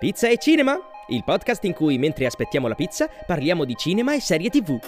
Pizza e Cinema, il podcast in cui mentre aspettiamo la pizza parliamo di cinema e serie tv.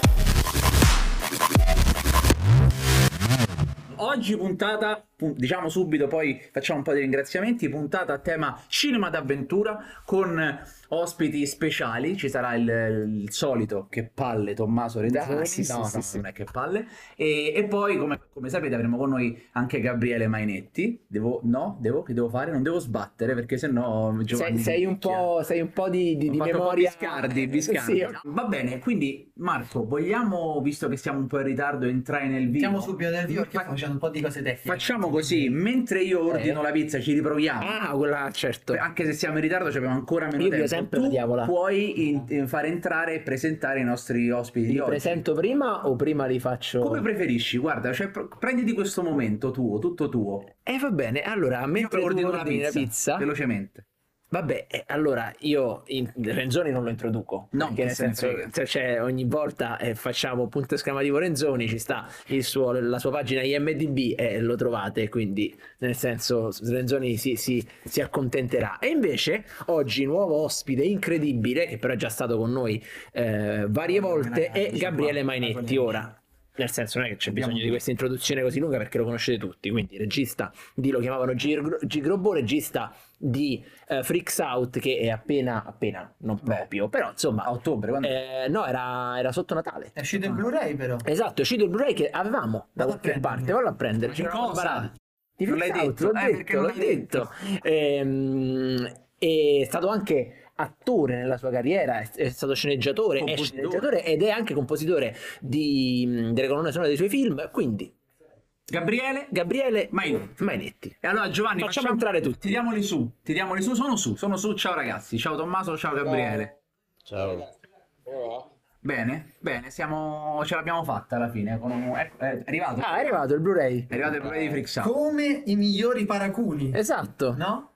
Oggi puntata, pu- diciamo subito, poi facciamo un po' di ringraziamenti, puntata a tema cinema d'avventura con ospiti speciali, ci sarà il, il solito che palle Tommaso Renzoni, Ah, sì, no, sì, no, sì. non è che palle, e, e poi come, come sapete avremo con noi anche Gabriele Mainetti, devo, no, devo, che devo fare? Non devo sbattere perché sennò Sei, Giovanni sei un picchia. po', sei un po' di, di, di un po' memoria. Biscardi, Biscardi. Sì, Va bene, quindi Marco, vogliamo, visto che siamo un po' in ritardo, entrare nel video? Siamo subito nel video perché Fa- facendo un po' di cose tecniche. Facciamo così, mentre io ordino Eh. la pizza ci riproviamo. Ah, quella certo. Anche se siamo in ritardo ci abbiamo ancora meno Io tempo. voglio sempre tu la diavola. puoi in- in fare entrare e presentare i nostri ospiti Li presento prima o prima li faccio? Come preferisci? Guarda, cioè, pr- prenditi questo momento tuo, tutto tuo. Eh va bene, allora mentre tu ordino la pizza, velocemente. Vabbè, eh, allora io in, Renzoni non lo introduco. No, perché nel se ne senso, frega. cioè, cioè, ogni volta eh, facciamo punto esclamativo Renzoni, ci sta il suo- la sua pagina IMDB e lo trovate, quindi nel senso Renzoni si, si- si accontenterà. E invece oggi nuovo ospite incredibile, che però è già stato con noi eh, varie volte, è Gabriele Mainetti. Ora, nel senso, non è che c'è Abbiamo- bisogno di questa introduzione così lunga perché lo conoscete tutti. Quindi, regista di lo chiamavano Gigro- Gigrobbo, regista di eh, Freaks Out, che è appena, appena, non Beh, proprio, però insomma, A ottobre, quando... eh, no, era, era sotto Natale. È uscito il Blu-ray però. Esatto, è uscito il Blu-ray che avevamo da qualche parte. Vallo a prendere. ci cosa? Di Non l'hai Freaks Out, detto? l'ho Eh, detto, l'ho l'hai detto? detto. Ehm, è stato anche attore nella sua carriera, è, è stato sceneggiatore, è sceneggiatore ed è anche compositore di, delle colonne sonore dei suoi film. Quindi, Gabriele Gabriele Mainetti. Mainetti. E allora Giovanni, Facciamo entrare tutti. Tiriamoli su, tiriamoli su, sono su, sono su. Ciao ragazzi, ciao Tommaso, ciao Gabriele. Bene, bene, siamo, ce l'abbiamo fatta alla fine. Con un... ecco, è arrivato. Ah, è arrivato il Blu-ray. È arrivato il problema di Freaks. Come i migliori paraculi. Esatto. No?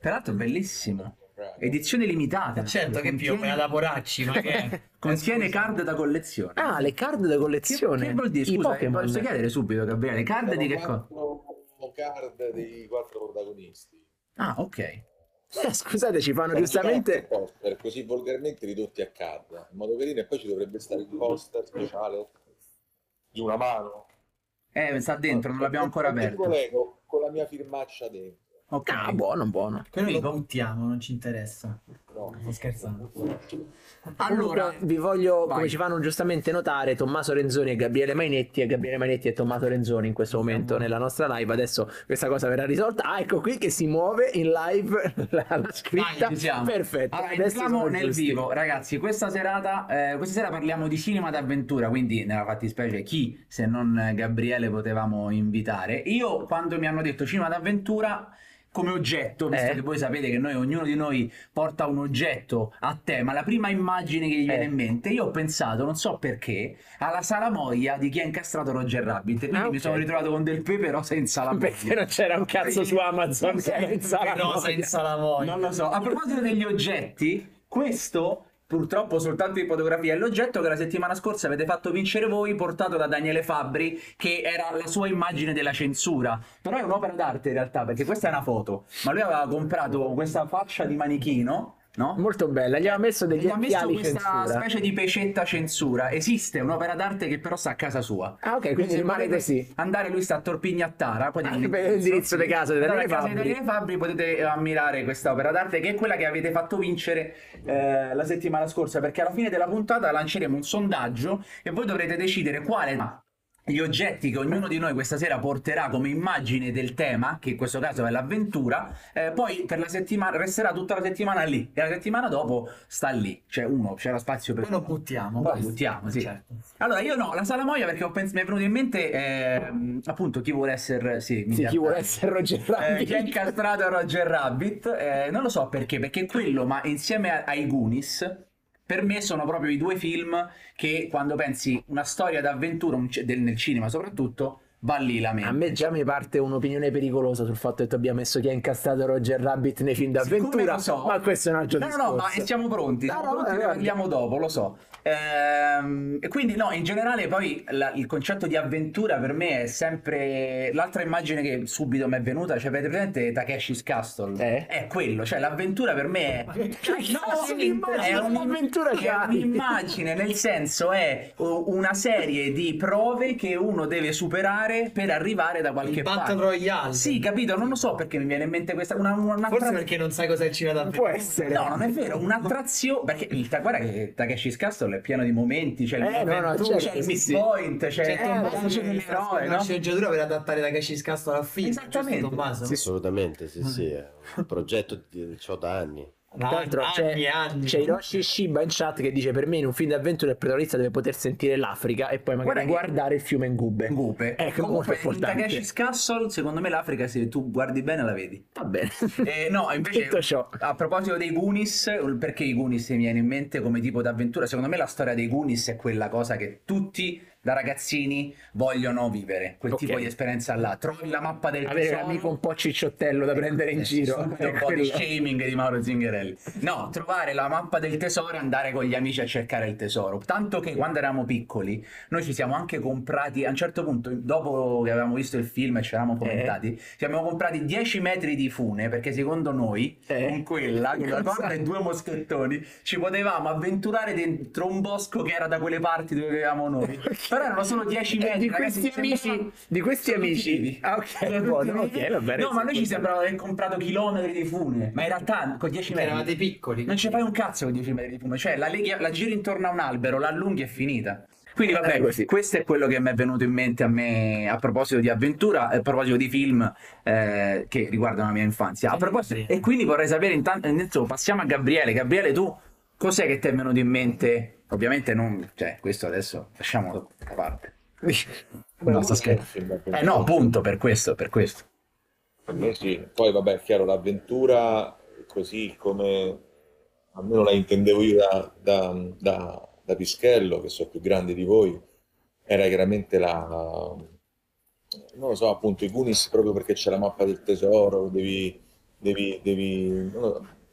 Peraltro bellissimo. Edizione limitata. Certo che più me la da poracci, ma che? Contiene Eh, scusa. card da collezione. Ah, le card da che, collezione. che vuol dire? I Scusa, Pokémon. posso chiedere subito, Gabriele, card di che cosa? Card dei quattro protagonisti. Ah, ok. Eh, scusate, ci fanno Sono giustamente. poster, così volgarmente ridotti a card in modo carino e poi ci dovrebbe stare il poster speciale di una mano Eh, sta dentro, non l'abbiamo ancora aperto. Lego con la mia firmaccia dentro Ok. Ah, buono, buono. Quello lo buttiamo, non ci interessa. no. Sto scherzando. Allora, Comunque, vi voglio, vai. come ci fanno giustamente notare, Tommaso Renzoni e Gabriele Mainetti, e Gabriele Mainetti e Tommaso Renzoni in questo momento nella nostra live. Adesso questa cosa verrà risolta. Ah, ecco qui che si muove in live la, la scritta. Vai, ci siamo. Perfetto. Allora, Adesso entriamo nel giusti. vivo, ragazzi. Questa serata, eh, questa sera parliamo di cinema d'avventura. Quindi, nella fattispecie, chi se non Gabriele potevamo invitare? Io, quando mi hanno detto cinema d'avventura. Come oggetto, visto Eh. che voi sapete che noi, ognuno di noi porta un oggetto a tema, la prima immagine che gli viene Eh. in mente, io ho pensato, non so perché, alla salamoia di chi ha incastrato Roger Rabbit. Quindi Ah, mi ok. sono ritrovato con del pepe rosa in salamoia. Perché non c'era un cazzo su Amazon che era in sala Però moia. senza la voglia. Non lo so. A proposito degli oggetti, questo purtroppo soltanto di fotografia è l'oggetto che la settimana scorsa avete fatto vincere voi, portato da Daniele Fabbri, che era la sua immagine della censura. Però è un'opera d'arte in realtà, perché questa è una foto. Ma lui aveva comprato questa faccia di manichino, no? Molto bella, gli aveva messo degli Gli ha messo questa censura. specie di pecetta censura. Esiste un'opera d'arte che però sta a casa sua. Ah, ok, quindi rimane così. Andare, lui sta a Torpignattara. Poi Ah, l'indirizzo di casa di Daniele Fabbri. Daniele Fabbri potete ammirare questa opera d'arte che è quella che avete fatto vincere eh, la settimana scorsa. Perché alla fine della puntata lanceremo un sondaggio e voi dovrete decidere quale gli oggetti che ognuno di noi questa sera porterà come immagine del tema, che in questo caso è l'avventura, eh, poi per la settimana resterà tutta la settimana lì e la settimana dopo sta lì. Cioè uno, c'era spazio per Poi lo buttiamo. poi basta. buttiamo, sì. Certo. Allora, io no, la salamoia perché ho pens- mi è venuto in mente ehm, appunto chi vuole essere sì, mi Sì, chi vuole essere Roger Eh, Rabbit. chi ha incastrato Roger Rabbit, eh, non lo so perché, perché quello, ma insieme a- ai Goonies, per me sono proprio i due film che quando pensi una storia d'avventura un c- del- nel cinema soprattutto, va lì la mente. A me già mi parte un'opinione pericolosa sul fatto che tu abbia messo chi ha incastrato Roger Rabbit nei film Siccome d'avventura. lo so. Ma questo è un altro No, no, discorso. no, ma siamo pronti, No, siamo no, pronti, ne guarda. parliamo dopo, lo so. Ehm, e quindi no, in generale poi la- il concetto di avventura per me è sempre l'altra immagine che subito mi è venuta, cioè avete presente Takeshi's Castle? Eh? È quello, cioè l'avventura per me è che cazzo di è è un'immagine, nel senso è una serie di prove che uno deve superare per arrivare da qualche Il Battle parte. Royale. Sì, capito, non lo so perché mi viene in mente questa una, una Forse perché non sai cos'è il cinema Può d'avventura. essere. No, non è vero, un'attrazione. Perché il guarda che Takeshi's Castle è pieno di momenti. C'è il Eh, no, no, certo, c'è il miss sì. point, c'è, Cioè, eh, Tommaso c'è che l'eroe, una no? sceneggiatura per adattare da Casci Castle al film. Esattamente. giusto, Tommaso? Sì, Assolutamente, sì, sì, è un progetto di ho da anni. Tra l'altro c'è, c'è Hiroshi Shiba in chat che dice per me in un film d'avventura il protagonista deve poter sentire l'Africa e poi magari Guarda che- guardare il fiume Ngube. Gupe. Ecco, molto Comunque, in importante. Takeshi's Castle, secondo me l'Africa, se tu guardi bene, la vedi. Va bene. Eh, no, invece, Detto ciò. a proposito dei Goonies, perché i Goonies mi viene in mente come tipo d'avventura? Secondo me la storia dei Goonies è quella cosa che tutti da ragazzini vogliono vivere, quel Ok. tipo di esperienza là. Trovi la mappa del Avere tesoro. un amico un po' cicciottello da prendere in Eh, giro. un po' di shaming di Mauro Zingarelli. No, trovare la mappa del tesoro e andare con gli amici a cercare il tesoro. Tanto che quando eravamo piccoli, noi ci siamo anche comprati, a un certo punto, dopo che avevamo visto il film e ci eravamo fomentati, ci siamo comprati 10 metri di fune perché secondo noi, Eh. con quella, con la corda e due moschettoni, ci potevamo avventurare dentro un bosco che era da quelle parti dove vivevamo noi. Però erano solo 10 E metri. di ragazzi, questi amici, sembrava- di questi sono amici. Ah, ok, buono, vivi. ok, va bene. No, ma noi ci sembrava di aver comprato chilometri di fune, ma in realtà con 10 Perché metri eravate piccoli. non ci fai un cazzo con 10 metri di fumo, cioè la, leghi- la giri intorno a un albero, la allunghi e è finita. Quindi vabbè, Eh, così. questo è quello che mi è venuto in mente a me a proposito di avventura, e a proposito di film eh, che riguardano la mia infanzia. A proposito, e quindi vorrei sapere intanto, intanto passiamo a Gabriele. Gabriele, tu cos'è che ti è venuto in mente? Ovviamente non, cioè, questo adesso lasciamolo da parte. No, sto scherzando. Eh no, appunto, per questo, per questo. Per me sì. Poi vabbè, è chiaro, l'avventura così come almeno la intendevo io da, da, da- da Pischello, che sono più grande di voi, era chiaramente la... non lo so, appunto, i Goonies proprio perché c'è la mappa del tesoro, devi... devi, devi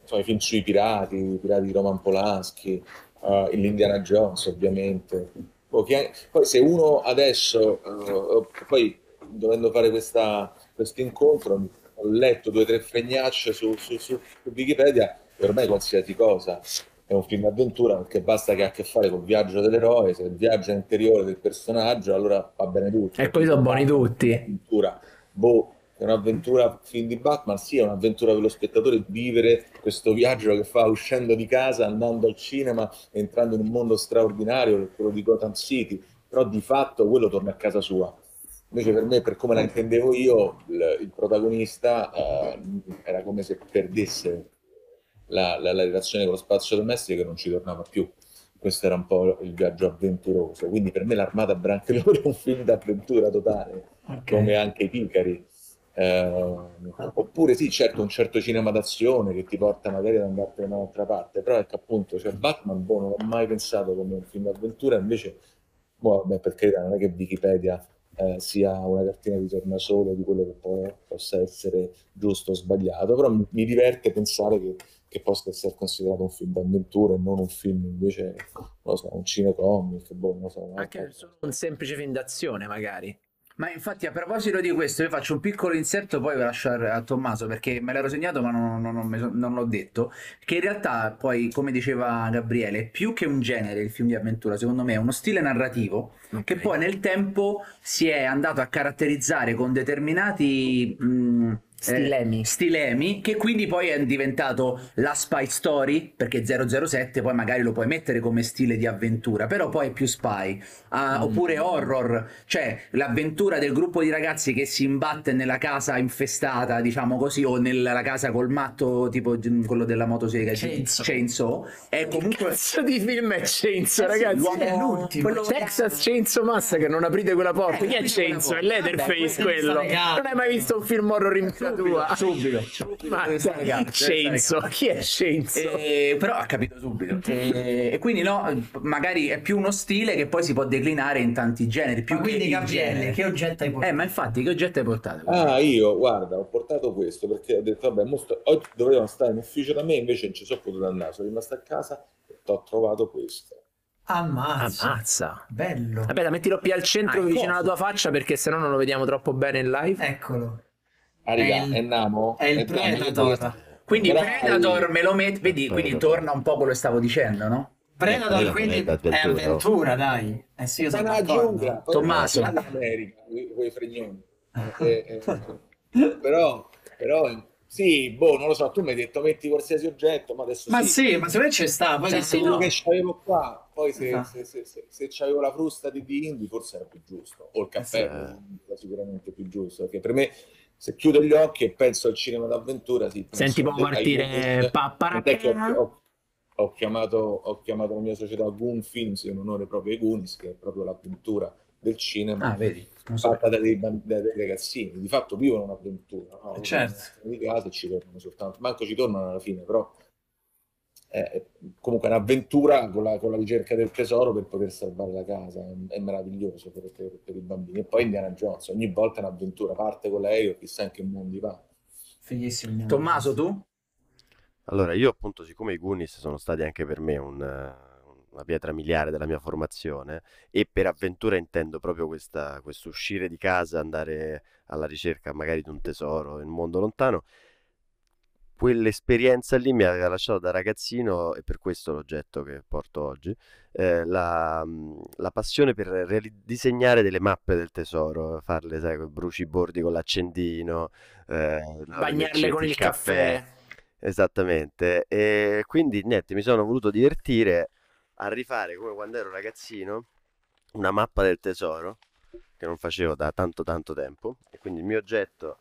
so, i film sui pirati, i pirati di Roman Polanski, eh, l'Indiana Jones ovviamente. Poi, poi se uno adesso, eh, poi dovendo fare questa, questo incontro, ho letto due o tre fregnacce su, su, su Wikipedia e ormai qualsiasi cosa è un film d'avventura perché basta che ha a che fare col viaggio dell'eroe, se il viaggio interiore del personaggio, allora va bene tutto. E poi sono buoni tutti. Un'avventura, boh, è un'avventura film di Batman, sì, è un'avventura per lo spettatore vivere questo viaggio che fa uscendo di casa, andando al cinema, entrando in un mondo straordinario, quello di Gotham City, però di fatto quello torna a casa sua. Invece per me, per come la intendevo io, il, il protagonista eh, era come se perdesse la, la- la relazione con lo spazio domestico e non ci tornava più. Questo era un po' il viaggio avventuroso. Quindi per me l'Armata Branchiolone è un film d'avventura totale, come anche i Picari. Eh, oppure sì, certo, un certo cinema d'azione che ti porta magari ad andartene da un'altra parte, però ecco appunto, cioè Batman, boh, non l'ho mai pensato come un film d'avventura, invece, boh, vabbè, per carità, non è che Wikipedia eh, sia una cartina di tornasole di quello che può- possa essere giusto o sbagliato, però mi, mi diverte pensare che, che possa essere considerato un film d'avventura e non un film invece, non lo so, un cinecomic, boh, non lo so. Anche solo un semplice film d'azione, magari. Ma infatti a proposito di questo io faccio un piccolo inserto poi ve lascio a, Tommaso perché me l'ero segnato ma non, non- non non l'ho detto che in realtà poi come diceva Gabriele più che un genere il film di avventura secondo me è uno stile narrativo che poi nel tempo si è andato a caratterizzare con determinati mh, Stilemi. eh, stilemi che quindi poi è diventato la spy story perché 007 poi magari lo puoi mettere come stile di avventura però poi è più spy Ah, oppure horror cioè l'avventura del gruppo di ragazzi che si imbatte nella casa infestata diciamo così o nella casa col matto tipo mm, quello della motosega Chainsaw. Chainsaw è comunque Cazzo di film è Chainsaw, Eh sì, ragazzi? l'uomo- È l'ultimo. quello- Texas Chainsaw Massacre, non aprite quella porta. Eh, Chi è Chainsaw? È. Leatherface quello. Non hai mai visto un film horror in- casa tua. Subito. Ma Deve stare calmo, deve stare Scenzo, chi è Scenzo? Eh, però ha capito subito. E, e quindi no, magari è più uno stile che poi si può declinare in tanti generi. Più Ma quindi Gabriele, genere. che oggetto hai portato? Eh, ma infatti, che oggetto hai portato? Ah, io, guarda, ho portato questo perché ho detto, vabbè, mo sto- oggi dovevano stare in ufficio da me, invece non ci sono potuto andare, sono rimasto a casa e ho trovato questo. Ammazza. Ammazza. Bello. Vabbè, mettilo più al centro Ah, vicino alla tua faccia perché sennò non lo vediamo troppo bene in live. Eccolo. Ah, raga, È il- è Namo? È il Namo. Predator. Quindi Però- Predator me lo metti, vedi, quindi Predator. torna un po' quello che stavo dicendo, no? Predator Quella quindi è è avventura, dai. Eh sì, io sono d'accordo. Tommaso. non è l'America, quei fregnoni. Eh, eh, però, però, sì, boh, non lo so, tu mi hai detto metti qualsiasi oggetto, ma adesso Ma sì. sì, ma secondo me ci sta. Poi Cioè, sì, quello no. che c'avevo qua, poi se, Ah. se, se, se, se c'avevo la frusta di Dindi forse era più giusto, o il caffè sì. era sicuramente più giusto, perché per me se chiudo gli occhi e penso al cinema d'avventura, sì, Senti può partire che ho, chiamato, ho chiamato la mia società Goon Films in onore proprio ai Goonies, che è proprio l'avventura del cinema Ah, vedi. Non so. fatta da dei, da dei ragazzini, di fatto vivono un'avventura, no? Certo. Sono di casa ci tornano soltanto, manco ci tornano alla fine, però è, comunque un'avventura con la, con la ricerca del tesoro per poter salvare la casa, è, è meraviglioso per, per- per i bambini. E poi Indiana Jones, ogni volta è un'avventura, parte con l'aereo, chissà in che mondi va. Fighissimo. Tommaso, tu? Allora, io appunto, siccome i Goonies sono stati anche per me un, eh, una pietra miliare della mia formazione, e per avventura intendo proprio questa, questo uscire di casa, andare alla ricerca magari di un tesoro in un mondo lontano, quell'esperienza lì mi aveva lasciato da ragazzino, e per questo l'oggetto che porto oggi, eh, la, la passione per reali- disegnare delle mappe del tesoro, farle, sai, con brucibordi con l'accendino, eh, Bagnarle con il caffè. Esattamente, e quindi niente, mi sono voluto divertire a rifare come quando ero ragazzino una mappa del tesoro che non facevo da tanto tanto tempo. E quindi il mio oggetto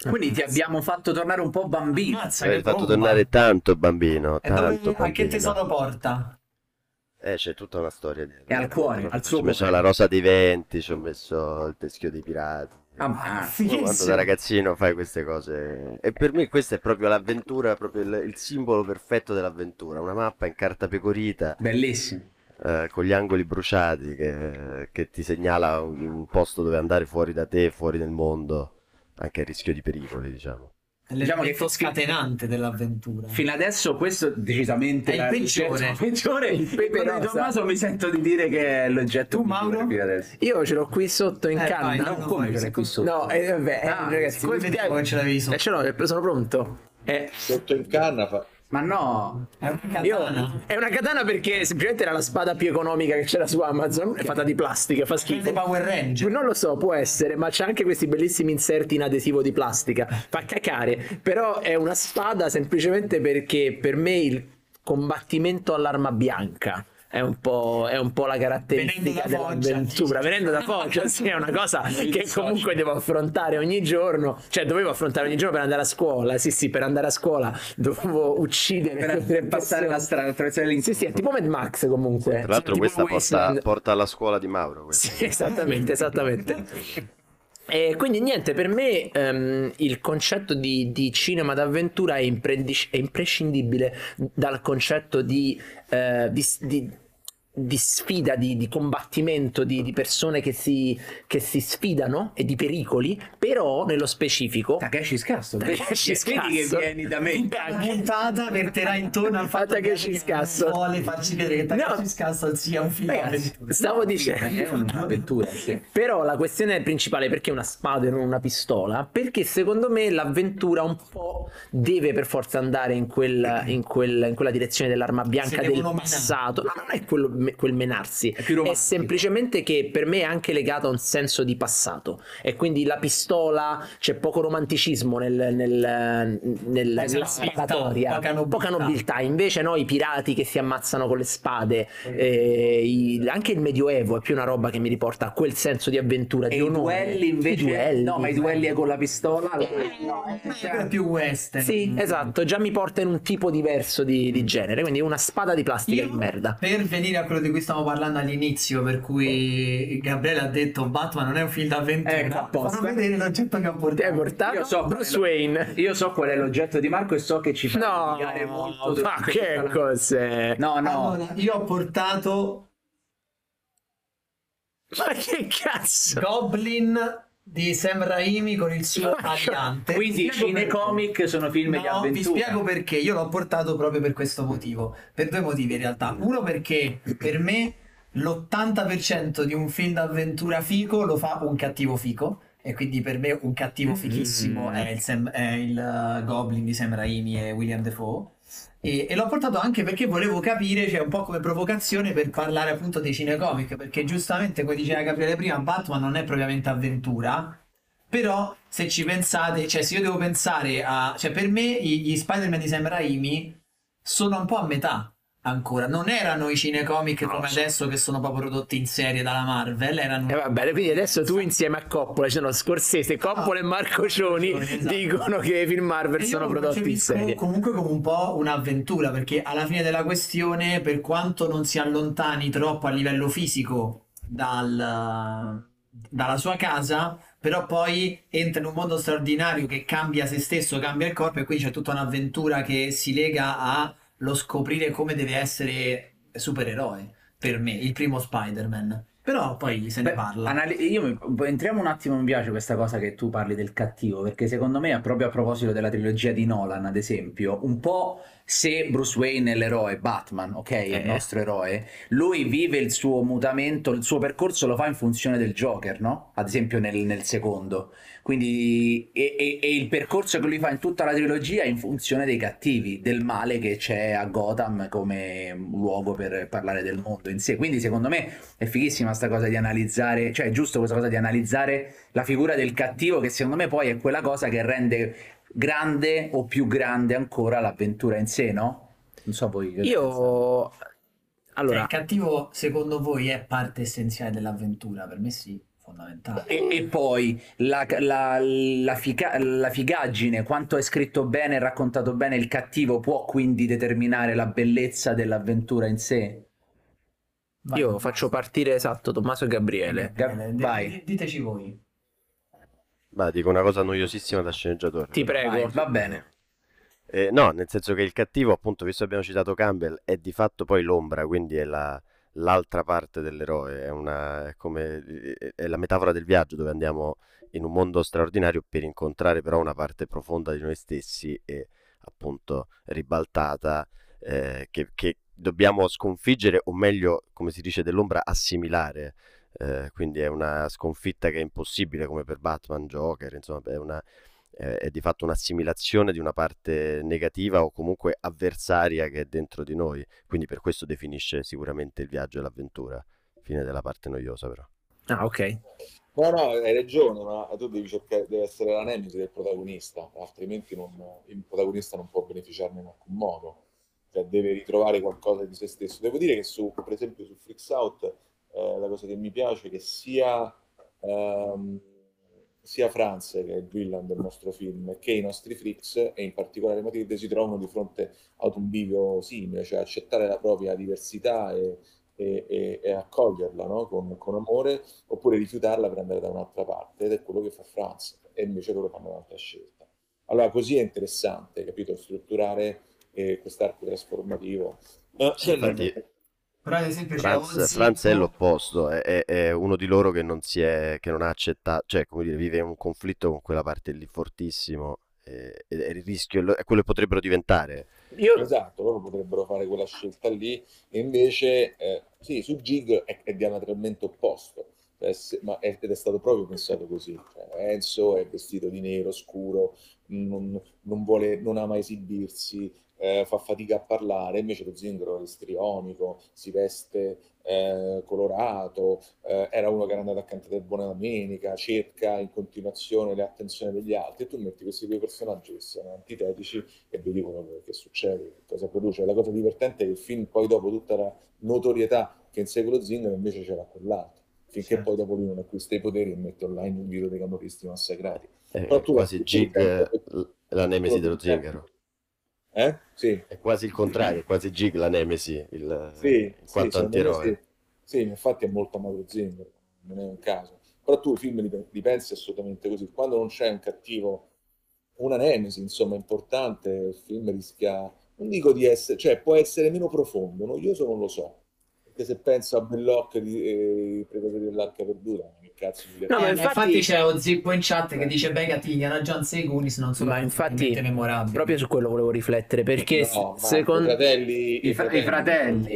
Quindi ti abbiamo fatto tornare un po' bambino. Ammazza, mi che ha fatto bomba. tornare tanto bambino, E dove, tanto a che bambino. tesoro porta? Eh, c'è tutta una storia dietro. E al cuore, al Ci suo ho messo la rosa dei venti, ci ho messo il teschio dei pirati. Ah, ma- Poi quando da ragazzino fai queste cose e per me questa è proprio l'avventura, proprio il, il simbolo perfetto dell'avventura, una mappa in carta pecorita Bellissimo. eh, con gli angoli bruciati che, che ti segnala un, un posto dove andare fuori da te, fuori nel mondo, anche a rischio di pericoli, diciamo. Diciamo che- L'effetto scatenante dell'avventura. Fino adesso questo decisamente È il peggiore. Il peggiore. Il quello di. Tommaso mi sento di dire che è l'oggetto Tu, Mauro? Io ce l'ho qui sotto in Eh, canna. vai, no, No, come ce l'hai qui sotto? No, eh, vabbè, eh, Ah, ragazzi, Come vediamo che ce l'avevi sotto? Eh, ce l'ho, sono pronto. Eh, Sotto in canna fa... Ma no, È una io- katana. è una katana perché semplicemente era la spada più economica che c'era su Amazon, è fatta di plastica, fa schifo. Power Ranger. Non lo so, può essere, ma c'è anche questi bellissimi inserti in adesivo di plastica. Fa cacare, però è una spada semplicemente perché per me il combattimento all'arma bianca è un po', è un po' la caratteristica dell'avventura. Venendo da Foggia, sì, è una cosa che comunque devo affrontare ogni giorno. Cioè, dovevo affrontare ogni giorno per andare a scuola. Sì, sì, per andare a scuola dovevo uccidere per, passare persone. la strada, attraversare Sì, l'insieme. sì, è tipo Mad Max comunque. Tra l'altro Tipo questa porta, porta alla scuola di Mauro. questa. Sì, esattamente, esattamente. E quindi niente, per me ehm, il concetto di, di cinema d'avventura è, imprendi- è imprescindibile dal concetto di, eh, di- di- di sfida, di, di combattimento, di, di persone che si, che si sfidano e di pericoli, però nello specifico... Takeshi Scasso, Takeshi vedi che Scasso. vieni da me. La puntata verterà intorno al fatto Takeshi che Scasso. vuole farci vedere che No. Takeshi Scasso sia un film Ragazzi, stavo È dicendo... un'avventura, sì. Però la questione principale perché una spada e non una pistola? Perché secondo me l'avventura un po' deve per forza andare in, quella- in quel- in quella direzione dell'arma bianca del passato. No, non è quello- quel menarsi, È è semplicemente che per me è anche legato a un senso di passato. E quindi la pistola c'è poco romanticismo nel, nel- nel- nella nobiltà, sparatoria, poca nobiltà. poca nobiltà. Invece no, i pirati che si ammazzano con le spade, eh, i- anche il medioevo è più una roba che mi riporta a quel senso di avventura, E di i onore. duelli invece, I duelli. no, ma i duelli con la pistola, no, Quello è più western. Sì, esatto, già mi porta in un tipo diverso di, di genere, quindi una spada di plastica Io, di merda. per venire a quello quello di cui stiamo parlando all'inizio, per cui Gabriele ha detto Batman non è un film d'avventura. Ecco, posto. Fanno vedere l'oggetto che ha portato. portato Io so Bruce quello- Wayne. Io so qual è l'oggetto di Marco e so che ci fa No, litigare molto. ma durante che cos'è? No, no. Allora, io ho portato Ma che cazzo? Goblin di Sam Raimi con il suo aliante. Quindi i cinecomic sono film di No, avventura. vi spiego perché io l'ho portato proprio per questo motivo. Per due motivi in realtà. Uno perché per me l'80% di un film d'avventura fico lo fa un cattivo fico. E quindi per me un cattivo fichissimo Mm. è il, Sam- è il, uh, Goblin di Sam Raimi e William Defoe. E, e l'ho portato anche perché volevo capire, cioè un po' come provocazione per parlare appunto dei cinecomic. Perché giustamente, come diceva Gabriele prima, Batman non è propriamente avventura. Però se ci pensate, cioè se io devo pensare a... Cioè per me gli Spider-Man di Sam Raimi sono un po' a metà ancora. Non erano i cinecomic come adesso che sono proprio prodotti in serie dalla Marvel, erano... E va bene, quindi adesso tu insieme a Coppola, ci sono Scorsese, Coppola e Marco Cioni esatto. dicono che i film Marvel sono prodotti in serie. comunque come un po' un'avventura, perché alla fine della questione, per quanto non si allontani troppo a livello fisico dal- dalla sua casa, però poi entra in un mondo straordinario che cambia se stesso, cambia il corpo, e quindi c'è tutta un'avventura che si lega allo scoprire come deve essere supereroe. Per me, il primo Spider-Man. Però poi se ne Beh, parla. anali- io mi- entriamo un attimo, mi piace questa cosa che tu parli del cattivo, perché secondo me, proprio a proposito della trilogia di Nolan, ad esempio, un po' se Bruce Wayne è l'eroe, Batman, ok, è il Eh. nostro eroe, lui vive il suo mutamento, il suo percorso lo fa in funzione del Joker, no? Ad esempio nel, nel secondo. Quindi, e, e- e il percorso che lui fa in tutta la trilogia è in funzione dei cattivi, del male che c'è a Gotham come luogo per parlare del mondo in sé. Quindi, secondo me, è fighissima sta cosa di analizzare, cioè è giusto questa cosa di analizzare la figura del cattivo, che secondo me poi è quella cosa che rende grande o più grande ancora l'avventura in sé, no? Non so voi. che pensate. Io... Cioè, Allora, il cattivo, secondo voi, è parte essenziale dell'avventura? Per me sì, fondamentale. E, e poi la, la- la figa- la figaggine, quanto è scritto bene e raccontato bene il cattivo, può quindi determinare la bellezza dell'avventura in sé. Vai, io faccio partire esatto Tommaso e Gabriele. Bene, di- Vai. di- diteci voi. Ma dico una cosa noiosissima da sceneggiatore. Ti prego. Vai, va bene. Eh, no, nel senso che il cattivo, appunto, visto che abbiamo citato Campbell, è di fatto poi l'ombra, quindi è la- l'altra parte dell'eroe, è, una, è come, è la metafora del viaggio dove andiamo in un mondo straordinario per incontrare però una parte profonda di noi stessi e appunto ribaltata eh, che, che dobbiamo sconfiggere o meglio, come si dice dell'ombra, assimilare. Eh, quindi è una sconfitta che è impossibile come per Batman, Joker, insomma, è una, è, è di fatto un'assimilazione di una parte negativa o comunque avversaria che è dentro di noi. Quindi per questo definisce sicuramente il viaggio e l'avventura. Fine della parte noiosa, però. Ah, ok. No, no, hai ragione, ma tu devi cercare, deve essere la nemesi del protagonista, altrimenti non- il protagonista non può beneficiarne in alcun modo, cioè deve ritrovare qualcosa di se stesso. Devo dire che su, per esempio su Freaks Out, eh, la cosa che mi piace è che sia, ehm, sia Franz, che è il villain del nostro film, che i nostri freaks, e in particolare Matilde, si trovano di fronte ad un bivio simile, cioè accettare la propria diversità e, e- e- e accoglierla no? con, con amore oppure rifiutarla per andare da un'altra parte ed è quello che fa Franz e invece loro fanno un'altra scelta. Allora così è interessante, capito, strutturare eh, quest'arco trasformativo. Eh, Infatti, Però ad esempio Franz, Ozzy- Franz è l'opposto, è, è- è uno di loro che non si è, che non ha accettato, cioè come dire, vive un conflitto con quella parte lì fortissimo e, e- e il rischio è quello che potrebbero diventare. Io... Esatto, loro potrebbero fare quella scelta lì, e invece eh, sì, su Gig è, è diametralmente opposto, Cioè, se- ma è- ed è stato proprio pensato così. Cioè, Enzo è vestito di nero, scuro, non, non vuole, non ama esibirsi, eh, fa fatica a parlare, invece lo zingaro è istrionico, si veste eh, colorato, eh, era uno che era andato a cantare Buona Domenica, cerca in continuazione le attenzioni degli altri, e tu metti questi due personaggi che sono antitetici e vedi quello che, succede, che cosa produce. La cosa divertente è che il film poi dopo tutta la notorietà che insegue lo zingaro invece c'era quell'altro, finché Sì. poi dopo lui non acquista i poteri e mette online un video dei camorristi massacrati. È Però tu quasi Gig, eh, la nemesi dello zingaro. Eh? Sì, È quasi il contrario, è quasi Gig la Nemesi, il, sì, sì, quanto me antieroe. sì. Sì, infatti è molto amato Zimmer, non è un caso. Però tu i film li, li pensi assolutamente così. Quando non c'è un cattivo, una nemesi, insomma, importante, il film rischia, non dico di essere, cioè può essere meno profondo, noioso non lo so. Perché se penso a Belloc di eh, Predatori dell'Arca Perduta, cazzo di No, ma Eh, infatti- infatti, c'è lo zippo in chat che dice Begati, Indiana Jones e Goonies non sono Ma infatti, memorabili. proprio su quello volevo riflettere perché No, secondo i fratelli, I fra- i fratelli.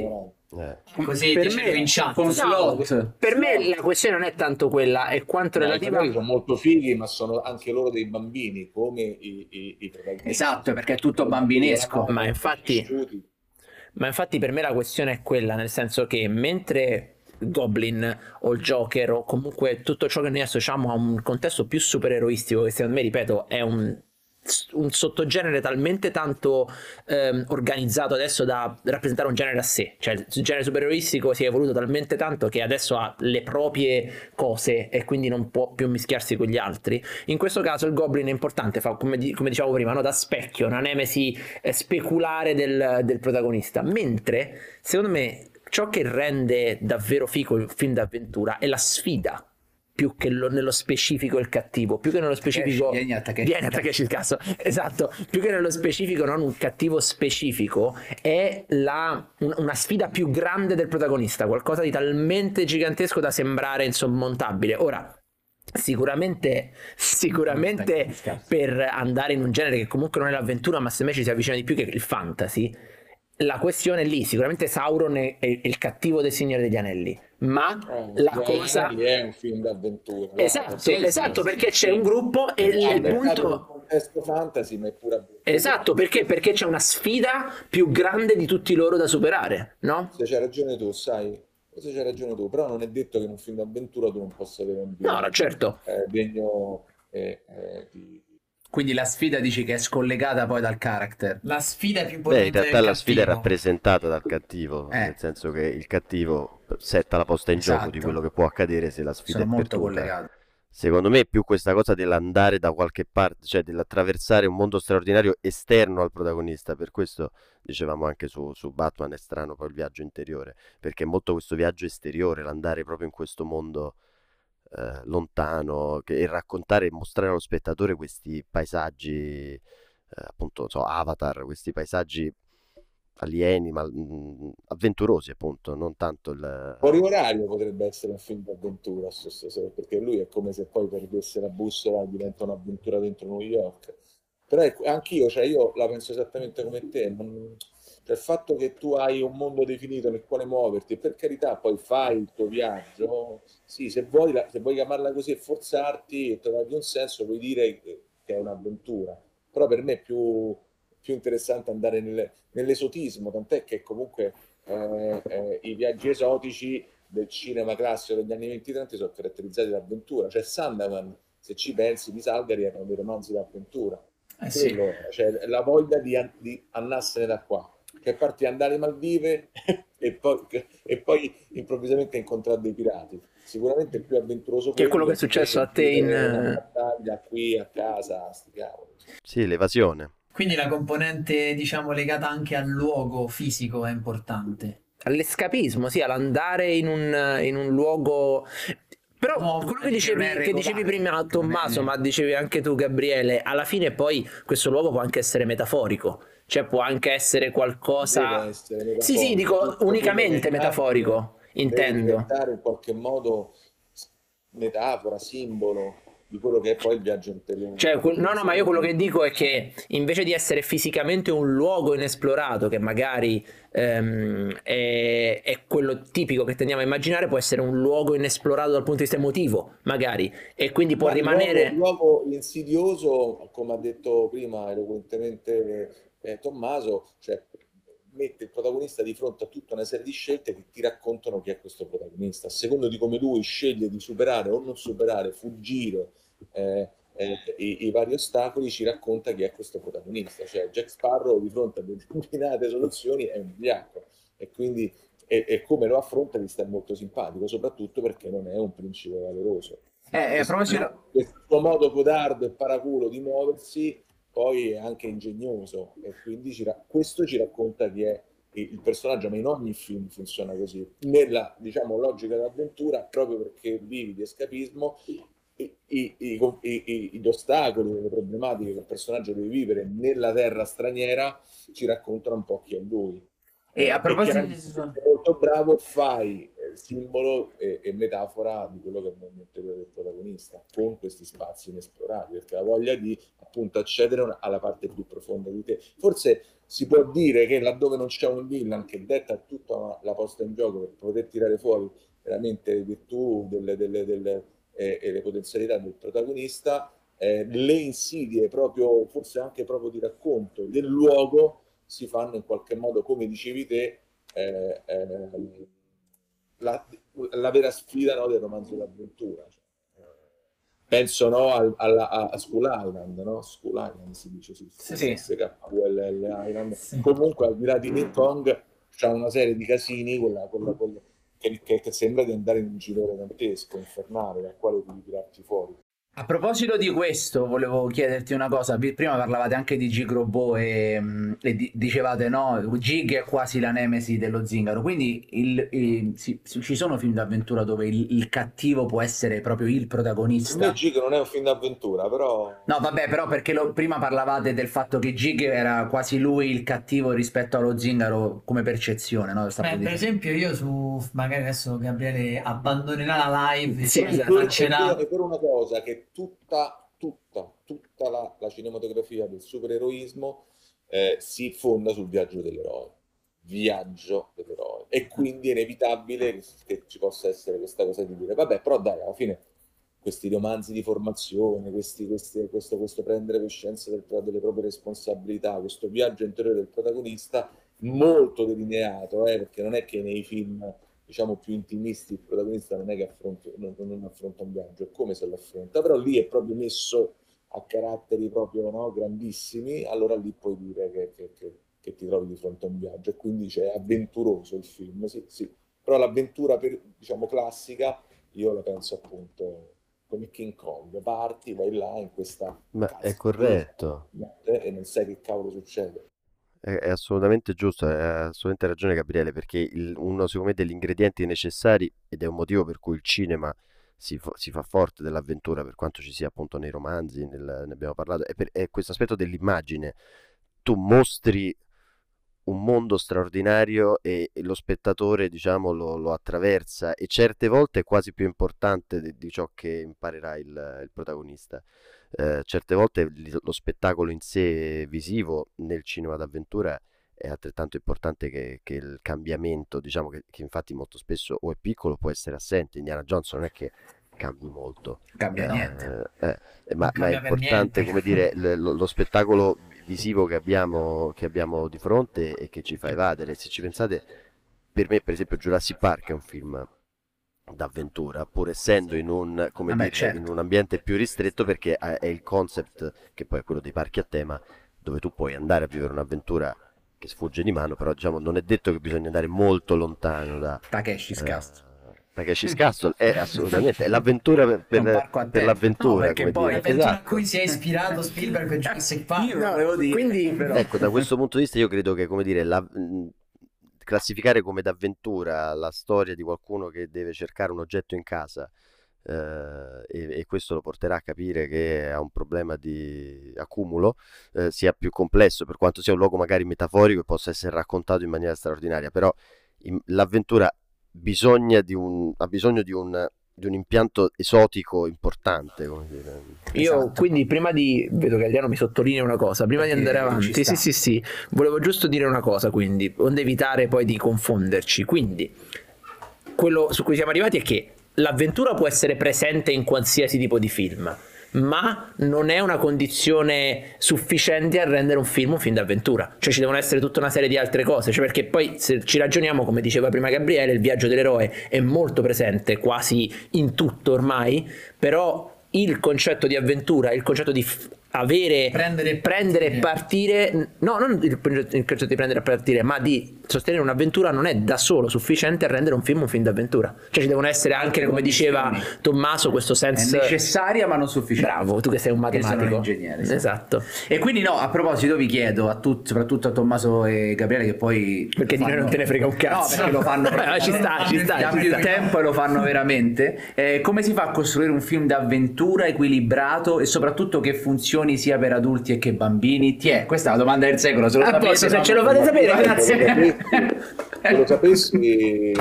Eh. Così per me- in chat. Con No, slot. per me la questione non è tanto quella, è quanto No, relativa fratelli sono molto fighi, ma sono anche loro dei bambini, come i, i, i protagonisti. Esatto, perché è tutto bambinesco. Ma infatti-. Ma infatti per me la questione è quella, nel senso che mentre Goblin o il Joker o comunque tutto ciò che noi associamo a un contesto più supereroistico, che secondo me, ripeto, è un, un sottogenere talmente tanto ehm, organizzato adesso da rappresentare un genere a sé, cioè il genere supereroistico si è evoluto talmente tanto che adesso ha le proprie cose e quindi non può più mischiarsi con gli altri. In questo caso il Goblin è importante, fa come, come dicevamo prima, no? da specchio, una nemesi eh, speculare del, del protagonista, mentre secondo me ciò che rende davvero figo il film d'avventura è la sfida più che lo- nello specifico il cattivo, più che nello specifico Takeshi, vieni a Takeshi. Vieni a Takeshi il cazzo. Esatto, più che nello specifico, non un cattivo specifico, è la- un- una sfida più grande del protagonista, qualcosa di talmente gigantesco da sembrare insormontabile. Ora, sicuramente, sicuramente per andare in un genere che comunque non è l'avventura, ma secondo me ci si avvicina di più che il fantasy. La questione è lì, sicuramente Sauron è, è il cattivo del Signore degli Anelli, ma Eh, la cosa... È un film d'avventura. Esatto, sì, esatto, sì, perché sì. c'è un gruppo e il punto... contesto fantasy, ma è avventura. Esatto, perché? Perché c'è una sfida più grande di tutti loro da superare, no? Se c'hai ragione tu, sai, se c'hai ragione tu, però non è detto che in un film d'avventura tu non possa avere un No, no, certo. eh, degno eh, eh, di... Quindi la sfida dici che è scollegata poi dal character. La sfida più Beh, potente in realtà del la sfida è rappresentata dal cattivo, Eh. nel senso che il cattivo setta la posta in gioco di Esatto. quello che può accadere se la sfida Sono è molto perduta. collegate. Secondo me è più questa cosa dell'andare da qualche parte, cioè dell'attraversare un mondo straordinario esterno al protagonista. Per questo dicevamo anche su, su Batman è strano poi il viaggio interiore, perché è molto questo viaggio esteriore, l'andare proprio in questo mondo eh, lontano che- e raccontare e mostrare allo spettatore questi paesaggi, eh, appunto, so, Avatar, questi paesaggi alieni, ma mm, avventurosi appunto, non tanto il... Fuori orario potrebbe essere un film d'avventura, perché lui è come se poi perdesse la bussola e diventa un'avventura dentro New York. Però ecco, anch'io, cioè io la penso esattamente come te, non- cioè il fatto che tu hai un mondo definito nel quale muoverti, per carità, poi fai il tuo viaggio, sì, se vuoi, se vuoi chiamarla così e forzarti e trovargli un senso, puoi dire che è un'avventura, però per me è più, più interessante andare nel- nell'esotismo, tant'è che comunque eh, eh, i viaggi esotici del cinema classico degli anni 20-30 sono caratterizzati da avventura, cioè Sandaman, se ci pensi, di Salgari erano dei romanzi d'avventura. Eh sì. Quello, cioè, la voglia di, di andarsene da qua, che parti andare alle Maldive e poi, e poi improvvisamente incontrare dei pirati. Sicuramente il più avventuroso Che è quello che è successo a te in- una battaglia qui a casa, sti cavoli. Sì, l'evasione. Quindi la componente, diciamo, legata anche al luogo fisico è importante. All'escapismo, sì, all'andare in un, in un luogo... Però No, quello che dicevi, che dicevi prima Tommaso, ma dicevi anche tu Gabriele, alla fine poi questo luogo può anche essere metaforico, cioè può anche essere qualcosa... Essere Sì, sì, dico unicamente metaforico, intendo. diventare in qualche modo metafora, simbolo di quello che è poi il viaggio interiore. Cioè, no, no, ma io quello che dico è che invece di essere fisicamente un luogo inesplorato, che magari ehm, è, è quello tipico che tendiamo a immaginare, può essere un luogo inesplorato dal punto di vista emotivo, magari, e quindi può Ma rimanere... luogo, il luogo insidioso, come ha detto prima eloquentemente eh, Tommaso, cioè mette il protagonista di fronte a tutta una serie di scelte che ti raccontano chi è questo protagonista. A secondo di come lui sceglie di superare o non superare, fuggire eh, eh, i, i vari ostacoli, ci racconta chi è questo protagonista. Cioè Jack Sparrow di fronte a determinate soluzioni è un vigliacco e quindi e, e come lo affronta gli sta molto simpatico, soprattutto perché non è un principe valoroso. Eh, eh, a proposito- Questo suo modo codardo e paraculo di muoversi poi è anche ingegnoso e quindi ci ra- questo ci racconta chi è il personaggio, ma in ogni film funziona così, nella diciamo, logica d'avventura, proprio perché vivi di escapismo, i, i, i, gli ostacoli, le problematiche che il personaggio deve vivere nella terra straniera ci raccontano un po' chi è lui. E a proposito di... Molto bravo, fai eh, simbolo e, e, metafora di quello che è il del protagonista, con questi spazi inesplorati, perché la voglia di appunto accedere alla parte più profonda di te. Forse si può dire che laddove non c'è un villain che detta tutta la posta in gioco per poter tirare fuori veramente le virtù delle, delle, delle, eh, e le potenzialità del protagonista, eh, le insidie proprio, forse anche proprio di racconto del luogo si fanno in qualche modo, come dicevi te, eh, eh, la, la, vera sfida no, del romanzo d'avventura. Cioè, penso no, al, alla, a School Island, no? School Island si dice sì, sì, sì. SKULL Island. Sì. Comunque al di là di King Kong c'è una serie di casini quella, quella, quella, che, che, che, sembra di andare in un girone dantesco, infernale, dal quale devi tirarti fuori. A proposito di questo, volevo chiederti una cosa. Prima parlavate anche di Gig Robot e, mm, e di, dicevate no, Gig è quasi la nemesi dello zingaro. Quindi il, il, si, ci sono film d'avventura dove il, il, cattivo può essere proprio il protagonista. Me Gig non è un film d'avventura, però. No, vabbè, però perché lo, prima parlavate del fatto che Gig era quasi lui il cattivo rispetto allo zingaro come percezione. No? Beh, per esempio, io su magari adesso Gabriele abbandonerà la live. Sì, esatto. è per una cosa tutta, tutta, tutta la, la cinematografia del supereroismo eh, si fonda sul viaggio dell'eroe. Viaggio dell'eroe. E quindi è inevitabile che, che ci possa essere questa cosa di dire, vabbè, però dai, alla fine questi romanzi di formazione, questi, questi, questo, questo, prendere coscienza del, delle proprie responsabilità, questo viaggio interiore del protagonista molto delineato, eh, perché non è che nei film diciamo più intimisti, il protagonista non è che affronta, non, non affronta un viaggio, è come se lo affronta, però lì è proprio messo a caratteri proprio no, grandissimi, allora lì puoi dire che, che, che, che, ti trovi di fronte a un viaggio e quindi c'è avventuroso il film, sì, sì. Però l'avventura per, diciamo classica io la penso appunto come King Kong, parti, vai là in questa... Ma è corretto. E non sai che cavolo succede. È, assolutamente giusto, hai assolutamente ragione Gabriele, perché il- uno me degli ingredienti necessari, ed è un motivo per cui il cinema si, fo- si fa forte dell'avventura, per quanto ci sia appunto nei romanzi, nel- ne abbiamo parlato, è, per- è questo aspetto dell'immagine. Tu mostri un mondo straordinario e, e lo spettatore, diciamo, lo, lo attraversa e certe volte è quasi più importante di, di ciò che imparerà il, il protagonista. Eh, certe volte lo spettacolo in sé visivo nel cinema d'avventura è altrettanto importante che, che il cambiamento, diciamo che, che, infatti molto spesso o è piccolo può essere assente. Indiana Jones non è che cambi molto, cambia eh, niente, eh, eh ma, ma, è importante come dire lo, lo, spettacolo visivo che abbiamo, che abbiamo di fronte e che ci fa evadere. Se ci pensate, per me, per esempio, Jurassic Park è un film d'avventura, pur essendo in un, come dire, certo. in un ambiente più ristretto, perché è il concept che poi è quello dei parchi a tema, dove tu puoi andare a vivere un'avventura che sfugge di mano, però diciamo non è detto che bisogna andare molto lontano da Takeshi's eh, Castle. Takeshi's Castle è assolutamente è l'avventura per, per, per l'avventura, no, come poi dire. Esatto. a cui si è ispirato Spielberg per Jurassic Park. No, quindi, però... ecco, da questo punto di vista io credo che come dire la, classificare come d'avventura la storia di qualcuno che deve cercare un oggetto in casa eh, e, e, questo lo porterà a capire che ha un problema di accumulo eh, sia più complesso per quanto sia un luogo magari metaforico e possa essere raccontato in maniera straordinaria però in, l'avventura bisogna di un, ha bisogno di un di un impianto esotico importante. Io esatto. quindi prima di, vedo che Adriano mi sottolinea una cosa, prima di andare avanti, sì sì sì, volevo giusto dire una cosa quindi, onde evitare poi di confonderci, quindi quello su cui siamo arrivati è che l'avventura può essere presente in qualsiasi tipo di film ma non è una condizione sufficiente a rendere un film un film d'avventura. Cioè ci devono essere tutta una serie di altre cose, cioè perché poi se ci ragioniamo, come diceva prima Gabriele, il viaggio dell'eroe è molto presente quasi in tutto ormai, però il concetto di avventura, il concetto di avere, Prendere e prendere partire. no, non il, il concetto di prendere e partire, ma di sostenere un'avventura non è da solo sufficiente a rendere un film un film d'avventura. Cioè ci devono essere anche, come diceva Tommaso, questo È sense. necessaria ma non sufficiente. Bravo, tu che sei un matematico. un ingegnere, sì. Esatto. E quindi no, a proposito vi chiedo a tutti, soprattutto a Tommaso e Gabriele che poi... Perché di noi non te ne frega un cazzo. No, perché lo fanno... Eh, ci sta, ci sta, ci più sta. tempo e lo fanno veramente. Eh, come si fa a costruire un film d'avventura equilibrato e soprattutto che funzioni sia per adulti e che bambini? Ti è, questa è la domanda del secolo, se lo sapete, posto, se ce lo fate sapere, grazie. Se lo sapessi, eh,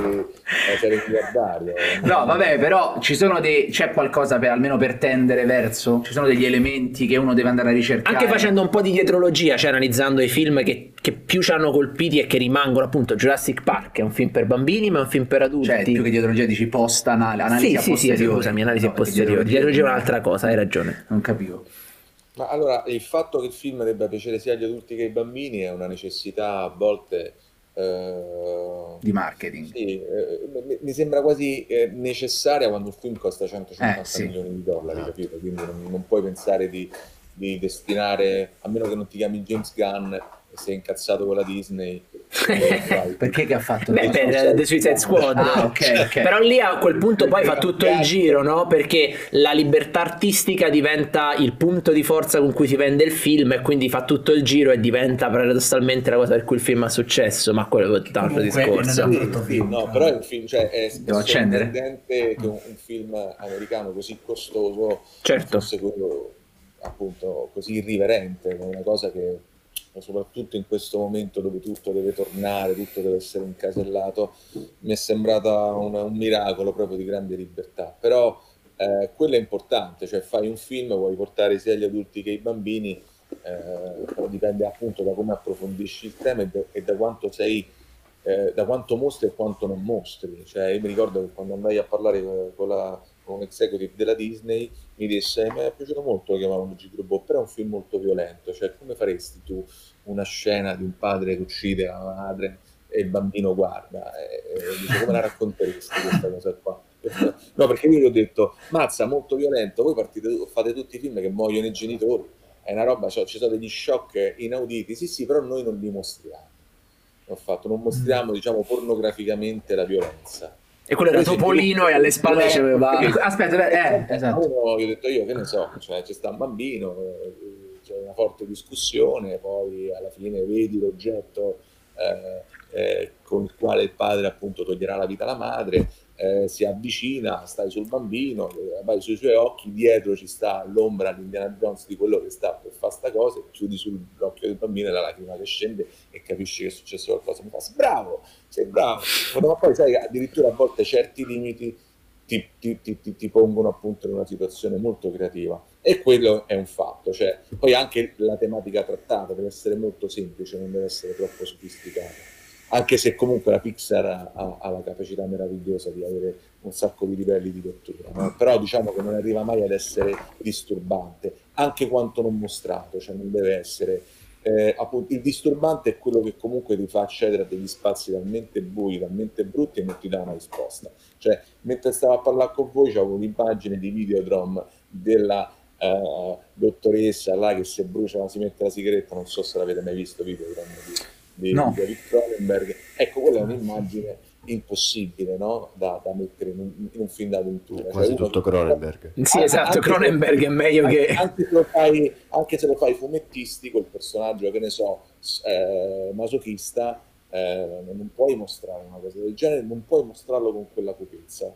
sarei miliardario. No, vabbè, però ci sono dei. c'è qualcosa per, almeno per tendere verso. Ci sono degli elementi che uno deve andare a ricercare. Anche facendo un po' di dietrologia, cioè analizzando i film che, che più ci hanno colpiti e che rimangono, appunto, Jurassic Park è un film per bambini, ma è un film per adulti. Cioè, più che dietologia dici post analisi sì, a sì, sì, scusami, analisi No, posteriori. Dietrologia è un'altra cosa, hai ragione. Non capivo. Ma allora, il fatto che il film debba piacere sia agli adulti che ai bambini è una necessità a volte... eh, Di marketing. Sì, eh, mi- mi sembra quasi eh, necessaria quando il film costa 150 Eh, sì. milioni di dollari, capito? Quindi non, non puoi pensare di, di destinare, a meno che non ti chiami James Gunn e sei incazzato con la Disney. Perché che ha fatto? Beh, per The Suicide Squad. Ah, ok, ok. Però lì a quel punto poi fa tutto il giro, no? Perché la libertà artistica diventa il punto di forza con cui si vende il film e quindi fa tutto il giro e diventa paradossalmente la cosa per cui il film ha successo, ma quello è tutto un altro discorso. film. no, però è un film, cioè è, Devo accendere? sorprendente che un, un film americano così costoso Certo. fosse quello appunto così irriverente, una cosa che soprattutto in questo momento dove tutto deve tornare, tutto deve essere incasellato, mi è sembrata un, un miracolo proprio di grande libertà. Però eh, quello è importante, cioè fai un film, vuoi portare sia gli adulti che i bambini, eh, dipende appunto da come approfondisci il tema e da, e da quanto sei eh, da quanto mostri e quanto non mostri. Cioè, io mi ricordo che quando andai a parlare con, con la, con un executive della Disney mi disse: Mi è piaciuto molto lo chiamavano Gigro Bob, però è un film molto violento. Cioè, come faresti tu una scena di un padre che uccide la madre e il bambino guarda? E, e dice, come la racconteresti questa cosa qua? No, perché io gli ho detto: Mazza, molto violento. Voi partite, fate tutti i film che muoiono i genitori. È una roba, cioè, ci sono degli shock inauditi. Sì, sì, però noi non li mostriamo ho fatto, non mostriamo diciamo pornograficamente la violenza. E quello era Topolino e alle spalle c'aveva... Aspetta, beh, eh, esatto. Uno, io ho detto io che ne so, cioè, c'è sta un bambino, eh, c'è una forte discussione, poi alla fine vedi l'oggetto eh, eh, con il quale il padre appunto toglierà la vita alla madre, eh, si avvicina, stai sul bambino, vai sui suoi occhi, dietro ci sta l'ombra di Indiana Jones di quello che sta per fare sta cosa, e chiudi sull'occhio del bambino e la lacrima che scende e capisci che è successo qualcosa. Mi fa, "Sei bravo, sei bravo. Ma poi sai, addirittura a volte certi limiti ti, ti- ti- ti- ti pongono appunto in una situazione molto creativa e quello è un fatto, cioè, poi anche la tematica trattata deve essere molto semplice, non deve essere troppo sofisticata, anche se comunque la Pixar ha, ha- ha la capacità meravigliosa di avere un sacco di livelli di lettura, no? però diciamo che non arriva mai ad essere disturbante, anche quanto non mostrato, cioè non deve essere eh, appunto, il disturbante è quello che comunque ti fa accedere a degli spazi talmente bui, talmente brutti e non ti dà una risposta. Cioè, mentre stavo a parlare con voi, c'avevo un'immagine di Videodrome della eh, dottoressa là che si brucia, si mette la sigaretta, non so se l'avete mai visto Videodrome di, di, No. di David Cronenberg. Ecco, quella è un'immagine impossibile no? da, da mettere in un, in un film d'avventura. Cioè, Quasi uno tutto Cronenberg. Sì, Ah, esatto, anche- Cronenberg è meglio anche, che... anche se lo fai, anche se lo fai fumettistico, il personaggio, che ne so, eh, masochista, eh, non puoi mostrare una cosa del genere, non puoi mostrarlo con quella cupezza.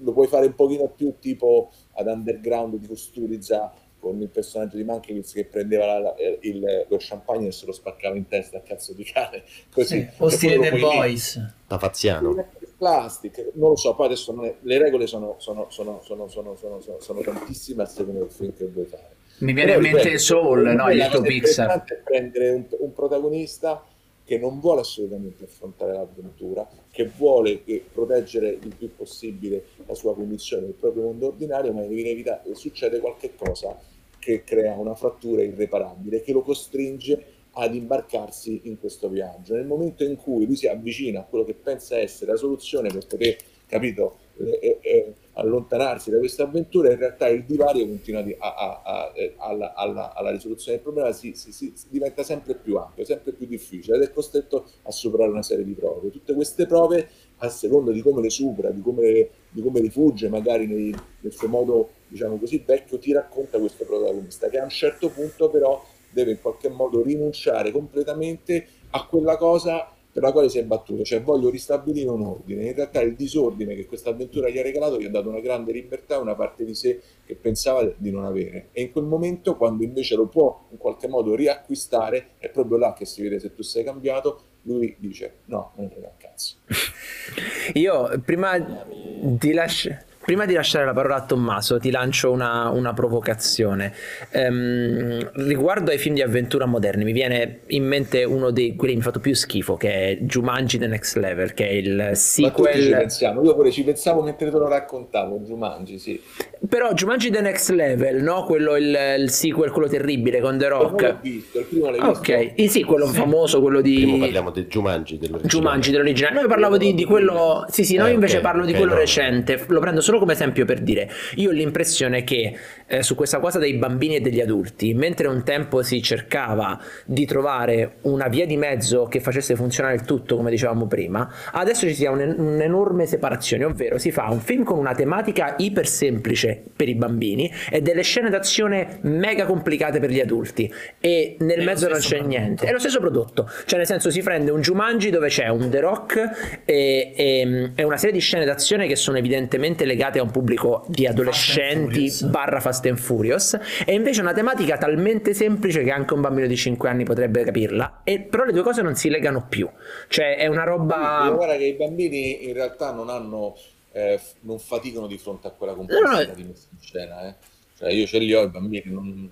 Lo puoi fare un pochino più tipo ad Underground di Kusturica con il personaggio di Mankiewicz che prendeva la- la- il- lo champagne e se lo spaccava in testa a cazzo di cane. Così. Sì, o stile The. Boys. Da Faziano. Plastic, non lo so, poi adesso non è- le regole sono, sono, sono, sono, sono, sono, sono, sono tantissime a seconda del film che vuoi fare. Mi viene in Però, mente ripeto, Soul, no? Il cosa Pixar. è prendere un, un protagonista che non vuole assolutamente affrontare l'avventura, che vuole proteggere il più possibile la sua condizione, il proprio mondo ordinario, ma inevitabilmente succede qualche cosa che crea una frattura irreparabile, che lo costringe ad imbarcarsi in questo viaggio. Nel momento in cui lui si avvicina a quello che pensa essere la soluzione per poter, capito, eh, eh, allontanarsi da questa avventura, in realtà il divario continua di- a- a- a- eh, alla, alla- alla risoluzione del problema, si, si- si- diventa sempre più ampio, sempre più difficile ed è costretto a superare una serie di prove. Tutte queste prove, a seconda di come le supera, di come, di come rifugge, magari nei- nel suo modo, diciamo così, vecchio, ti racconta questo protagonista che a un certo punto però deve in qualche modo rinunciare completamente a quella cosa per la quale si è battuto, cioè voglio ristabilire un ordine. In realtà il disordine che questa avventura gli ha regalato gli ha dato una grande libertà, una parte di sé che pensava di non avere. E in quel momento, quando invece lo può in qualche modo riacquistare, è proprio là che si vede se tu sei cambiato, lui dice no, non frega un cazzo. Io prima di, lasci- prima di lasciare la parola a Tommaso ti lancio una, una provocazione. Ehm, riguardo ai film di avventura moderni mi viene in mente uno dei quelli che mi ha fatto più schifo che è Jumanji The Next Level che è il Ma tutti ci sequel pensiamo, io pure ci pensavo mentre te lo raccontavo, Jumanji, sì. Però Jumanji The Next Level no? quello il, il sequel quello terribile con The primo l'ho Rock visto, il primo l'hai visto? ok eh, sì quello famoso quello Prima di parliamo di Jumanji dell'originale. Jumanji dell'originale. Noi parlavo di, di quello. Sì, sì, noi Eh, invece ok, parlo di ok, quello no. recente. Lo prendo solo come esempio per dire. Io ho l'impressione che eh, su questa cosa dei bambini e degli adulti, mentre un tempo si cercava di trovare una via di mezzo che facesse funzionare il tutto, come dicevamo prima, adesso ci sia un- un'enorme separazione, ovvero si fa un film con una tematica iper semplice per i bambini e delle scene d'azione mega complicate per gli adulti. E nel È lo mezzo non c'è prodotto. niente. È lo stesso prodotto, cioè nel senso si prende un Jumanji dove c'è un The Rock e, e- e una serie di scene d'azione che sono evidentemente legate a un pubblico di adolescenti Furious. barra Fast and Furious e invece una tematica talmente semplice che anche un bambino di 5 anni potrebbe capirla e però le due cose non si legano più cioè è una roba guarda che i bambini in realtà non hanno, eh, non faticano di fronte a quella complessità No, no. di messa in scena. eh. Cioè io ce li ho i bambini, non,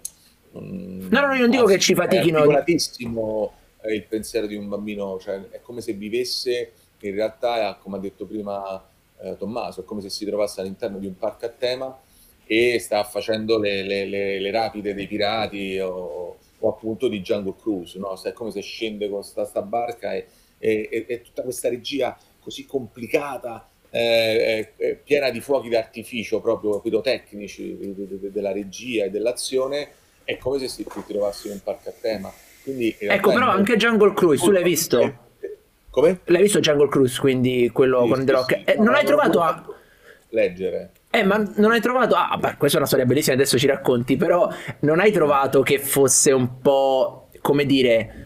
non- No, no, io non dico che ci fatichino. È articolatissimo eh, il pensiero di un bambino, cioè è come se vivesse in realtà, come ha detto prima eh, Tommaso, è come se si trovasse all'interno di un parco a tema e sta facendo le, le- le- le rapide dei pirati o, o appunto di Jungle Cruise, no? È come se scende con sta, sta barca e- e- e tutta questa regia così complicata, eh, eh, eh, piena di fuochi d'artificio proprio pirotecnici de- de- de- della regia e dell'azione, è come se si- ti trovassi in un parco a tema. Quindi, in ecco però anche Jungle Cruise tu l'hai visto? Come? l'hai visto Jungle Cruise quindi quello Sì, con sì, The Rock sì. Eh, non No, hai no, trovato a... Leggere. Eh, ma non hai trovato. Ah, beh, questa è una storia bellissima, adesso ci racconti. Però non hai trovato che fosse un po', come dire,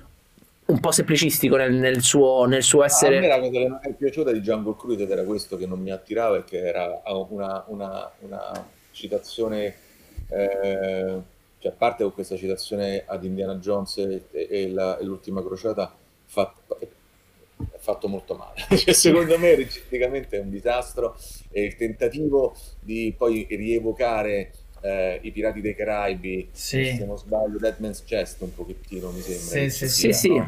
un po' semplicistico nel, nel suo, nel suo A me essere. la cosa che non è piaciuta di Jungle Cruise ed era questo che non mi attirava e che era una, una- una citazione, eh, cioè a parte con questa citazione ad Indiana Jones e, e la- e l'ultima crociata, fa- è fatto molto male. Cioè, secondo me registicamente è un disastro e il tentativo di poi rievocare eh, i Pirati dei Caraibi, Sì. se non sbaglio, Dead Man's Chest un pochettino mi sembra. Sì, sì, Sì, sì.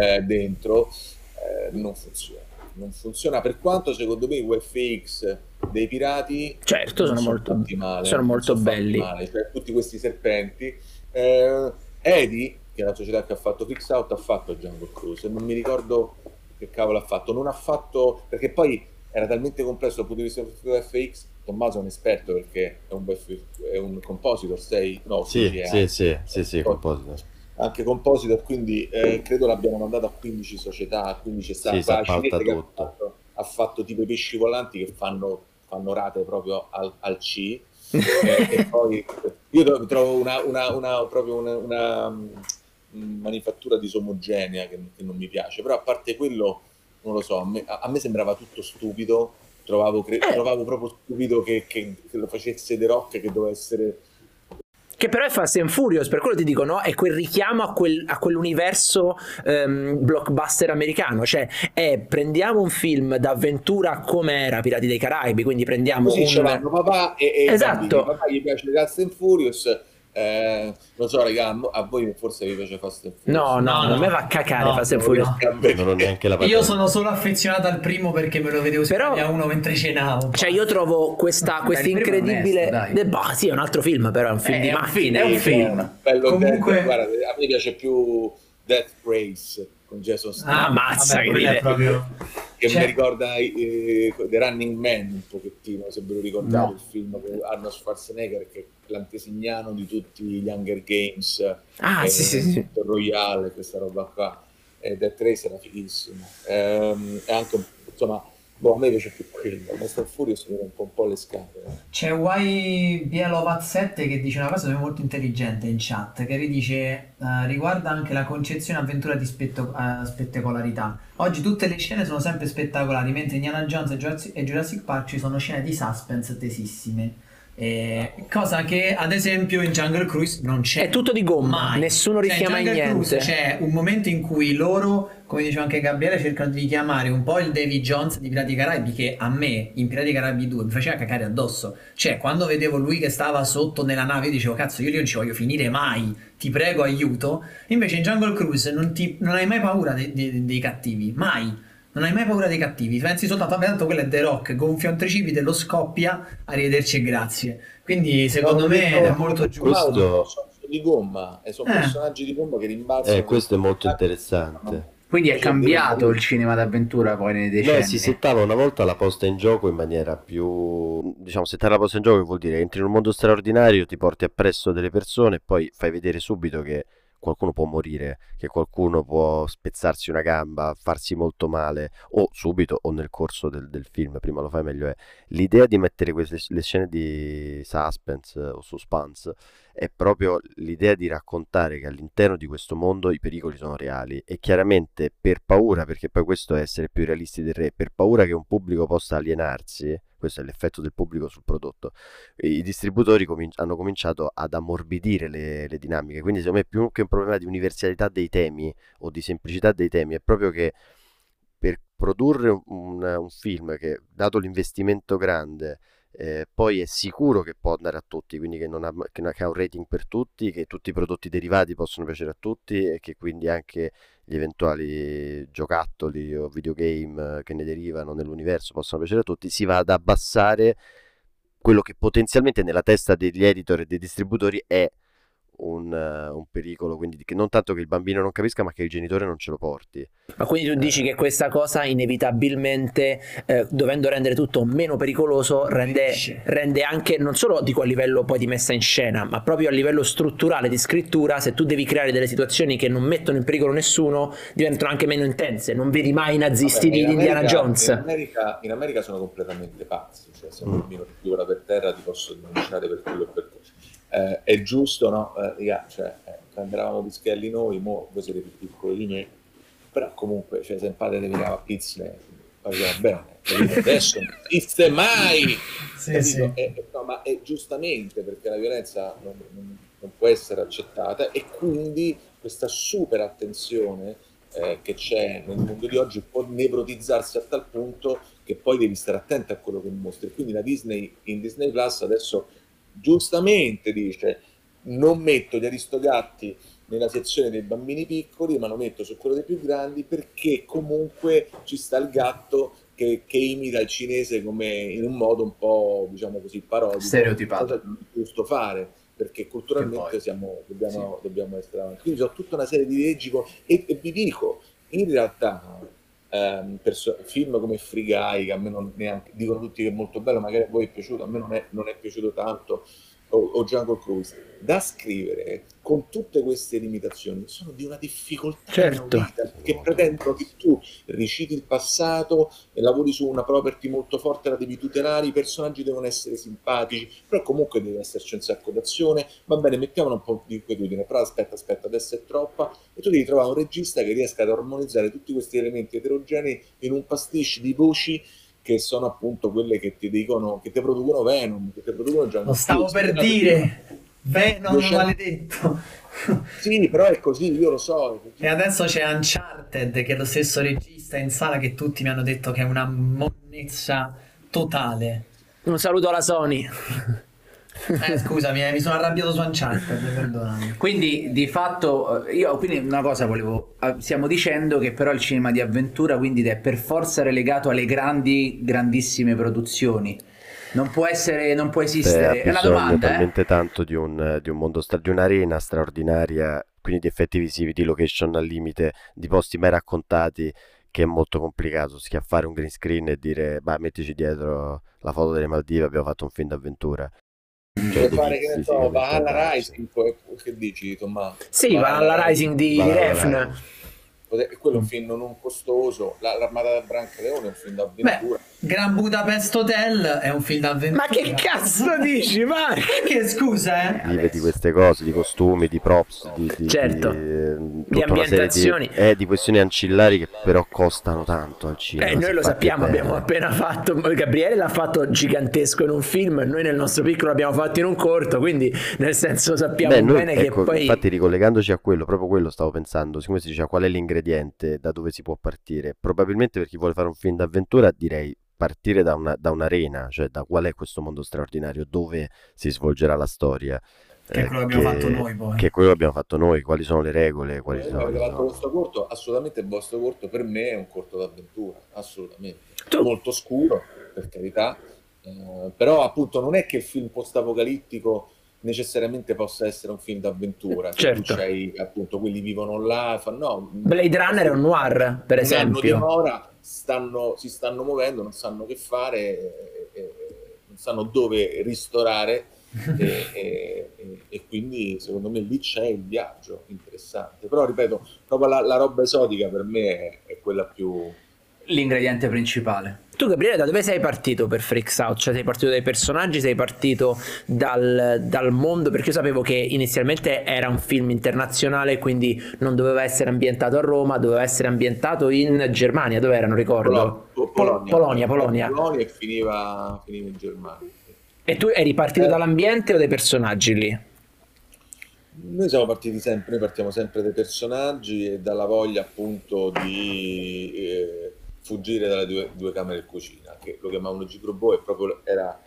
eh, dentro eh, non funziona. Non funziona per quanto secondo me i VFX dei pirati Certo, non sono molto- fatti male, sono molto fatti belli. male, cioè, tutti questi serpenti. Eh, Edi, che è la società che ha fatto Fix Out, ha fatto Jungle Cruise non mi ricordo che cavolo ha fatto. Non ha fatto perché poi era talmente complesso dal punto di vista VFX. Tommaso è un esperto perché è un, è un compositor, sei? No, Sì, è sì, sì, sì, sì, composito. anche compositor, quindi eh, credo l'abbiamo mandato a 15 società, a 15 Sì, stampa che ha fatto, ha fatto tipo i pesci volanti che fanno, fanno rate proprio al, al C. Eh, e poi io tro- trovo una, una- una- proprio una, una, mm, manifattura disomogenea che, che non mi piace, però a parte quello, non lo so, a me, a me sembrava tutto stupido, trovavo, cre- Eh. trovavo proprio stupido che, che- che lo facesse The Rock, che doveva essere Che però è Fast and Furious, per quello ti dico, no? È quel richiamo a, quel- a quell'universo ehm, blockbuster americano. Cioè, è prendiamo un film d'avventura come era Pirati dei Caraibi, quindi prendiamo Così un. l'hanno papà e, e Esatto. Papà gli piace Fast and Furious. Eh, non so, raga, a voi forse vi piace Fast and Furious. No, no, No, a me no. va a cacare No, Fast and no, Furious. no. Non ho neanche la patente. Io sono solo affezionato al primo perché me lo vedevo su Però- Italia 1 mentre cenavo. Cioè, io trovo questa, è incredibile. onesto, dai. de- bah, sì, è un altro film, però è un film Eh, di è un macchine. film, è un di- film. Bello Comunque- Dead, guarda, a me piace più Death Race con Jason Statham. Ah, ammazza, vabbè, che è proprio che C'è- mi ricorda eh, The Running Man un pochettino, se ve lo ricordate, No. il film con Arnold Schwarzenegger che è l'antesignano di tutti gli Hunger Games, Ah, eh, sì, sì, sì. Battle Royale, questa roba qua. E Death Race era fighissimo. Ehm, e anche, insomma, boh, a me piace più quello. Master Furious mi rompe un po' le scatole. C'è YBLovat7 che dice una cosa molto intelligente in chat, che ridice eh, riguarda anche la concezione avventura di spetto- eh, spettacolarità. Oggi tutte le scene sono sempre spettacolari, mentre Indiana Jones e Jurassic Park ci sono scene di suspense tesissime. Eh, cosa che ad esempio in Jungle Cruise non c'è. È tutto di gomma, Mai. nessuno Cioè, richiama in Jungle Cruise niente. C'è un momento in cui loro, come diceva anche Gabriele, cercano di richiamare un po' il Davy Jones di Pirati dei Caraibi che a me in Pirati dei Caraibi 2 mi faceva cacare addosso. Cioè, quando vedevo lui che stava sotto nella nave, io dicevo, cazzo, io non ci voglio finire mai, ti prego, aiuto. Invece in Jungle Cruise non, ti- non hai mai paura de- de- dei cattivi, mai. Non hai mai paura dei cattivi, pensi soltanto, vabbè, tanto quello è The Rock, gonfia un tricipite, lo scoppia, arrivederci e grazie. Quindi secondo me è molto giusto. Questo- Sono, di gomma, e sono Eh. personaggi di gomma che rimbalzano. Eh, questo è molto interessante. Quindi è Cioè, cambiato il cinema d'avventura poi nei decenni. Beh, si settava una volta la posta in gioco in maniera più... Diciamo, settare la posta in gioco vuol dire entri in un mondo straordinario, ti porti appresso delle persone e poi fai vedere subito che qualcuno può morire, che qualcuno può spezzarsi una gamba, farsi molto male, o subito o nel corso del, del film, prima lo fai meglio è. L'idea di mettere queste le scene di suspense o suspense è proprio l'idea di raccontare che all'interno di questo mondo i pericoli sono reali e chiaramente per paura, perché poi questo è essere più realisti del re, per paura che un pubblico possa alienarsi, questo è l'effetto del pubblico sul prodotto, i distributori comin- hanno cominciato ad ammorbidire le, le dinamiche, quindi secondo me più che un problema di universalità dei temi o di semplicità dei temi, è proprio che per produrre un, un- un film che, dato l'investimento grande, eh, poi è sicuro che può andare a tutti, quindi che, ha, che, che ha un rating per tutti, che tutti i prodotti derivati possono piacere a tutti e che quindi anche gli eventuali giocattoli o videogame eh, che ne derivano nell'universo possono piacere a tutti, si va ad abbassare quello che potenzialmente nella testa degli editor e dei distributori è un, eh, un pericolo, quindi che non tanto che il bambino non capisca, ma che il genitore non ce lo porti. Ma quindi tu dici che questa cosa inevitabilmente, eh, dovendo rendere tutto meno pericoloso, rende, rende anche non solo dico a livello poi di messa in scena, ma proprio a livello strutturale di scrittura, se tu devi creare delle situazioni che non mettono in pericolo nessuno, diventano anche meno intense. Non vedi mai i nazisti Vabbè, di in Indiana America- Jones. In America, in America sono completamente pazzi, cioè se un Mm. bambino ti figura per terra ti posso denunciare per quello e per quello. Eh, è giusto, no? Eh, raga, cioè, eh, quando eravamo pischelli noi, mo voi siete più piccoli di me, però comunque, cioè, se un padre ti tirava a pizze, faceva bene, capito? adesso esiste mai! Sì, sì. E- no, ma è giustamente perché la violenza non, non- non può essere accettata e quindi questa super attenzione eh, che c'è nel mondo di oggi può nevrotizzarsi a tal punto che poi devi stare attento a quello che mostri. Quindi la Disney in Disney Plus adesso giustamente dice non metto gli aristogatti nella sezione dei bambini piccoli, ma lo metto su quello dei più grandi perché comunque ci sta il gatto che, che imita il cinese come in un modo un po' diciamo così parodico. Stereotipato. Giusto fare perché culturalmente siamo, dobbiamo, dobbiamo essere avanti. Quindi ho tutta una serie di leggi e, e vi dico, in realtà ehm, perso- film come Free Guy, che a me non neanche, dicono tutti che è molto bello, magari a voi è piaciuto, a me non è, non è piaciuto tanto, o, o Jungle Cruise, da scrivere con tutte queste limitazioni sono di una difficoltà Certo. inaudita, che pretendono che tu riciti il passato e lavori su una property molto forte, la devi tutelare, i personaggi devono essere simpatici, però comunque deve esserci un sacco d'azione, va bene, mettiamola un po' di inquietudine, però aspetta, aspetta, adesso è troppa, e tu devi trovare un regista che riesca ad armonizzare tutti questi elementi eterogenei in un pasticcio di voci che sono appunto quelle che ti dicono, che ti producono Venom, che ti producono Jungle Lo stavo Cruise. per dire. Venom Diciamo- maledetto. Sì, però è così, io lo so. E adesso c'è Uncharted, che è lo stesso regista in sala che tutti mi hanno detto che è una monnezza totale. Un saluto alla Sony. Eh, scusami, eh, mi sono arrabbiato su Uncharted, perdonami. Quindi di fatto eh, io quindi una cosa volevo eh, stiamo dicendo che però il cinema di avventura quindi è per forza relegato alle grandi grandissime produzioni. Non può essere non può Beh, esistere. ha È una domanda, eh? talmente tanto di un, di un mondo, di un'arena straordinaria, quindi di effetti visivi, di location al limite, di posti mai raccontati, che è molto complicato schiaffare un green screen e dire, bah, mettici dietro la foto delle Maldive, abbiamo fatto un film d'avventura. Cioè, fare che ne so, va alla Rising, che dici Tommaso? Sì, va alla Rising di, di Refn. Quello è un film non costoso, L'Armata del Brancaleone è un film d'avventura. Beh, Gran Budapest Hotel è un film d'avventura. Ma che cazzo dici, ma Che scusa, eh? Vive di queste cose, di costumi, di props, di, di, certo. di, di ambientazioni. Di, eh, di questioni ancillari che però costano tanto al cinema. Eh, noi lo sappiamo, bene. abbiamo appena fatto. Gabriele l'ha fatto gigantesco in un film, noi nel nostro piccolo l'abbiamo fatto in un corto, quindi nel senso sappiamo Beh, bene noi, ecco, che poi. Infatti, ricollegandoci a quello, proprio quello stavo pensando, siccome si diceva qual è l'ingrediente, da dove si può partire. Probabilmente per chi vuole fare un film d'avventura direi partire da, una, da un'arena, cioè da qual è questo mondo straordinario, dove si svolgerà la storia. Che è quello che abbiamo fatto noi poi. Che è quello che abbiamo fatto noi, quali sono le regole, quali eh, sono... Avete fatto questo corto, assolutamente il vostro corto per me è un corto d'avventura, assolutamente. Tu... Molto scuro, per carità, eh, però appunto non è che il film post-apocalittico necessariamente possa essere un film d'avventura. Cioè, certo. C'hai appunto quelli vivono là, fanno no. Blade Runner è un noir, per esempio. Un ora stanno, si stanno muovendo, non sanno che fare, eh, eh, non sanno dove ristorare e, e, e, quindi secondo me lì c'è il viaggio interessante. Però ripeto, proprio la, la roba esotica per me è, è quella più l'ingrediente principale. Tu Gabriele da dove sei partito per Freaks Out? Cioè sei partito dai personaggi, sei partito dal, dal, mondo? Perché io sapevo che inizialmente era un film internazionale, quindi non doveva essere ambientato a Roma, doveva essere ambientato in Germania, dove era? Non ricordo. Pol- Polonia. Polonia, Polonia. Polonia e finiva, finiva in Germania. E tu eri partito eh. dall'ambiente o dai personaggi lì? Noi siamo partiti sempre, noi partiamo sempre dai personaggi e dalla voglia appunto di... Eh, fuggire dalle due, due camere e cucina, che lo chiamavano Gigrobò e proprio era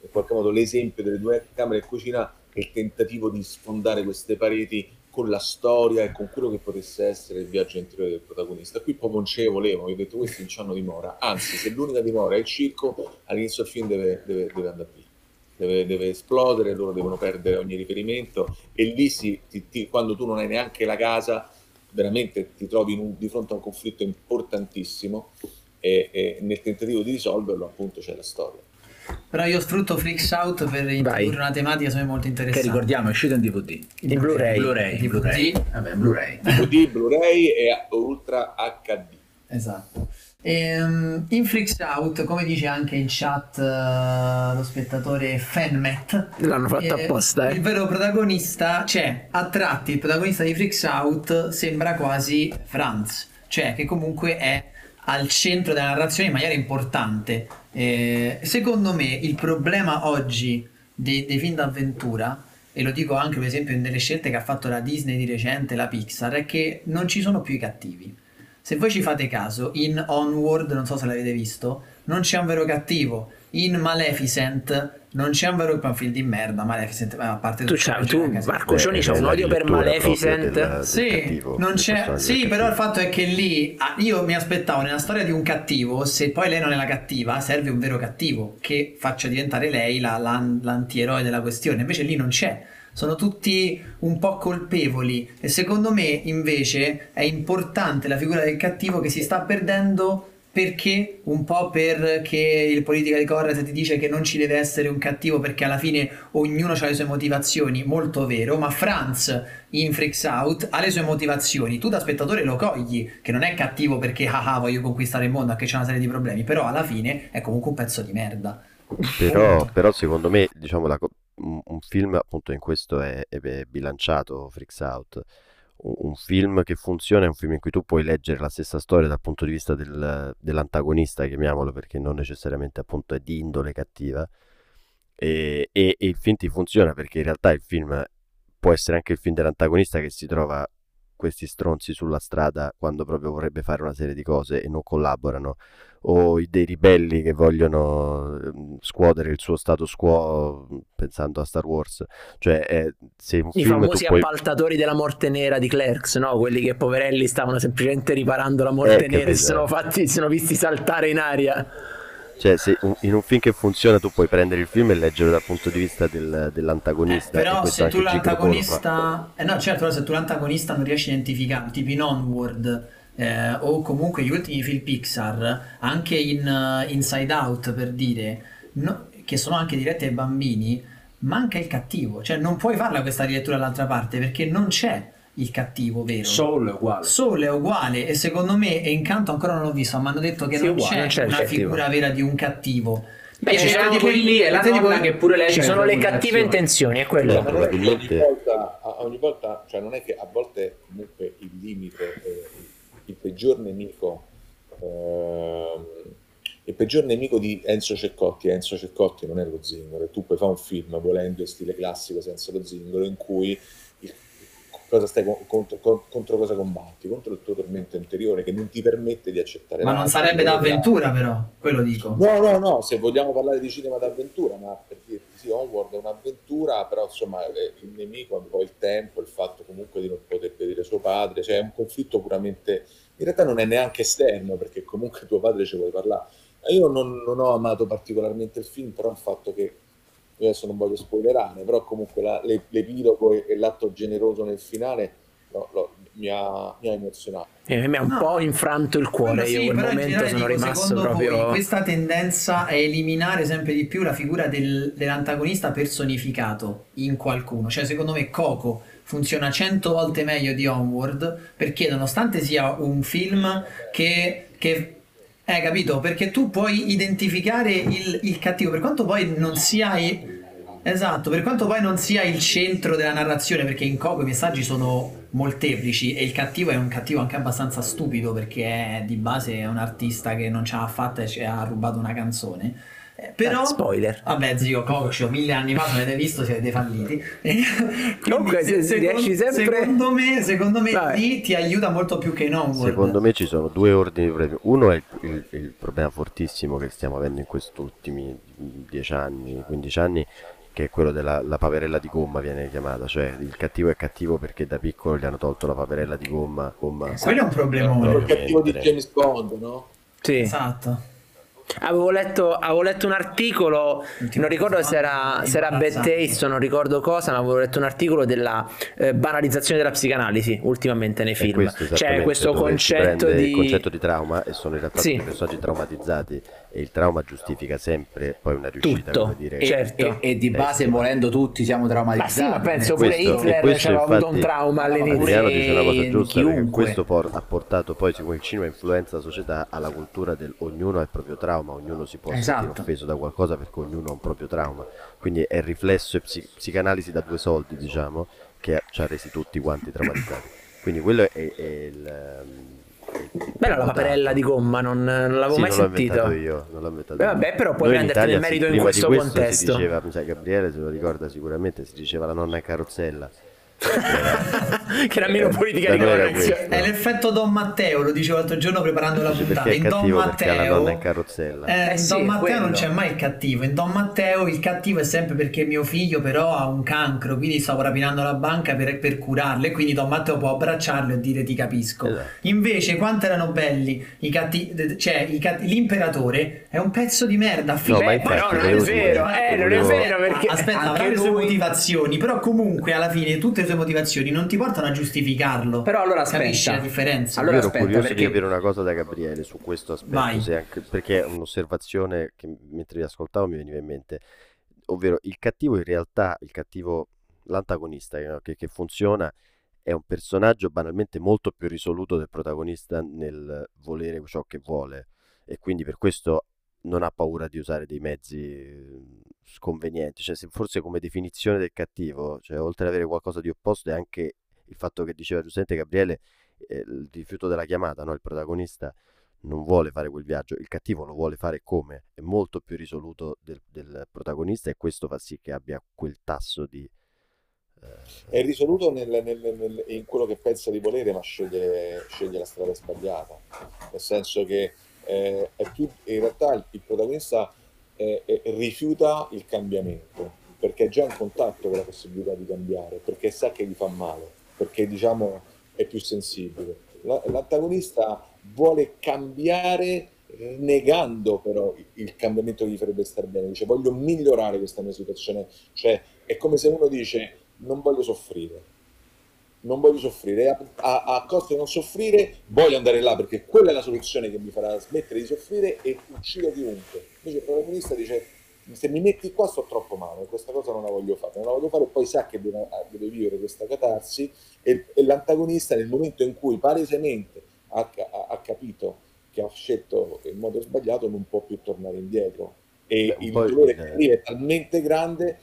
in qualche modo l'esempio delle due camere e cucina e il tentativo di sfondare queste pareti con la storia e con quello che potesse essere il viaggio interiore del protagonista. Qui proprio non ce ne volevano, ho detto questi non hanno dimora, anzi se l'unica dimora è il circo, all'inizio del film deve, deve, deve andare via. Deve, deve, esplodere, loro devono perdere ogni riferimento e lì si, ti, ti, quando tu non hai neanche la casa veramente ti trovi un, di fronte a un conflitto importantissimo e, e, nel tentativo di risolverlo appunto c'è la storia. Però io sfrutto Freaks Out per introdurre una tematica secondo me molto interessante. Che ricordiamo è uscito in DVD. In Blu-ray. Blu-ray. DVD. Blu-ray. Vabbè, Blu-ray. DVD, Blu-ray e Ultra HD. Esatto. Ehm, in Freaks Out, come dice anche in chat uh, lo spettatore Fanmet, l'hanno fatto eh, apposta. Eh. Il vero protagonista, cioè a tratti il protagonista di Freaks Out sembra quasi Franz, cioè che comunque è al centro della narrazione in maniera importante. Eh, secondo me il problema oggi dei, dei film d'avventura e lo dico anche per esempio nelle scelte che ha fatto la Disney di recente, la Pixar, è che non ci sono più i cattivi se voi ci fate caso, in Onward, non so se l'avete visto, non c'è un vero cattivo. In Maleficent non c'è un vero un film di merda. Maleficent, a parte tu, c'ha, tu Marco Cioni c'ha un odio per Maleficent. Del, sì, cattivo, non c'è, sì però il fatto è che lì ah, io mi aspettavo nella storia di un cattivo, se poi lei non è la cattiva, serve un vero cattivo che faccia diventare lei la, la, l'antieroe della questione. Invece lì non c'è sono tutti un po' colpevoli. E secondo me invece è importante la figura del cattivo che si sta perdendo perché? Un po' perché il politica di correct ti dice che non ci deve essere un cattivo perché alla fine ognuno ha le sue motivazioni, molto vero, ma Franz in Freaks Out ha le sue motivazioni, tu da spettatore lo cogli, che non è cattivo perché ah, ah voglio conquistare il mondo, che c'è una serie di problemi, però alla fine è comunque un pezzo di merda. Però, però secondo me, diciamo, la, film appunto in questo è, è bilanciato, Freaks Out. Un, film che funziona è un film in cui tu puoi leggere la stessa storia dal punto di vista del, dell'antagonista, chiamiamolo, perché non necessariamente appunto è di indole cattiva. E, e, e il film ti funziona perché in realtà il film può essere anche il film dell'antagonista che si trova questi stronzi sulla strada quando proprio vorrebbe fare una serie di cose e non collaborano o dei ribelli che vogliono ehm, scuotere il suo status quo pensando a Star Wars. Cioè eh, se un i famosi puoi... appaltatori della morte nera di Clerks no? quelli che poverelli stavano semplicemente riparando la morte Eh, nera e si sono, fatti, si sono visti saltare in aria cioè se in un film che funziona tu puoi prendere il film e leggerlo dal punto di vista del- dell'antagonista. E però se tu l'antagonista eh no certo se tu l'antagonista non riesci a identificare tipo in Onward eh, o comunque gli ultimi film Pixar, anche in uh, Inside Out per dire, no- che sono anche diretti ai bambini, manca il cattivo, cioè non puoi farla questa rilettura dall'altra parte perché non c'è il cattivo vero. Soul è uguale. Soul è uguale e secondo me e Incanto ancora non l'ho visto, ma hanno detto che Sì, non, uguale, c'è non c'è una cattivo. figura vera di un cattivo. Beh, ci Eh, sono anche tipo lì è la tipo- nonna che pure lei Ci sono le cattive intenzioni, è quello. È che ogni Probabilmente- volta, ogni volta, cioè non è che a volte comunque il limite, eh, il peggior nemico, ehm, il peggior nemico di Enzo Ceccotti, Enzo Ceccotti non è lo zingaro, e tu puoi fare un film volendo in stile classico senza lo zingaro in cui cosa stai con- contro, con- contro cosa combatti? Contro il tuo tormento interiore che non ti permette di accettare Ma non sarebbe d'avventura però, quello dico. No, no, no, se vogliamo parlare di cinema d'avventura, ma per dirti sì, Onward è un'avventura, però insomma eh, il nemico è un po' il tempo, il fatto comunque di non poter vedere suo padre, cioè è un conflitto puramente, in realtà non è neanche esterno, perché comunque tuo padre ci vuole parlare. Io non, non ho amato particolarmente il film, però il fatto che, io adesso non voglio spoilerare, però comunque la- l'e- l'epilogo e, e l'atto generoso nel finale no, lo- mi, ha, mi ha emozionato. Eh, mi ha un No. po' infranto il cuore. Quello Io sì, quel in momento sono dico, rimasto secondo proprio. voi questa tendenza a eliminare sempre di più la figura del- dell'antagonista personificato in qualcuno. Cioè, secondo me, Coco funziona cento volte meglio di Onward perché, nonostante sia un film che. che eh, capito? Perché tu puoi identificare il, il cattivo, per quanto poi non sia. Esatto, per quanto poi non sia il centro della narrazione, perché in Coco i messaggi sono molteplici e il cattivo è un cattivo anche abbastanza stupido perché è, di base è un artista che non ce l'ha fatta e ci ha rubato una canzone. Eh, però... Eh, spoiler. Vabbè zio, Coco ci ho mille anni fa, se l'avete visto siete falliti. Quindi Comunque, se- se riesci sempre- Secondo me, secondo me lì ti aiuta molto più che Onward. Secondo me ci sono due ordini di problemi. Uno è il, il- il problema fortissimo che stiamo avendo in questi ultimi 10 anni, 15 anni, che è quello della la paperella di gomma viene chiamata, cioè il cattivo è cattivo perché da piccolo gli hanno tolto la paperella di gomma. gomma Quello è un problemone. No. Il cattivo di James Bond, no? Sì. Esatto. Avevo letto, avevo letto un articolo, non ricordo se era, se era Bad Taste o non ricordo cosa, ma avevo letto un articolo della eh, banalizzazione della psicanalisi ultimamente nei film. questo C'è esattamente, questo concetto di... il concetto di trauma e sono in realtà Sì. personaggi traumatizzati e il trauma giustifica sempre poi una riuscita, Tutto. come dire. E, Certo. e- e di base Eh, sì. volendo tutti siamo Ma traumatizzati. sì, ma penso Eh, pure questo- Hitler questo aveva avuto un trauma all'inizio. Adriano dice una cosa giusta chiunque. questo por- ha portato poi siccome il cinema influenza la società alla cultura del ognuno ha il proprio trauma, ognuno si può Esatto. sentire offeso da qualcosa perché ognuno ha un proprio trauma. Quindi è riflesso e psi- psicanalisi da due soldi, diciamo, che ci ha resi tutti quanti traumatizzati. Quindi quello è, è il ehm, Bella la paperella di gomma, non, non l'avevo sì, mai non l'ho sentito. io, non l'ho inventato Beh, vabbè, però puoi Noi in prenderti il merito in prima questo questo contesto. Si diceva, mi sa Gabriele se lo ricorda sicuramente, si diceva la nonna in carrozzella. che era meno politica Da di correzione. questo. È l'effetto Don Matteo, lo dicevo l'altro giorno preparando la puntata. In Don Matteo, in carrozzella. eh, Eh in sì, Don Matteo non quello. c'è mai il cattivo. In Don Matteo il cattivo è sempre perché mio figlio però ha un cancro, quindi stavo rapinando la banca per, per curarlo. E quindi Don Matteo può abbracciarlo e dire ti capisco. Esatto. Invece, quanto erano belli i cattivi, cioè i cat- l'imperatore è un pezzo di merda. No, ma Beh, infatti, però non è vero, eh, non è vero perché Aspetta, avrà le sue motivazioni, però comunque alla fine tutte le sue motivazioni non ti portano a giustificarlo. Però allora aspetta. Capisci la differenza? Allora Io ero aspetta, curioso perché- di capire una cosa da Gabriele su questo aspetto, anche- perché è un'osservazione che mentre vi ascoltavo mi veniva in mente, ovvero il cattivo in realtà, il cattivo, l'antagonista che, che funziona è un personaggio banalmente molto più risoluto del protagonista nel volere ciò che vuole e quindi per questo non ha paura di usare dei mezzi sconvenienti, cioè se forse come definizione del cattivo, cioè oltre ad avere qualcosa di opposto è anche il fatto che diceva giustamente Gabriele, eh, il rifiuto della chiamata, no? il protagonista non vuole fare quel viaggio, il cattivo lo vuole fare come? È molto più risoluto del, del protagonista e questo fa sì che abbia quel tasso di... eh, È risoluto nel- nel- nel- in quello che pensa di volere, ma sceglie, sceglie la strada sbagliata. Nel senso che eh, è più, in realtà il, il protagonista eh, rifiuta il cambiamento perché è già in contatto con la possibilità di cambiare, perché sa che gli fa male, perché diciamo è più sensibile. La- l'antagonista vuole cambiare negando però il cambiamento che gli farebbe star bene, dice voglio migliorare questa mia situazione, cioè è come se uno dice non voglio soffrire. Non voglio soffrire, a, a, a costo di non soffrire voglio andare là perché quella è la soluzione che mi farà smettere di soffrire e uccidere chiunque. Invece il protagonista dice se mi metti qua sto troppo male, questa cosa non la voglio fare, non la voglio fare. E poi sa che deve, deve vivere questa catarsi e, e, l'antagonista nel momento in cui palesemente ha, ha, ha, capito che ha scelto il modo sbagliato non può più tornare indietro. E Beh, il dolore che arriva è talmente grande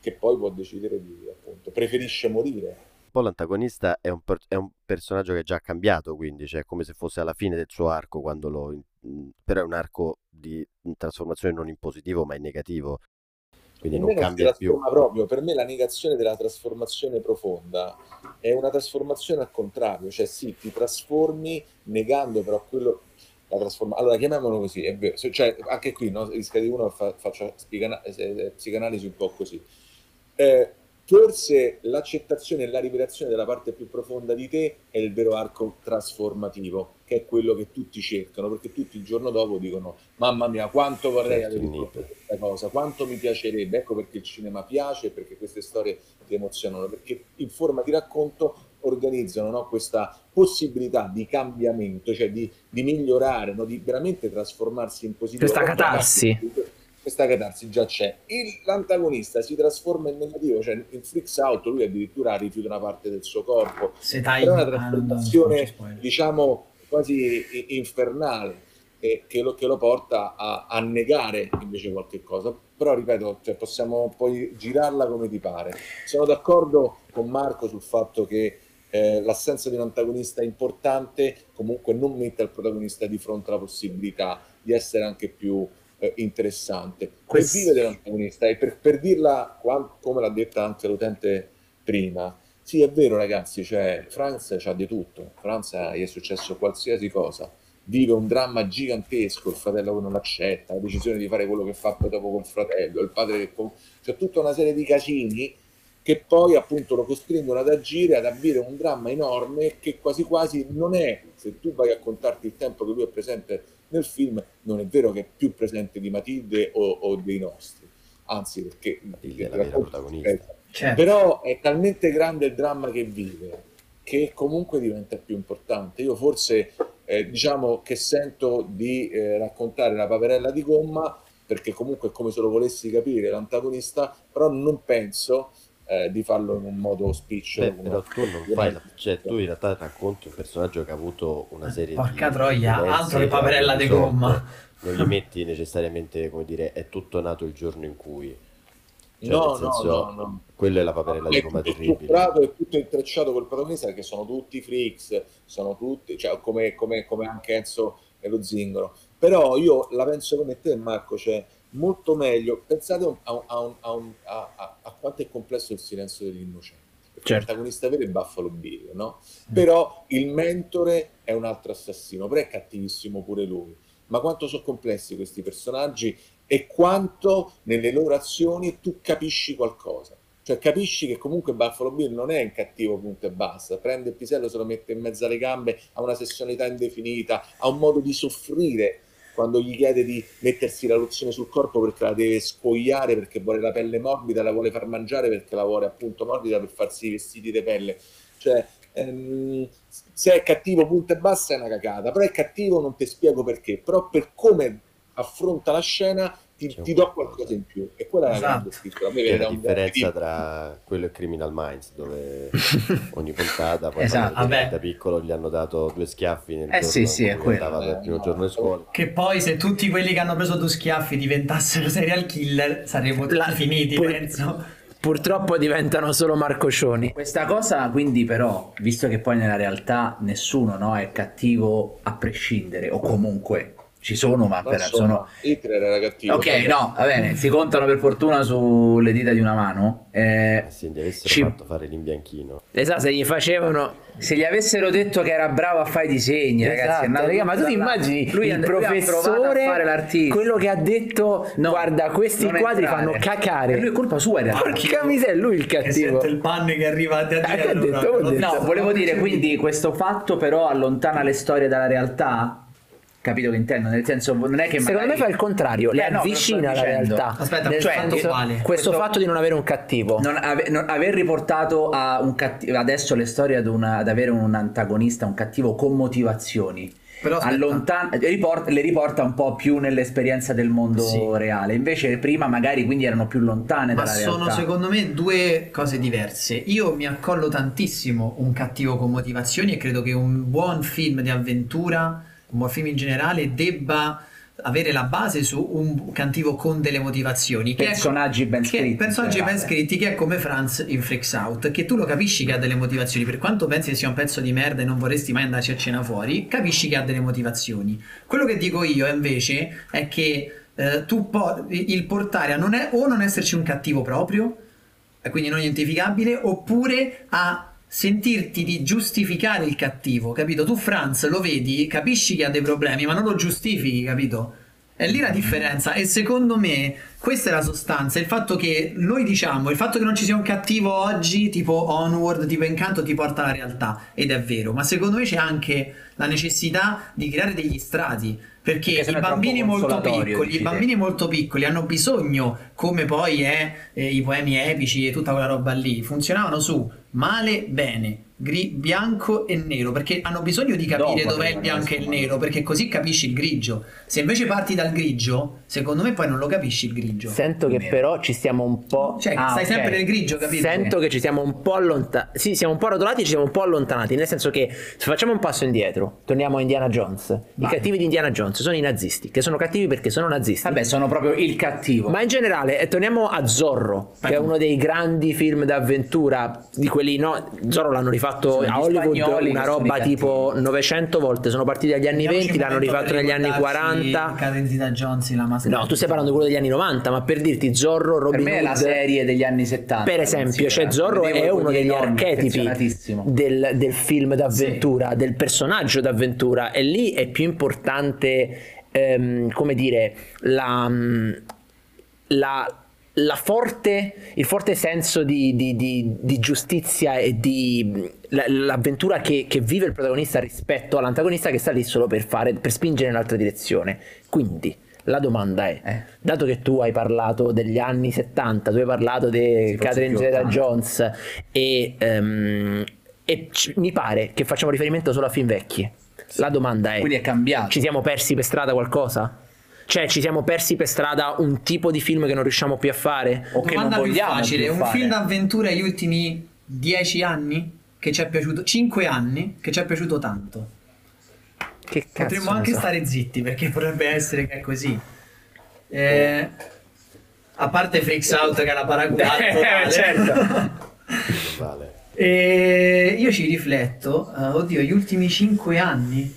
che poi può decidere di appunto preferisce morire po' l'antagonista è un, per- è un personaggio che è già cambiato, quindi cioè come se fosse alla fine del suo arco, quando lo... in- però è un arco di trasformazione non in positivo ma in negativo, quindi non cambia più. proprio, per me la negazione della trasformazione profonda è una trasformazione al contrario, cioè sì, ti trasformi negando però quello, la trasforma... Allora chiamiamolo così, è vero, cioè anche qui no, rischia di uno fa- faccia spigana- eh, eh, psicanalisi un po' così. Eh, Forse l'accettazione e la rivelazione della parte più profonda di te è il vero arco trasformativo, che è quello che tutti cercano, perché tutti il giorno dopo dicono mamma mia quanto vorrei Certo, avere finito. fatto questa cosa, quanto mi piacerebbe, ecco perché il cinema piace, perché queste storie ti emozionano, perché in forma di racconto organizzano no, questa possibilità di cambiamento, cioè di, di migliorare, no, di veramente trasformarsi in positivo. Questa catarsi. Questa catarsi già c'è. Il- l'antagonista si trasforma in negativo, cioè in Freaks Out lui addirittura rifiuta una parte del suo corpo. Se. Però è una trasformazione, diciamo, quasi infernale, e che, lo, che lo porta a, a negare invece qualche cosa. Però, ripeto, cioè, possiamo poi girarla come ti pare. Sono d'accordo con Marco sul fatto che eh, l'assenza di un antagonista importante comunque non mette al protagonista di fronte alla possibilità di essere anche più eh, interessante. Quest- E vive dell'antagonista, e per, per dirla come l'ha detta anche l'utente prima, sì, è vero, ragazzi, cioè, Franz c'ha di tutto. Franz gli è successo qualsiasi cosa. Vive un dramma gigantesco, il fratello che non l'accetta, la decisione di fare quello che fa poi dopo col fratello, il padre che... com- C'è tutta una serie di casini che poi appunto lo costringono ad agire, ad avere un dramma enorme che quasi quasi non è, se tu vai a contarti il tempo che lui è presente nel film, non è vero che è più presente di Matilde o, o dei nostri, anzi perché Matilde è il la vera protagonista. Certo. però è talmente grande il dramma che vive che comunque diventa più importante. Io forse eh, diciamo che sento di eh, raccontare la paperella di gomma perché comunque è come se lo volessi capire l'antagonista, però non penso eh, di farlo in un modo spicciolo. Beh, però tu non fai, la- cioè tu in realtà racconti un personaggio che ha avuto una serie Porca di troia, violenze altro che che paperella di gomma. Non gli metti necessariamente, come dire, è tutto nato il giorno in cui. Cioè, no, nel no, senso, no, no. Quello è la paperella di è gomma terribile. e tutto intrecciato col protagonista perché sono tutti freaks, sono tutti, cioè, come, come- come anche Enzo e lo zingaro. Però io la penso come te, Marco, cioè molto meglio. Pensate a, un- a un- a un- a quanto è complesso il silenzio degli innocenti. Certo. l'antagonista vero è Buffalo Bill, no? Però il mentore è un altro assassino, però è cattivissimo pure lui. Ma quanto sono complessi questi personaggi e quanto nelle loro azioni tu capisci qualcosa. Cioè capisci che comunque Buffalo Bill non è un cattivo punto e basta, prende il pisello, se lo mette in mezzo alle gambe, ha una sessualità indefinita, ha un modo di soffrire quando gli chiede di mettersi la lozione sul corpo perché la deve scoiare, perché vuole la pelle morbida, la vuole far mangiare perché la vuole appunto morbida per farsi i vestiti di pelle. Cioè, ehm, se è cattivo punto e basta è una cagata, però è cattivo non ti spiego perché, però per come affronta la scena ti, un ti do qualcosa. in più e quella è la Esatto. grande scrittura. È la differenza tra quello e Criminal Minds, dove ogni puntata poi Esatto, quando vabbè. da piccolo gli hanno dato due schiaffi nel Eh giorno sì, sì, è quello. andava il primo Eh, giorno di scuola. Che poi se tutti quelli che hanno preso due schiaffi diventassero serial killer saremmo tutti La- finiti, pur- penso. Purtroppo diventano solo marcoscioni. Questa cosa quindi però, visto che poi nella realtà nessuno no, è cattivo a prescindere, o comunque ci sono, ma Ma sono... Hitler era cattivo. Ok, no, va bene, si contano per fortuna sulle dita di una mano. Eh, Eh sì, gli avessero Ci- fatto fare l'imbianchino. Esatto, se gli facevano... se gli avessero detto che era bravo a fare i disegni, ragazzi, è Esatto, andato raga, ma tu ti immagini lui, il and- lui ha provato a professore, fare l'artista. quello che ha detto, No, guarda, questi quadri entrare. fanno cacare. E lui è colpa sua realtà. Porca miseria, è lui il cattivo. sente il panne che arriva Eh, proprio. Ho detto. No, volevo dire, quindi questo fatto però allontana le storie dalla realtà? Capito che intendo? Nel senso, non è che Secondo magari- me fa il contrario, le Eh, no, avvicina alla realtà. Aspetta, Nel cioè, senso- questo Questo- fatto di non avere un cattivo. Non ave- non- aver riportato a un cattivo adesso le storie ad, una- ad avere un antagonista, un cattivo con motivazioni. Però. Allontan- riport- le riporta un po' più nell'esperienza del mondo Sì. reale. Invece, prima magari quindi erano più lontane Ma dalla sono realtà. secondo me due cose diverse. Io mi accollo tantissimo un cattivo con motivazioni e credo che un buon film di avventura, un buon film in generale, debba avere la base su un cattivo con delle motivazioni. Che è- Personaggi ben che- scritti, Personaggi in ben scritti, che è come Franz in Freaks Out, che tu lo capisci che ha delle motivazioni. Per quanto pensi che sia un pezzo di merda e non vorresti mai andarci a cena fuori, capisci che ha delle motivazioni. Quello che dico io invece è che eh, tu po- il portare a non è, o non esserci un cattivo proprio, e quindi non identificabile, oppure a sentirti di giustificare il cattivo, capito? Tu Franz lo vedi, capisci che ha dei problemi, ma non lo giustifichi, capito? È lì la differenza e secondo me questa è la sostanza, il fatto che noi diciamo, il fatto che non ci sia un cattivo oggi, tipo Onward, tipo Incanto, ti porta alla realtà, ed è vero, ma secondo me c'è anche la necessità di creare degli strati, perché, Perché i bambini molto piccoli, i bambini molto piccoli hanno bisogno, come poi è eh, i poemi epici e tutta quella roba lì, funzionavano su male, bene, gri- bianco e nero, perché hanno bisogno di capire Dopo dov'è il bianco e il nero, perché così capisci il grigio. Se invece parti dal grigio, secondo me poi non lo capisci il grigio. Sento che però ci stiamo un po'. Cioè, Ah, stai ok. sempre nel grigio, capito? Sento che ci siamo un po' allontanati. Sì, siamo un po' rotolati e ci siamo un po' allontanati. Nel senso che se facciamo un passo indietro, torniamo a Indiana Jones. I Vai. cattivi di Indiana Jones sono i nazisti, che sono cattivi perché sono nazisti. Vabbè, sono proprio il cattivo. Ma in generale, eh, torniamo a Zorro, che è uno dei grandi film d'avventura di quelli, no? Zorro l'hanno rifatto Sono a Hollywood una roba tipo 900 volte. Sono partiti dagli anni 20, l'hanno rifatto negli anni 40. Cadenzi da Jones, la maschera. No, tu stai parlando di quello degli anni 90, ma per dirti Zorro, per Robin me è la Hood. serie degli anni 70. Per esempio, cioè Zorro è uno degli archetipi del, del film d'avventura, del personaggio d'avventura, e lì è più importante, ehm, come dire, la, la- la forte, il forte senso di, di- di- di giustizia e di la- l'avventura che, che vive il protagonista rispetto all'antagonista che sta lì solo per, fare, per spingere in un'altra direzione. Quindi. La domanda è, Eh. dato che tu hai parlato degli anni 70, tu hai parlato di Sì, Catherine Zeta 80. Jones e, ehm, e ci- mi pare che facciamo riferimento solo a film vecchi. La domanda è, Quindi è cambiato. ci siamo persi per strada qualcosa? Cioè ci siamo persi per strada un tipo di film che non riusciamo più a fare? o che non Domanda più vogliamo facile, più un fare. film d'avventura negli ultimi 10 anni che ci è piaciuto, 5 anni che ci è piaciuto tanto. Che cazzo Potremmo anche so. stare zitti perché potrebbe essere che è così. Eh, a parte Freaks Out che è la paragulata Eh, certo. Vale. E io ci rifletto, eh, oddio, gli ultimi 5 anni.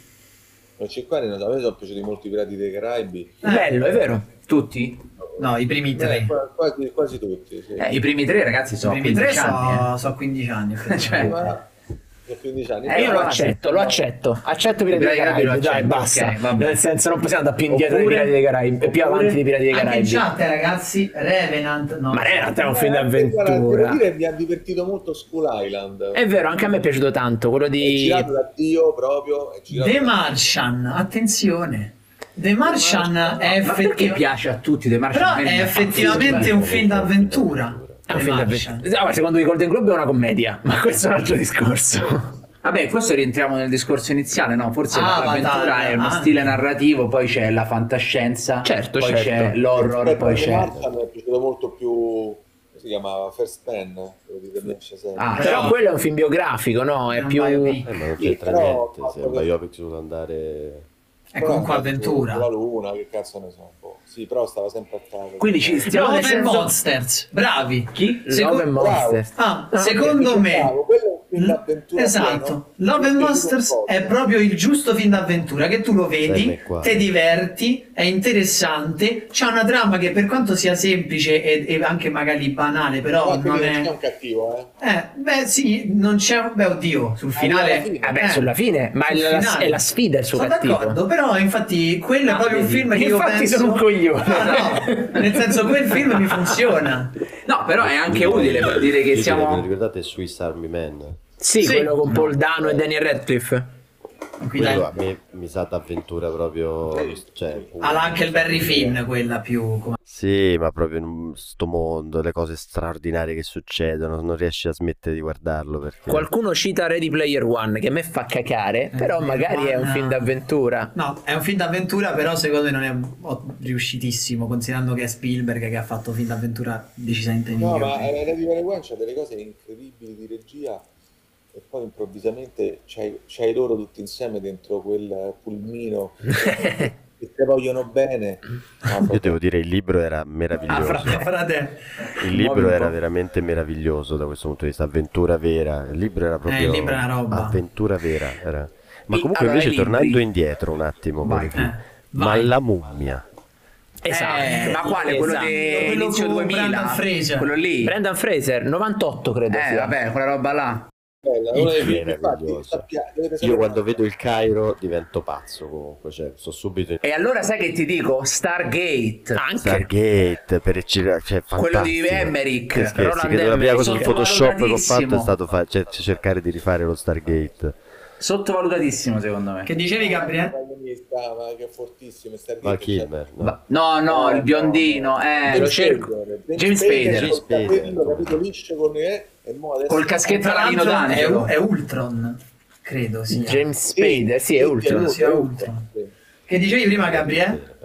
A 5 anni non- a me sono piaciuti molto i pirati dei Caraibi. Bello, è vero. Tutti? No, i primi Eh, tre. qua- quasi, quasi tutti, sì. Eh, I primi tre ragazzi I sono primi tre 15 anni. so, so 15 anni. Cioè, Ma 15 anni. Eh, io lo accetto, lo accetto. Accetto Pirati dei Caraibi Caraibi, dai, accetto, basta. ok, vabbè. Nel senso non possiamo andare più indietro Oppure- dei Pirati dei Caraibi, e più avanti dei Pirati dei Anche in Caraibi. chat, ragazzi, Revenant. No. Ma Revenant è un film Eh, guarda, d'avventura. Devo dire mi ha divertito molto School Island. È vero, anche a me è piaciuto tanto, quello È di... girato da Dio proprio. È The da- Martian, attenzione. The Martian è Ma perché effettivamente. piace a tutti The Martian? Però è effettivamente un film d'avventura. Ah, secondo i Golden Globe è una commedia, ma questo è un altro discorso. Vabbè, questo rientriamo nel discorso iniziale, no? Forse Ah, l'avventura è uno ah. stile narrativo, poi c'è la fantascienza, Certo, poi certo. c'è l'horror, Rispetto poi c'è... Martian mi è piaciuto molto più. si chiama? First Pen. Ah, Però quello è un film biografico, no? È È un più... biopic. Eh, ma non c'entra però niente, se è un biopic dovuto andare... È comunque Però, avventura. La luna, che cazzo ne so. po'. Sì, però stava sempre a casa. Quindi ci stiamo Love senso... Monsters, bravi. Chi? Secondo- Love and Monsters. Ah, Ah, secondo me. bravo, Esatto, pieno. Love and Monsters è proprio il giusto film d'avventura che tu lo vedi, qua. ti diverti, è interessante, c'è una trama che per quanto sia semplice e, e anche magari banale, però Però non quindi non c'è è... un cattivo, eh. Eh, beh sì, non c'è... Beh oddio, sul finale... Vabbè, eh, sulla fine, ma è la, è la sfida il suo Sono cattivo. d'accordo, però infatti quello è Ah, proprio un film che io Infatti penso... sono un coglione. No, no, nel senso quel film mi funziona. No, però è anche utile per dire che siamo... ricordate Swiss Army Man? Sì, Sì. quello con Paul Dano e Daniel Radcliffe. Quindi Quello a me mi sa d'avventura proprio... Cioè, ha anche il Barry Finn, quella più... come- Sì, ma proprio in sto mondo, le cose straordinarie che succedono, non riesci a smettere di guardarlo perché... Qualcuno cita Ready Player One che a me fa cacare, però Eh, magari è un One- film d'avventura. No, è un film d'avventura, però secondo me non è riuscitissimo, considerando che è Spielberg che ha fatto film d'avventura decisamente No, migliori. ma eh, Ready Player One c'ha delle cose incredibili di regia e poi improvvisamente c'hai, c'hai loro tutti insieme dentro quel pulmino che ti vogliono bene. Ah, Io devo dire, il libro era Ah, meraviglioso. fra- frate. Il libro era veramente meraviglioso da questo punto di vista, avventura vera. Il libro era proprio Eh, il libro avventura vera. era. Ma E- comunque allora, invece tornando indietro un attimo, Vai. Eh, ma la mummia, Esatto. Eh, ma quale? Quello Esatto. di Quello inizio con 2000? Brendan Fraser. Quello lì? Brendan Fraser, 98 credo Eh, sia. vabbè, quella roba là. Bella, Meraviglioso. infatti, sappia- io quando vedo il Cairo divento pazzo comunque, cioè, sto subito in E allora sai che ti dico? Stargate. Anche. Stargate per eccellere, cioè Quello di. Emmerich, Che scherzi, Roland che la prima cosa su Photoshop che ho fatto è stato fa- cioè, cercare di rifare lo Stargate. Sottovalutatissimo secondo me. Che dicevi, Gabriele? ma che è fortissimo. Val c'è- Kilmer, no? Va- No, no, il biondino, eh, James lo cerco. James Spader. James col Spader. eh, e caschetto Marino l'altro è, è Ultron, credo sia. James Spader, sì, è Ultron. Sì, è Ultron. Che dicevi prima, Gabriele?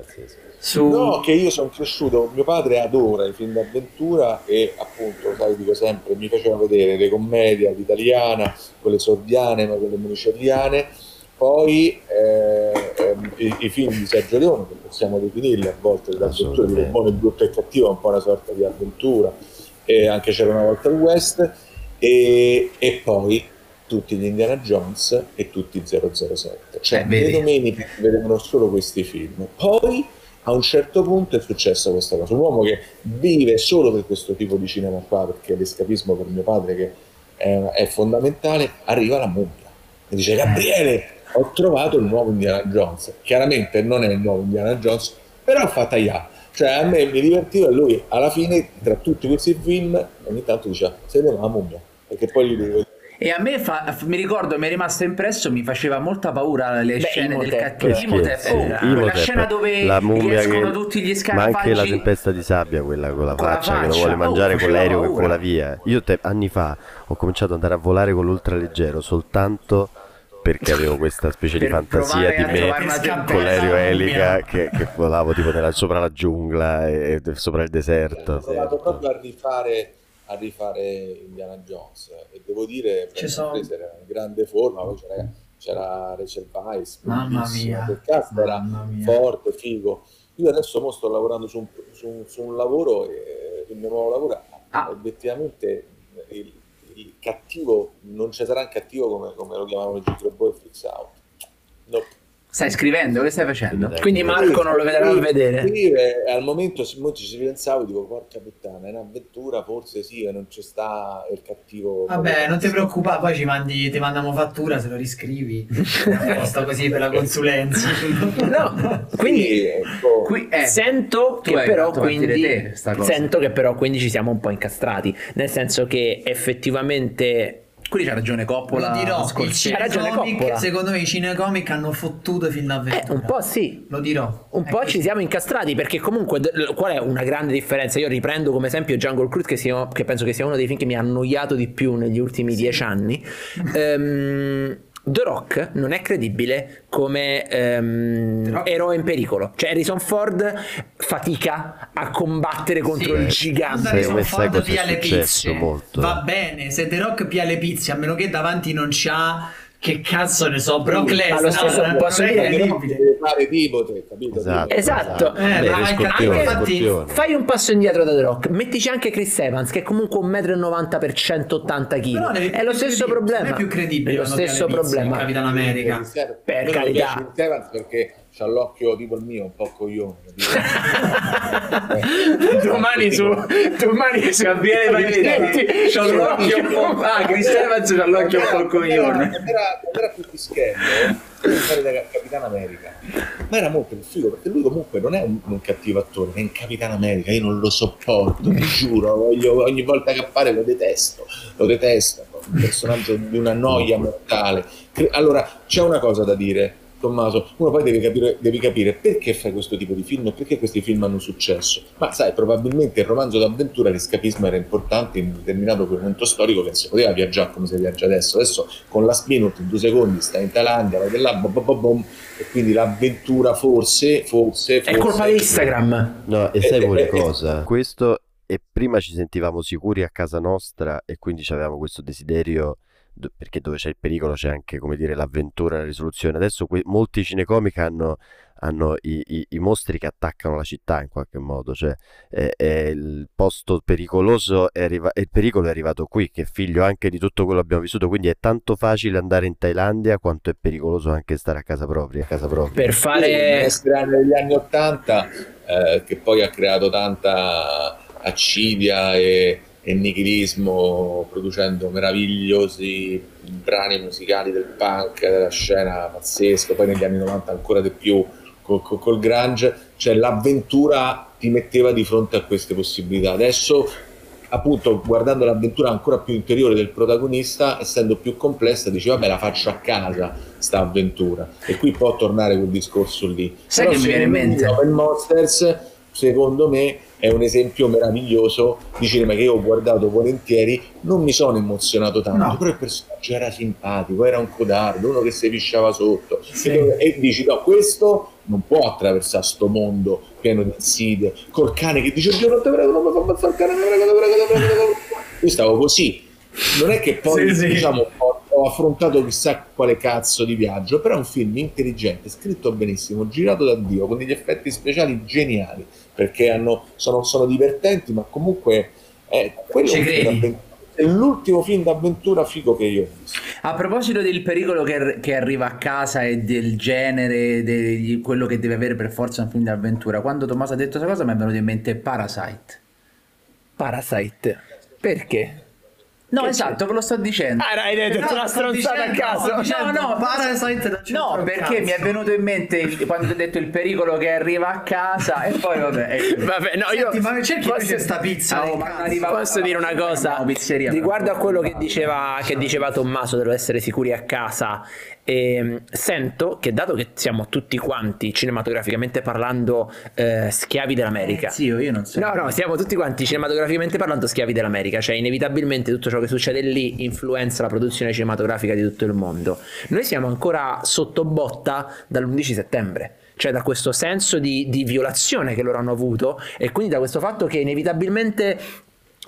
Su... No, che io sono cresciuto, mio padre adora i film d'avventura e appunto, sai, dico sempre, mi faceva vedere le commedie all'italiana, quelle sordiane, ma quelle monicelliane, poi eh, ehm, i, i film di Sergio Leone, che possiamo definirli a volte d'avventura, di Assolutamente. buono, il brutto e cattivo, un po' una sorta di avventura, e anche c'era una volta il West, e, e poi tutti gli Indiana Jones e tutti i 007. Cioè, Eh, le domeniche vedevano solo questi film. Poi a un certo punto è successa questa cosa. Un uomo che vive solo per questo tipo di cinema qua, perché l'escapismo per mio padre, che è, è fondamentale, arriva la mummia e dice: Gabriele, ho trovato il nuovo Indiana Jones. Chiaramente non è il nuovo Indiana Jones, però fa tagliare. Cioè, a me mi divertiva lui alla fine, tra tutti questi film, ogni tanto diceva: Siete la mummia. Perché poi gli dico: E a me fa- mi ricordo, mi è rimasto impresso, mi faceva molta paura le Beh, scene del Imhotep. cattivo. Che Imhotep, scherzi. oh, Imhotep, scena dove la mummia escono che- tutti gli Ma scarafaggi. anche la tempesta di sabbia, quella con la Con la faccia che lo faccia. vuole Oh, mangiare con faceva l'aereo che paura. vola via. Io te- anni fa ho cominciato ad andare a volare con l'ultraleggero soltanto perché avevo questa specie di fantasia di me con l'aereo elica che, che volavo tipo nella- sopra la giungla e, e sopra il deserto. ho provato proprio a rifare, a rifare Indiana Jones e devo dire Brendan sono- era in grande forma poi c'era, c'era Rachel Weisz Mamma mia. quel cast era mia. forte, figo io adesso mo sto lavorando su un, su su un lavoro e sul mio nuovo lavoro Ah. obiettivamente il, il cattivo non ci sarà un cattivo come, come lo chiamavano Gigro Boy Flix Out no. Stai scrivendo? Che stai facendo? Quindi Marco non lo vedrà a vedere. Scrivere, al momento se molti ci pensavo dico porca puttana è un'avventura forse sì e non ci sta il cattivo Vabbè, non ti preoccupare, poi ci mandi, ti mandiamo fattura se lo riscrivi. Costa così per la consulenza. No, quindi Sì, ecco. Qui, eh, sento che però quindi te sento che però quindi ci siamo un po' incastrati, nel senso che effettivamente Qui c'ha ragione Coppola. Lo dirò, il Scorsese. Ha ragione Coppola. secondo me i cinecomic hanno fottuto fin eh, d'avventura. un po' sì. Lo dirò. Un È po' così. ci siamo incastrati perché comunque qual è una grande differenza? Io riprendo come esempio Jungle Cruise che, sia- che penso che sia uno dei film che mi ha annoiato di più negli ultimi dieci anni. Ehm, The Rock non è credibile come ehm, eroe in pericolo. Cioè Harrison Ford fatica a combattere contro Sì. il gigante. Harrison Ford pia le successo pizze, molto? va bene, se The Rock pia le pizze, a meno che davanti non c'ha che cazzo ne so, Brock Lesnar, lo stesso non posso è dire- deve fare tipo te, capito? Esatto. Esatto. Eh, Beh, anche- scorpione, anche infatti- scorpione. Fai un passo indietro da The Rock, mettici anche Chris Evans, che è comunque 1,90 m per 180 kg. Devi- È lo stesso credibile, problema. non è più credibile È lo stesso problema. Capitan America. Per carità. Chris Evans perché c'ha l'occhio tipo il mio, un po' coglione. domani su domani su Gabriele Pagnetti c'ha l'occhio un po'. Ah, Chris Evans c'ha l'occhio un po' coglione. Era, quando era più pischello, per fare da Capitan America, ma era molto più figo perché lui comunque non è un, un cattivo attore, è in Capitan America, io non lo sopporto, ti giuro, voglio- ogni volta che appare lo detesto, lo detesto. un personaggio di una noia mortale. Allora, c'è una cosa da dire, Tommaso, uno poi deve capire, devi capire perché fai questo tipo di film e perché questi film hanno successo. Ma sai, probabilmente il romanzo d'avventura, l'escapismo era importante in un determinato momento storico che non si poteva viaggiare come si viaggia adesso. Adesso con la spinut in due secondi stai in Thailandia, vai là, bom, bom, bom, e quindi l'avventura forse, forse, forse... È colpa di Instagram. No, e sai Eh, pure eh, eh, cosa? Questo e prima ci sentivamo sicuri a casa nostra e quindi avevamo questo desiderio do- perché dove c'è il pericolo c'è anche, come dire, l'avventura e la risoluzione. Adesso que- molti cinecomic hanno, hanno i, i- i mostri che attaccano la città in qualche modo, cioè è, è il posto pericoloso è arriva- il pericolo è arrivato qui, che è figlio anche di tutto quello che abbiamo vissuto, quindi è tanto facile andare in Thailandia quanto è pericoloso anche stare a casa propria, a casa propria. Per fare... Negli anni Ottanta eh, che poi ha creato tanta accidia e, e nichilismo producendo meravigliosi brani musicali del punk, della scena pazzesco, poi negli anni 90 ancora di più col, col, col grunge, cioè l'avventura ti metteva di fronte a queste possibilità. Adesso appunto guardando l'avventura ancora più interiore del protagonista, essendo più complessa, dici vabbè la faccio a casa sta avventura e qui può tornare quel discorso lì. Sai Però che mi viene in mente? Open Monsters secondo me è un esempio meraviglioso di cinema che io ho guardato volentieri, non mi sono emozionato tanto, No. però il personaggio era simpatico, era un codardo, uno che si pisciava sotto Sì. e, e dici no, questo non può attraversare sto mondo pieno di insidie, col cane che dice Dio non te prego, non mi fa ammazzare il cane, prego, prego, prego, te prego. Io stavo così, non è che poi Sì, sì. diciamo ho, ho affrontato chissà quale cazzo di viaggio, però è un film intelligente, scritto benissimo, girato da Dio, con degli effetti speciali geniali, perché hanno- sono, sono divertenti, ma comunque è, quello Ci è film credi? d'avventura. è l'ultimo film d'avventura figo che io ho visto. A proposito del pericolo che, che arriva a casa e del genere, di quello che deve avere per forza un film d'avventura, quando Tommaso ha detto questa cosa mi è venuto in mente Parasite. Parasite. Perché? No, Che esatto, ve lo sto dicendo. Ah, hai detto No, una stronzata a caso. sto dicendo No, no, Parasite da No, perché cazzo. mi è venuto in mente il- quando ho detto il pericolo che arriva a casa e poi vabbè. eh, Vabbè, no, io Senti, ma cerchi posso- sta pizza Oh, arriva- Posso dire una cosa? No, Riguardo a quello che diceva, che diceva Tommaso dello essere sicuri a casa, ehm, sento che dato che siamo tutti quanti, cinematograficamente parlando, eh, schiavi dell'America. Eh, zio, io non so. No, no, siamo tutti quanti cinematograficamente parlando schiavi dell'America, cioè inevitabilmente tutto ciò che succede lì influenza la produzione cinematografica di tutto il mondo. Noi siamo ancora sotto botta dall'11 settembre. Cioè da questo senso di, di violazione che loro hanno avuto e quindi da questo fatto che inevitabilmente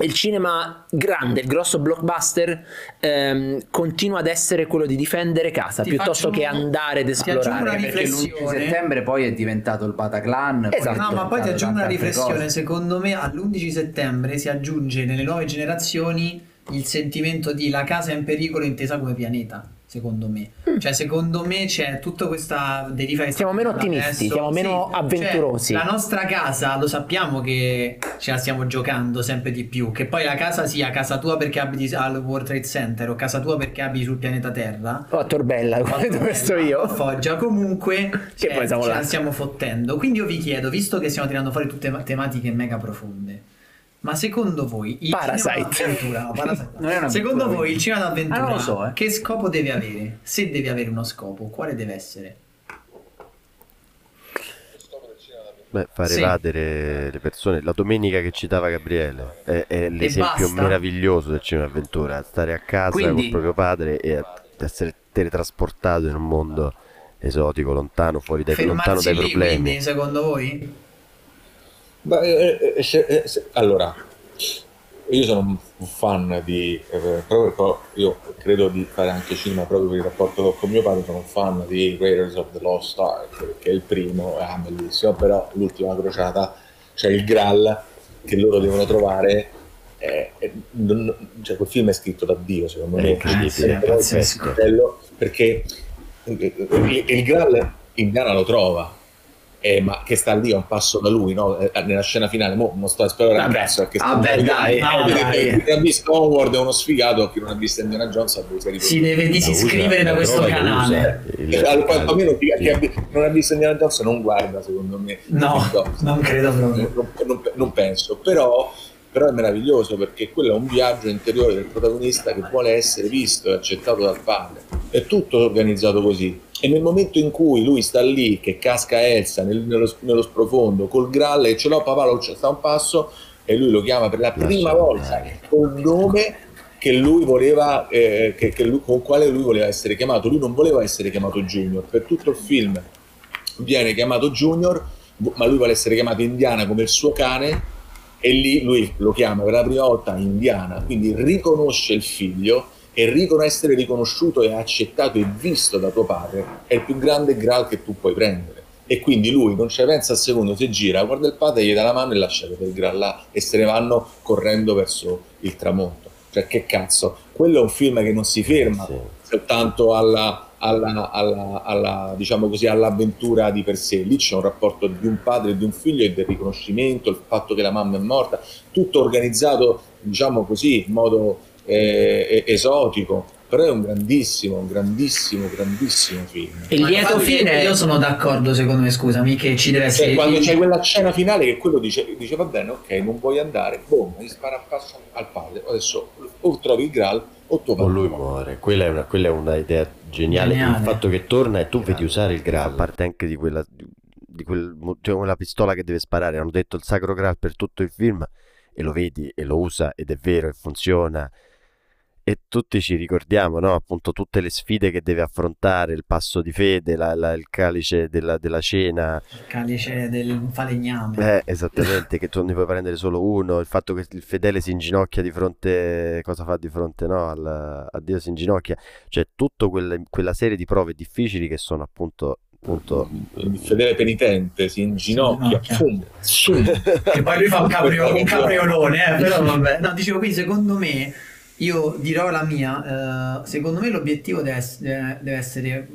il cinema grande, il grosso blockbuster ehm, continua ad essere quello di difendere casa Ti piuttosto che un- andare ad ti aggiungo esplorare. una perché l'11 riflessione. settembre poi è diventato il Bataclan. Esatto. è No, ma poi ti aggiungo una riflessione. cose. Secondo me all'11 settembre si aggiunge nelle nuove generazioni il sentimento di la casa in pericolo intesa come pianeta. Secondo me, cioè, secondo me c'è tutta questa deriva che Siamo meno ottimisti, siamo meno cioè, avventurosi. la nostra casa lo sappiamo che ce la stiamo giocando sempre di più. Che poi la casa sia casa tua perché abiti al World Trade Center o casa tua perché abiti sul pianeta Terra. Oh, Torbella, dove sto io? Foggia comunque Che cioè, poi siamo ce là. la stiamo fottendo. Quindi io vi chiedo, visto che stiamo tirando fuori tutte ma- tematiche mega profonde, ma secondo voi il Parasite. cinema d'avventura, no, Parasite. Non è un'avventura, secondo voi quindi. il cinema d'avventura Ah, non lo so, eh. che scopo deve avere? Se deve avere uno scopo, quale deve essere? Beh, far Sì. evadere le persone. La domenica che citava Gabriele è, è l'esempio meraviglioso del cinema avventura. Stare a casa Quindi- col proprio padre e essere teletrasportato in un mondo esotico, lontano, fuori dai, lontano dai lì, problemi. quindi, secondo voi? Beh, eh, eh, se- eh, se- allora, io sono un fan di, eh, proprio io credo di fare anche cinema proprio per il rapporto con mio padre, sono un fan di Raiders of the Lost Ark, che è il primo, è bellissimo, però l'ultima crociata c'è il Graal che loro devono trovare. eh, eh, non- cioè, quel film è scritto da Dio, secondo È me, incredibile, è pazzesco. bello, perché il, il Graal Indiana lo trova, eh, ma che sta lì a un passo da lui, no? Eh, nella scena finale, mo non sto a sperare a Vabbè, cazzo perché vabbè, dai, no, chi dai. ha visto Howard è uno sfigato, chi non ha visto Indiana Jones ha dovuto Si deve disiscrivere da questo canale. Il- Eh, quantomeno chi, chi non ha visto Indiana Jones non guarda secondo me No, non credo proprio. non, non- non penso però, però è meraviglioso perché quello è un viaggio interiore del protagonista che vuole essere visto e accettato dal padre. È tutto organizzato così. E nel momento in cui lui sta lì, che casca Elsa nel- nello, nello sprofondo, col gralle, e ce l'ho papà, lo sta un passo, e lui lo chiama per la prima volta col nome che lui voleva, eh, che- che lui- con quale lui voleva essere chiamato. Lui non voleva essere chiamato Junior, per tutto il film viene chiamato Junior, ma lui vuole essere chiamato Indiana come il suo cane e lì lui lo chiama per la prima volta Indiana, quindi riconosce il figlio e riconosce essere riconosciuto e accettato e visto da tuo padre è il più grande graal che tu puoi prendere. E quindi lui non ci pensa al secondo, si gira, guarda il padre, gli dà la mano e lascia il graal là e se ne vanno correndo verso il tramonto. Cioè che cazzo, quello è un film che non si ferma soltanto alla, alla- alla- alla, diciamo così, all'avventura di per sé. Lì c'è un rapporto di un padre e di un figlio e del riconoscimento, il fatto che la mamma è morta, tutto organizzato, diciamo così, in modo eh, esotico. Però è un grandissimo, un grandissimo, grandissimo film. Il lieto infatti fine Io sono d'accordo, secondo me, scusami, che ci deve essere. Cioè, quando c'è quella scena finale che quello dice, dice va bene, ok, non vuoi andare, boom, gli spara a passo al padre. Adesso o trovi il Graal o tuo O padre. lui muore, quella è una, quella è una idea geniale. Geniale. Il fatto che torna e tu vedi usare il Graal, fa parte anche di quella, di quel, cioè quella pistola che deve sparare. Hanno detto il sacro Graal per tutto il film e lo vedi e lo usa ed è vero e funziona. E tutti ci ricordiamo, no? Appunto, tutte le sfide che deve affrontare, il passo di fede, la- la- il calice della, della cena. il calice del falegname. Eh, esattamente, che tu ne puoi prendere solo uno, il fatto che il fedele si inginocchia di fronte, cosa fa di fronte, no? Al, a Dio si inginocchia, cioè tutta quella serie di prove difficili che sono appunto, appunto Il fedele penitente si inginocchia, Si fum, fum. Che poi lui fa un, caprio- un capriolone, eh, però vabbè. No, dicevo qui, secondo me, io dirò la mia, eh, secondo me l'obiettivo deve, ess- deve- essere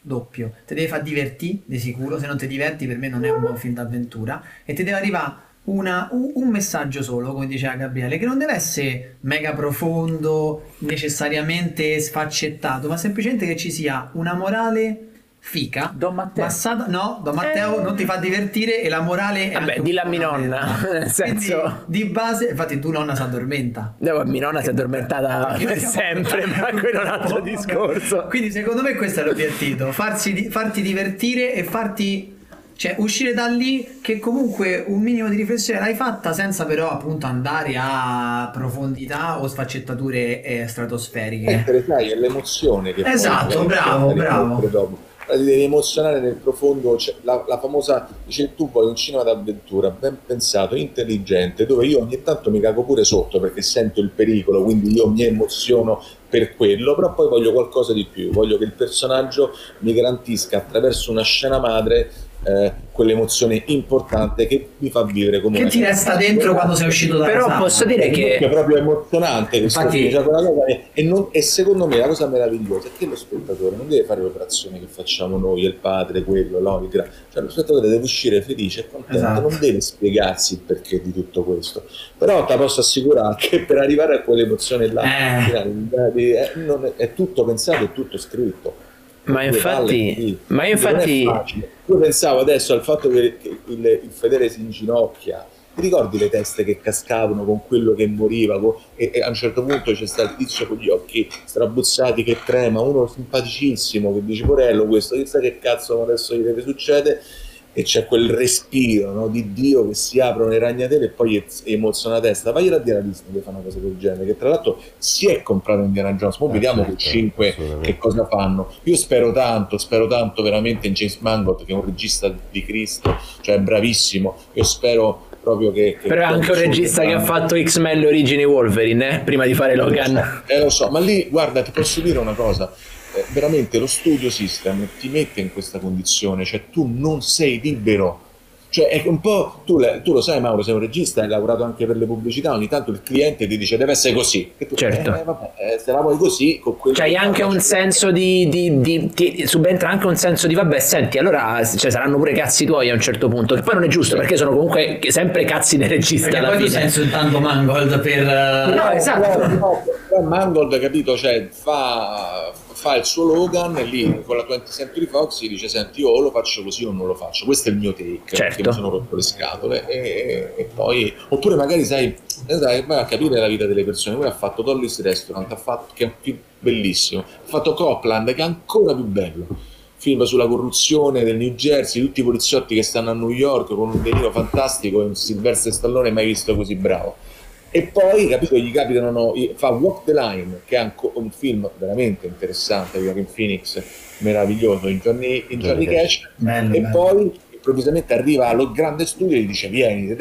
doppio. Ti deve far divertire, di sicuro, se non ti diverti per me non è un buon film d'avventura, e ti deve arrivare una- un, un messaggio solo, come diceva Gabriele, che non deve essere mega profondo, necessariamente sfaccettato, ma semplicemente che ci sia una morale fica. Don Matteo. Passata, no, Don Matteo Eh. non ti fa divertire e la morale è Vabbè, anche un dilla po' a mia una nonna, nel senso- Quindi, di base, infatti tu nonna si addormenta. No, mia nonna si è addormentata per sempre, ma quello è un altro discorso. Quindi secondo me questo è l'obiettivo, farsi di- farti divertire e farti cioè uscire da lì che comunque un minimo di riflessione l'hai fatta senza però appunto andare a profondità o sfaccettature eh, stratosferiche. Mentre sai, è l'emozione che Esatto, bravo, bravo. dopo. Devi emozionare nel profondo, cioè, la, la famosa, dice tu vuoi un cinema d'avventura ben pensato, intelligente, dove io ogni tanto mi cago pure sotto perché sento il pericolo, quindi io mi emoziono per quello, però poi voglio qualcosa di più, voglio che il personaggio mi garantisca attraverso una scena madre eh, quell'emozione importante che mi fa vivere come Che ti resta dentro quando sei uscito dalla Però sala. posso dire è che proprio emozionante Infatti- e, e non- e secondo me la cosa meravigliosa è che lo spettatore non deve fare l'operazione che facciamo noi, il padre, quello, no, il gra- cioè lo spettatore deve uscire felice e contento, Esatto. non deve spiegarsi il perché di tutto questo. Però ti posso assicurare che per arrivare a quell'emozione là, Eh. eh, non è, è tutto pensato, è tutto scritto. Ma palle infatti, ma infatti. Io pensavo adesso al fatto che il, il fedele si inginocchia. Ti ricordi le teste che cascavano con quello che moriva? co- e, e a un certo punto c'è sta il tizio con gli occhi strabuzzati che trema, uno simpaticissimo che dice Porello questo, chissà che cazzo adesso gli deve succedere e c'è quel respiro no, di Dio che si aprono le ragnatele e poi emoziona la testa. Vagliela a dire a Disney che fa una cosa del genere, che tra l'altro si è comprato Indiana Jones, ora Eh, vediamo certo, che 5 assolutamente. che cosa fanno. Io spero tanto, spero tanto veramente in James Mangold che è un regista di Cristo, cioè bravissimo. Io spero proprio che... che però è anche un regista che ha fatto X-Men le origini Wolverine, eh, prima di fare Logan. Eh lo so, ma lì guarda, ti posso dire una cosa. Eh, veramente lo studio system ti mette in questa condizione, cioè tu non sei libero. Cioè è un po', tu, le- tu lo sai Mauro, sei un regista, hai lavorato anche per le pubblicità, ogni tanto il cliente ti dice deve essere così. Tu, Certo. eh, vabbè, eh, se la vuoi così, con quello Cioè, hai anche un senso di, di, di- ti subentra anche un senso di vabbè, senti, allora cioè, saranno pure cazzi tuoi a un certo punto. Che poi non è giusto perché sono comunque sempre cazzi del regista Perché alla poi tu fine. stai insultando Mangold per... eh, No, esatto. No, no, però Mangold, capito, cioè, fa, fa il suo Logan e lì con la 20th Century Fox gli dice senti o lo faccio così o non lo faccio questo è il mio take Certo. perché mi sono rotto le scatole. E, e poi oppure magari sai, sai vai a capire la vita delle persone. Lui ha fatto Dolly's Restaurant ha fatto, che è un film bellissimo ha fatto Copland che è ancora più bello. Film sulla corruzione del New Jersey tutti i poliziotti che stanno a New York con un deliro fantastico e un Sylvester Stallone mai visto così bravo e poi, capito, gli capitano, fa Walk the Line, che è un film veramente interessante, di Joaquin Phoenix, meraviglioso, in Johnny, in Johnny Cash, Bello, e bello. poi improvvisamente arriva allo grande studio e gli dice vieni, ti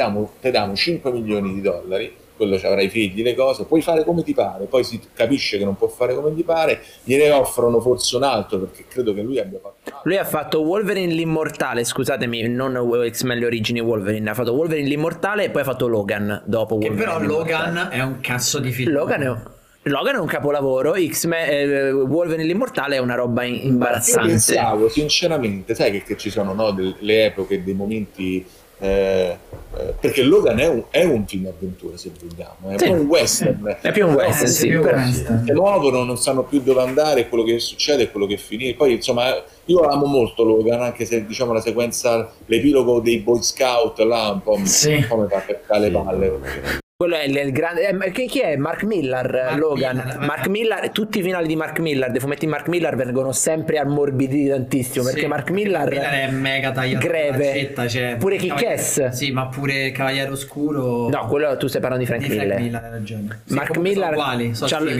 diamo 5 milioni di dollari, quello ci avrai i figli, le cose, puoi fare come ti pare, poi si capisce che non può fare come gli pare, gliene offrono forse un altro, perché credo che lui abbia fatto Lui ha fatto Wolverine l'immortale, scusatemi, non X-Men le origini Wolverine, ha fatto Wolverine l'immortale e poi ha fatto Logan dopo Che Wolverine. però l'immortale. Logan è un cazzo di film. Logan è un, Logan è un capolavoro, X-Men, eh, Wolverine l'immortale è una roba in- Io imbarazzante. pensavo sinceramente, sai che, che ci sono no, delle epoche, dei momenti. Eh, eh, perché Logan è un, è un film avventura, se vogliamo, è Sì. un western. È più un western, sì, più western. Si muovono, non sanno più dove andare, quello che succede e quello che finisce. Poi, insomma, io amo molto Logan, anche se diciamo la sequenza, l'epilogo dei Boy Scout là un po', mi- Sì. un po' mi fa le Sì. palle. Quello è il, grande. eh, chi, chi è? Mark Millar, eh, Mark Logan. Millar, Mark Millar, tutti i finali di Mark Millar, dei fumetti di Mark Millar vengono sempre ammorbiditi tantissimo. Sì, perché Mark Millar, è mega tagliato greve. l'accetta, cioè, Pure Kick-Ass. Sì, ma pure Cavaliere Oscuro. No, quello tu stai parlando di Frank di Frank Miller. Miller, hai ragione. Sì, Mark Millar, uguali.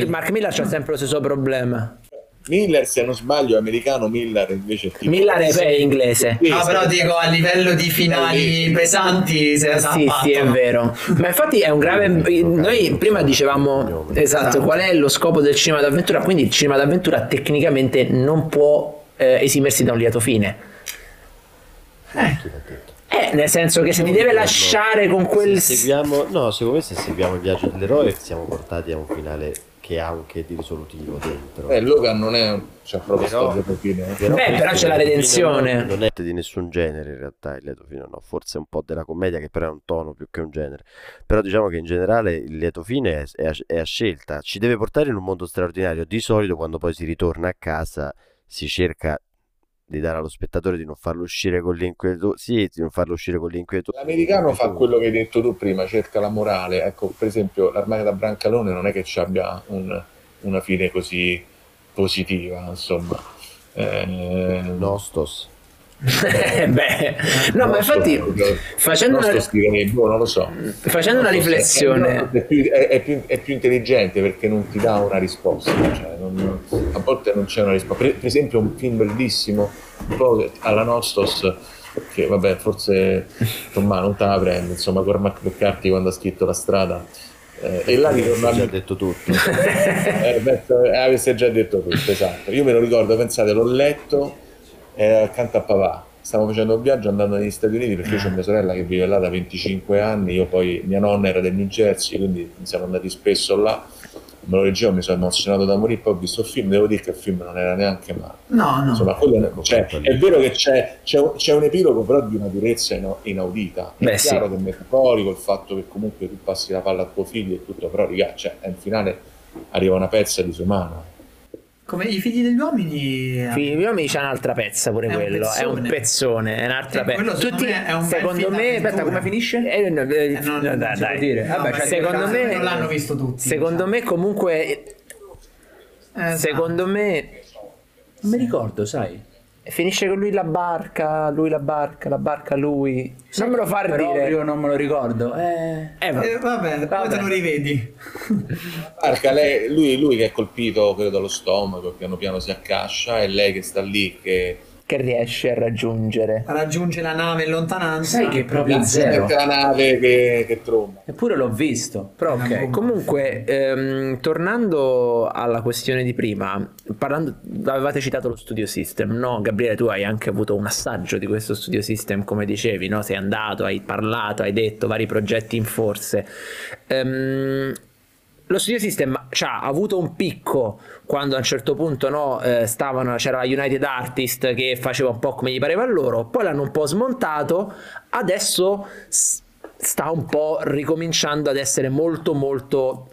Mark Millar c'ha sempre lo stesso problema. Miller, se non sbaglio, è americano, Miller invece è tipo... Millar è, è inglese. No, però dico a livello di finali pesanti se Sì, fatto. sì, è vero. Ma infatti è un grave. Noi prima dicevamo esatto qual è lo scopo del cinema d'avventura. Quindi il cinema d'avventura tecnicamente non può eh, esimersi da un lieto fine. Eh, nel senso che se ti deve lasciare con quel. Se seguiamo, no, secondo me se seguiamo il viaggio dell'eroe siamo portati a un finale che ha anche di risolutivo dentro. Eh, Logan non è... C'è proprio Però- fine. eh. Beh, però c'è la redenzione. non è di nessun genere in realtà il lieto fine, no, forse un po' della commedia che però è un tono più che un genere. Però diciamo che in generale il lieto fine è, è a, è a scelta, ci deve portare in un mondo straordinario. Di solito quando poi si ritorna a casa si cerca di dare allo spettatore di non farlo uscire con l'inquieto, sì, di non farlo uscire con l'inquieto. L'americano fa quello che hai detto tu prima, cerca la morale. Ecco, per esempio, l'armata da Brancalone non è che ci abbia un- una fine così positiva, insomma. Eh, Nostos. Beh, no, ma infatti, facendo una, Nostos direi, boh, non lo so. facendo una è- riflessione. È più, è- è più- è più intelligente perché non ti dà una risposta, cioè non- a volte non c'è una risposta. Per, per esempio, un film bellissimo, un po' alla Nostos, che vabbè, forse Tommaso non te la prende, insomma, Cormac McCarthy quando ha scritto La strada. eh, e là ritorna Ci ha detto tutto. eh, eh, avesse già detto tutto, esatto. Io me lo ricordo, pensate, l'ho letto eh, accanto a papà. Stavo facendo un viaggio andando negli Stati Uniti perché io ho mia sorella che vive là da 25 anni, io poi mia nonna era del New Jersey, quindi siamo andati spesso là. Me lo leggevo, mi sono emozionato da morire, poi ho visto il film, devo dire che il film non era neanche male. No, no. Insomma, quello è, cioè, è vero che c'è, c'è un- c'è un epilogo, però di una durezza ina- inaudita. È Beh, sì. chiaro che è metaforico il fatto che comunque tu passi la palla a tuo figlio e tutto, però, raga, cioè, al finale arriva una pezza di sua mano. Come i figli degli uomini. Figli miei c'è un'altra pezza pure È un quello. È un pezzone. è un'altra Eh, pezza. quello secondo me un aspetta, come finisce? Eh, no, eh, Eh, non- no, non dai, dai. dire. No, Vabbè, ma cioè, secondo me- non l'hanno visto tutti. Secondo me, comunque, Eh, secondo me, Non mi ricordo, sai. Finisce con lui la barca, lui la barca, la barca lui. Non me lo far Proprio dire. non me lo ricordo. Eh... Eh, va- Eh, vabbè, poi te lo rivedi. Arca, lei- lui, lui che è colpito, credo, allo stomaco, piano piano si accascia, e lei che sta lì, che che riesce a raggiungere. Raggiunge la nave in lontananza. Sai che proprio zero. la nave che, che tromba. Eppure l'ho visto. Però ok. Comunque, ehm, tornando alla questione di prima, parlando, avevate citato lo studio system, no? Gabriele, tu hai anche avuto un assaggio di questo studio system, come dicevi, no? Sei andato, hai parlato, hai detto vari progetti in forse. Ehm, lo studio system ci ha avuto un picco quando a un certo punto no, eh, stavano, c'era la United Artist che faceva un po' come gli pareva a loro, poi l'hanno un po' smontato, adesso sta un po' ricominciando ad essere molto molto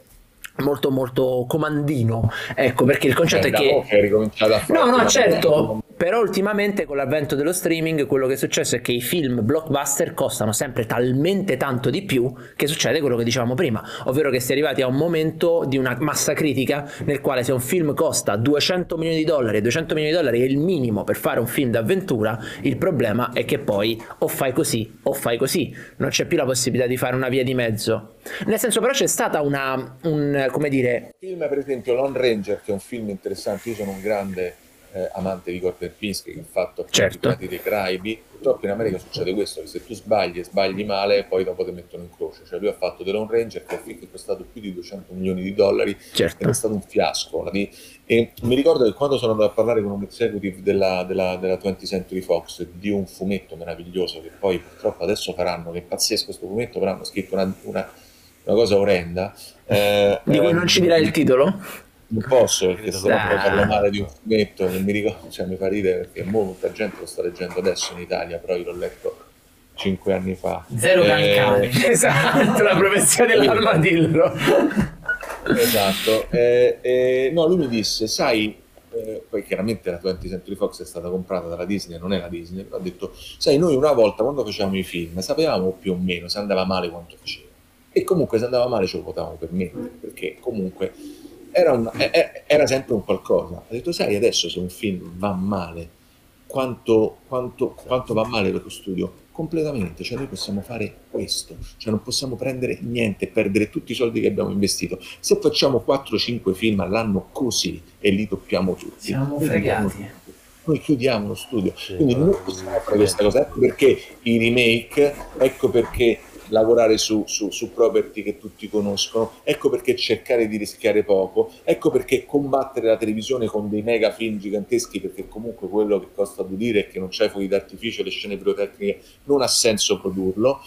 molto molto comandino ecco perché il concetto Eh, è da che che No, no, certo. Però ultimamente con l'avvento dello streaming quello che è successo è che i film blockbuster costano sempre talmente tanto di più che succede quello che dicevamo prima, ovvero che si è arrivati a un momento di una massa critica nel quale se un film costa 200 milioni di dollari e 200 milioni di dollari è il minimo per fare un film d'avventura, il problema è che poi o fai così o fai così, non c'è più la possibilità di fare una via di mezzo. Nel senso però c'è stata una, un, come dire, film per esempio Lone Ranger che è un film interessante io sono un grande eh, amante di Gordon Pinsky che ha fatto Certo. i dei Caraibi purtroppo in America succede questo che se tu sbagli e sbagli male poi dopo ti mettono in croce cioè lui ha fatto The Lone Ranger che è costato più di 200 milioni di dollari certo. ed è stato un fiasco e mi ricordo che quando sono andato a parlare con un executive della, della, della 20th Century Fox di un fumetto meraviglioso che poi purtroppo adesso faranno che è pazzesco questo fumetto però hanno scritto una, una- una cosa orrenda eh, Di cui eh, non ci dirai il titolo? Non posso perché no che- poi parlo male di un fumetto non mi ricordo, cioè mi fa ridere perché mo molta gente lo sta leggendo adesso in Italia, però io l'ho letto cinque anni fa. Zero Eh, cancani. Esatto, la professione dell'armadillo. Esatto. Eh, eh, no, lui mi disse, sai, eh, poi chiaramente la 20th Century Fox è stata comprata dalla Disney, non è la Disney, però ha detto, sai, noi una volta quando facevamo i film sapevamo più o meno se andava male quanto faceva. E comunque se andava male ce lo potevamo permettere, perché comunque era, un- eh, era sempre un qualcosa. Ha detto, sai, adesso se un film va male, quanto, quanto, quanto va male lo studio? Completamente, cioè noi possiamo fare questo, cioè non possiamo prendere niente e perdere tutti i soldi che abbiamo investito. Se facciamo 4-5 film all'anno così e li doppiamo tutti, Siamo noi chiudiamo fregati. Noi chiudiamo lo studio. Sì, Quindi no, non possiamo fare questa cosa. Ecco perché i remake, ecco perché lavorare su, su, su property che tutti conoscono, ecco perché cercare di rischiare poco, ecco perché combattere la televisione con dei mega film giganteschi, perché comunque quello che costa da dire è che non c'è fuochi d'artificio, le scene pirotecniche, non ha senso produrlo.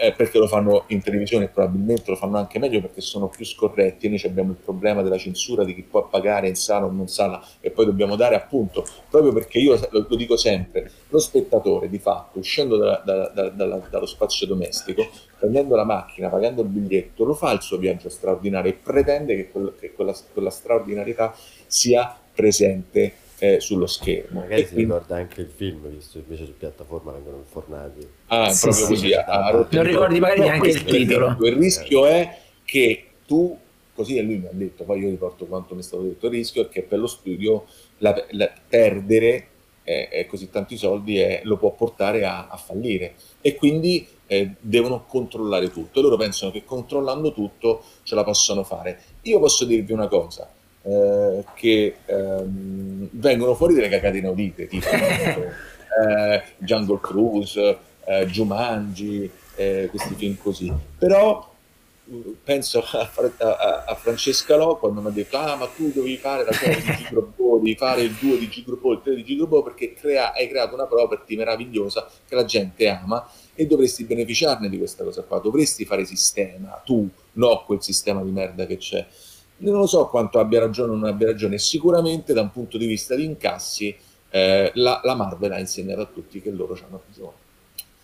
Eh, perché lo fanno in televisione e probabilmente lo fanno anche meglio perché sono più scorretti. E noi abbiamo il problema della censura di chi può pagare in sala o non sala e poi dobbiamo dare appunto proprio perché io lo, lo dico sempre lo spettatore di fatto uscendo da- da- da- dallo spazio domestico prendendo la macchina pagando il biglietto lo fa il suo viaggio straordinario e pretende che, quel- che quella, quella straordinarietà sia presente eh, sullo schermo Magari E si quindi- ricorda anche il film, visto invece su piattaforma vengono infornati. Ah, Sì, proprio sì. così. rotto Non ricordi magari No, neanche il è titolo. Il rischio è che tu, così e lui mi ha detto, poi io riporto quanto mi è stato detto, il rischio è che per lo studio la- la- perdere eh, eh, così tanti soldi eh, lo può portare a, a fallire e quindi eh, devono controllare tutto e loro pensano che controllando tutto ce la possono fare. Io posso dirvi una cosa, eh, che ehm, vengono fuori delle cagate inaudite, tipo eh, Jungle Cruise, eh, Jumanji, eh, questi film così. Però mh, penso a, a- a Francesca Lo quando mi ha detto ah ma tu dovevi fare la serie di Gigrobo, devi fare il 2 di Gigrobo, il 3 di Gigrobo perché crea- hai creato una property meravigliosa che la gente ama e dovresti beneficiarne di questa cosa qua, dovresti fare sistema, tu, no quel sistema di merda che c'è. Non lo so quanto abbia ragione o non abbia ragione, sicuramente da un punto di vista di incassi eh, la, la Marvel ha insegnato a tutti che loro hanno ragione.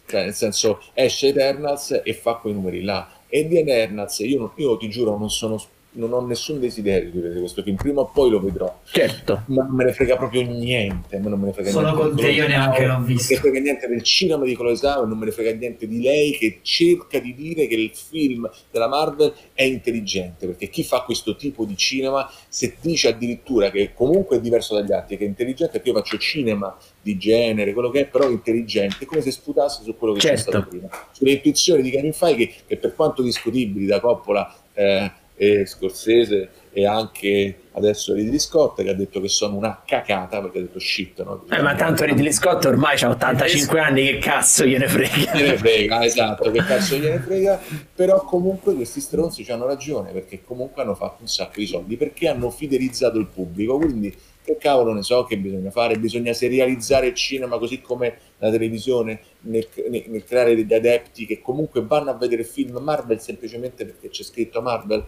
Cioè, nel senso, esce Eternals e fa quei numeri là. E di Eternals, io, io ti giuro, non, sono, non ho nessun desiderio di vedere questo film, prima o poi lo vedrò. Certo. Ma non me ne frega proprio niente. a me non me ne frega Sono niente con di te, io neanche l'ho Non me visto. ne frega niente del cinema di Chloe Zhao, non me ne frega niente di lei che cerca di dire che il film della Marvel è intelligente, perché chi fa questo tipo di cinema, se dice addirittura che comunque è diverso dagli altri, che è intelligente, perché io faccio cinema di genere, quello che è, però intelligente, è come se sputasse su quello che c'è Certo. stato prima, sulle intuizioni di Kevin Feige, che per quanto discutibili da Coppola eh, e Scorsese e anche adesso Ridley Scott che ha detto che sono una cacata perché ha detto shit no? Eh, ma tanto Ridley Scott ormai ha 85 anni, che cazzo gliene frega. gliene frega, esatto, che cazzo gliene frega, però comunque questi stronzi hanno ragione perché comunque hanno fatto un sacco di soldi, perché hanno fidelizzato il pubblico, quindi che cavolo ne so che bisogna fare, bisogna serializzare il cinema così come la televisione nel, nel- nel creare degli adepti che comunque vanno a vedere film Marvel semplicemente perché c'è scritto Marvel.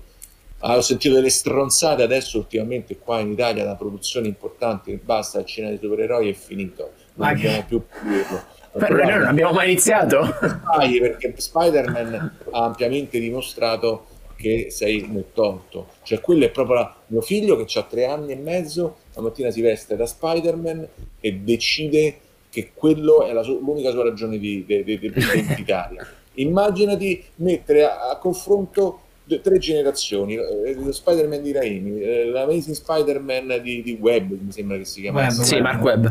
Ah, ho sentito delle stronzate adesso ultimamente qua in Italia da produzioni importanti, basta, il cinema dei supereroi è finito, non dobbiamo più dirlo. Però noi non abbiamo mai iniziato. Perché Spider-Man ha ampiamente dimostrato che sei nel torto. Cioè, quello è proprio la- mio figlio che ha tre anni e mezzo, la mattina si veste da Spider-Man e decide che quello è la sua- l'unica sua ragione di, di- di- di- identitaria. Immaginati mettere a, a confronto tre generazioni, eh, lo Spider-Man di Raimi, eh, l'Amazing Spider-Man di, di Webb, mi sembra che si chiamasse. Webb, Sì, Mark Webb.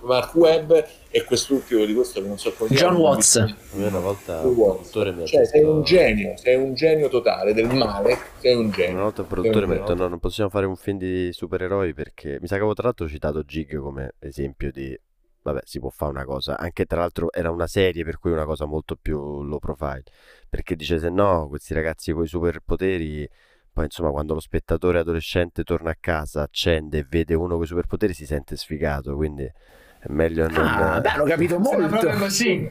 Mark Webb e quest'ultimo di questo che non so come John. Watts. Una volta un produttore mi ha Cioè, sei detto- un genio, sei un genio totale del male, sei un genio. Una volta il Sei produttore mi ha detto no, non possiamo fare un film di supereroi perché mi sa che avevo tra l'altro citato Gig come esempio di vabbè si può fare una cosa anche tra l'altro era una serie per cui una cosa molto più low profile perché dice se no questi ragazzi con i superpoteri poi insomma quando lo spettatore adolescente torna a casa accende e vede uno con i superpoteri si sente sfigato quindi è meglio non Ah, beh, hanno capito Sembra molto. proprio così.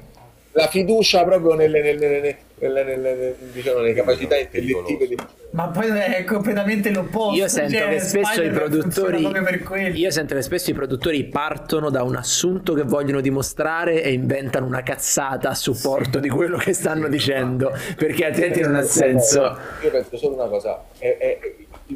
La fiducia proprio nelle, nelle- nelle- nelle- nelle- nelle- diciamo, nelle capacità intellettive di- Ma poi è completamente l'opposto. Io sento cioè, che spesso i produttori. Io sento che spesso i produttori partono da un assunto che vogliono dimostrare e inventano una cazzata a supporto di quello che stanno dicendo, perché altrimenti non ha senso. Io penso solo una cosa, è- è-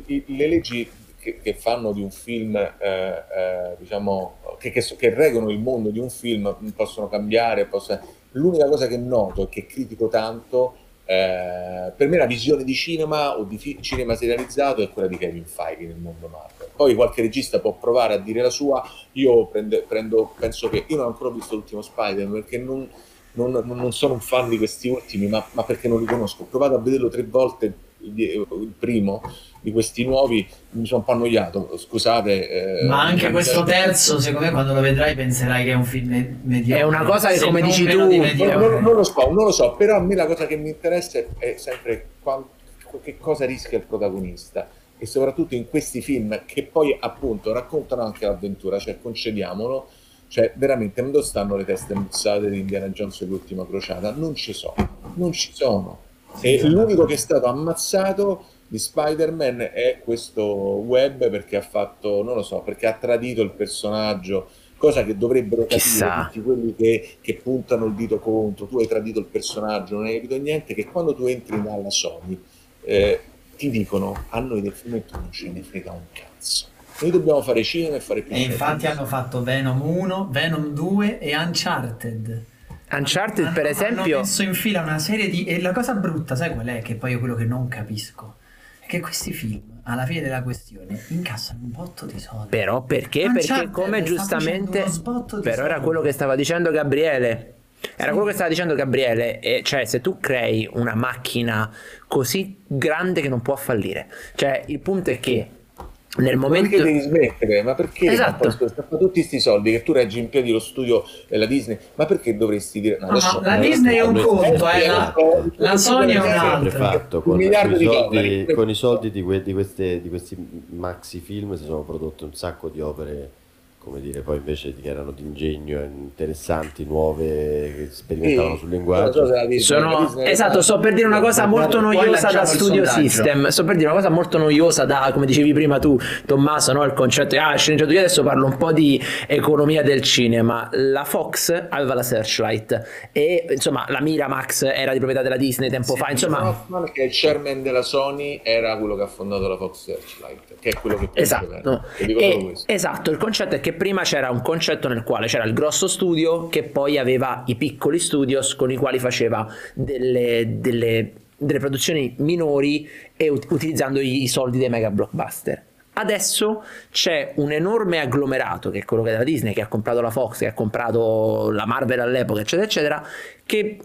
i- le leggi che, che fanno di un film, eh, eh, diciamo, che, che, che reggono il mondo di un film possono cambiare, possono- l'unica cosa che noto e che critico tanto, eh, per me la visione di cinema o di fi- cinema serializzato è quella di Kevin Feige nel mondo Marvel. Poi qualche regista può provare a dire la sua, io prende- prendo, penso che io non ho ancora visto l'ultimo Spider-Man perché non, non- non- sono un fan di questi ultimi, ma, ma perché non li conosco. Ho provato a vederlo tre volte il primo di questi nuovi, mi sono un po' annoiato, scusate. eh, Ma anche questo terzo, secondo me, quando lo vedrai, penserai che è un film me- mediocre. È una cosa che, Se come dici tu, di Non, non- non lo so, non lo so, però a me la cosa che mi interessa è, sempre quan- che cosa rischia il protagonista e soprattutto in questi film che poi appunto raccontano anche l'avventura, cioè concediamolo, cioè veramente dove stanno le teste muzzate di Indiana Jones e l'ultima crociata? Non ci sono, non ci sono. E l'unico che è stato ammazzato di Spider-Man è questo Webb perché ha fatto, non lo so, perché ha tradito il personaggio, cosa che dovrebbero capire Chissà. tutti quelli che, che puntano il dito contro, tu hai tradito il personaggio, non hai capito niente, che quando tu entri dalla Sony eh, ti dicono a noi del fumetto non ce ne frega un cazzo. Noi dobbiamo fare cinema e fare più E infatti hanno fatto Venom 1, Venom 2 e Uncharted. Uncharted, per Hanno- esempio, Hanno messo in fila una serie di... E la cosa brutta, sai qual è? Che poi è quello che non capisco. Che questi film, alla fine della questione, incassano un botto di soldi. però perché? Uncharted Perché come sta giustamente... Però era quello che stava dicendo Gabriele. Era quello che stava dicendo Gabriele, e cioè se tu crei una macchina così grande che non può fallire, cioè il punto è che nel momento... perché devi smettere? Ma perché? Esatto. Fa tutti questi soldi che tu reggi in piedi lo studio della Disney, ma perché dovresti dire? No, No, adesso- ma la Disney è un conto, eh, la- la Sony è un altro. fatto Un con, miliardo con i di soldi, dollari. con i soldi di, que- di queste- di questi maxi film si sono prodotte un sacco di opere come dire poi invece che erano di ingegno interessanti nuove che sperimentavano Sì, sul linguaggio so Disney- Sono, Disney- esatto, sto per dire una cosa molto noiosa da studio system. Sto per dire una cosa molto noiosa da, come dicevi prima tu, Tommaso, no? il concetto di ah, sceneggiatura. Adesso parlo un po' di economia del cinema. La Fox aveva la Searchlight e insomma la Miramax era di proprietà della Disney tempo fa. Insomma, Hoffman, che è il chairman della Sony, era quello che ha fondato la Fox Searchlight, che è quello che Esatto. solo E- esatto, il concetto è che prima c'era un concetto nel quale c'era il grosso studio che poi aveva i piccoli studios con i quali faceva delle, delle- delle produzioni minori e ut- utilizzando i, soldi dei mega blockbuster. Adesso c'è un enorme agglomerato che è quello che è della Disney, che ha comprato la Fox, che ha comprato la Marvel all'epoca, eccetera, eccetera, che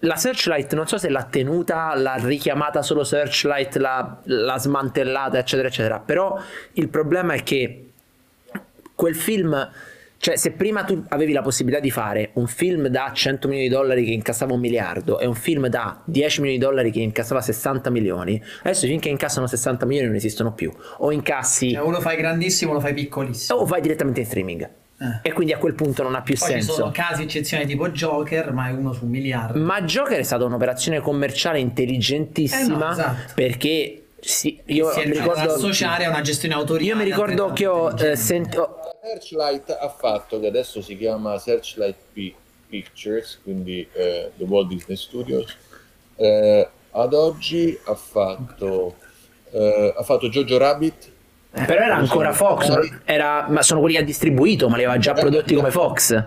la Searchlight non so se l'ha tenuta, l'ha richiamata solo Searchlight, l'ha, l'ha smantellata, eccetera, eccetera. Però il problema è che quel film, cioè se prima tu avevi la possibilità di fare un film da 100 milioni di dollari che incassava un miliardo e un film da 10 milioni di dollari che incassava 60 milioni, adesso finché incassano 60 milioni non esistono più. O incassi Cioè, o lo fai grandissimo o lo fai piccolissimo. o vai direttamente in streaming. Eh. E quindi a quel punto non ha più Poi ci senso. sono casi eccezioni tipo Joker, ma è uno su un miliardo. Ma Joker è stata un'operazione commerciale intelligentissima Eh no, esatto. perché sì, io si mi ricordo associare a una gestione autoriale. io mi ricordo che ho eh, sentito Searchlight ha fatto, che adesso si chiama Searchlight Pi- Pictures, quindi eh, The Walt Disney Studios, eh, ad oggi ha fatto, eh, ha fatto Jojo Rabbit, Però era ancora Fox, era- ma sono quelli che ha distribuito, ma li aveva già prodotti come Fox.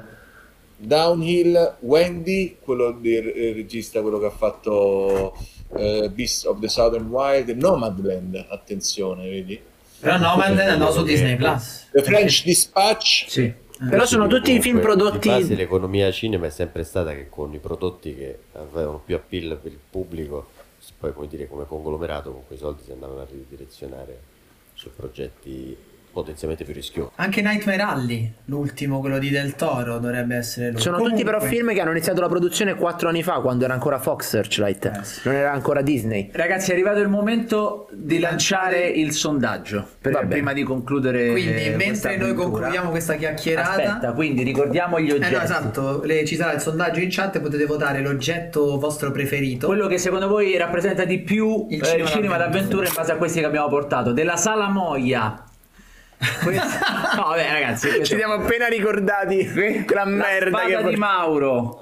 Downhill, Wendy, quello del eh, regista, quello che ha fatto eh, Beast of the Southern Wild, Nomadland, attenzione, vedi? Però no, ma è andato su Disney Plus. The French Dispatch, Sì. Però sono tutti i film prodotti... Di base l'economia cinema è sempre stata che con i prodotti che avevano più appeal per il pubblico, poi come dire come conglomerato con quei soldi si andavano a ridirezionare su progetti potenzialmente più rischiosi. Anche Nightmare Alley, l'ultimo, quello di Del Toro, dovrebbe essere lui. Sono tutti però Comunque- film che hanno iniziato la produzione quattro anni fa, quando era ancora Fox Searchlight, Eh, sì. non era ancora Disney. Ragazzi, è arrivato il momento di lanciare il sondaggio per- prima di concludere. Quindi, eh, mentre noi avventura. concludiamo questa chiacchierata... Aspetta, quindi ricordiamo gli Eh oggetti. no, esatto, le- ci sarà il sondaggio in chat, potete votare l'oggetto vostro preferito. Quello che secondo voi rappresenta di più Il il cinema cinema, d'avventura. d'avventura in base a questi che abbiamo portato. Della Sala Moia. No, vabbè, ragazzi, questo- Ci siamo appena ricordati quella merda la che di Mauro.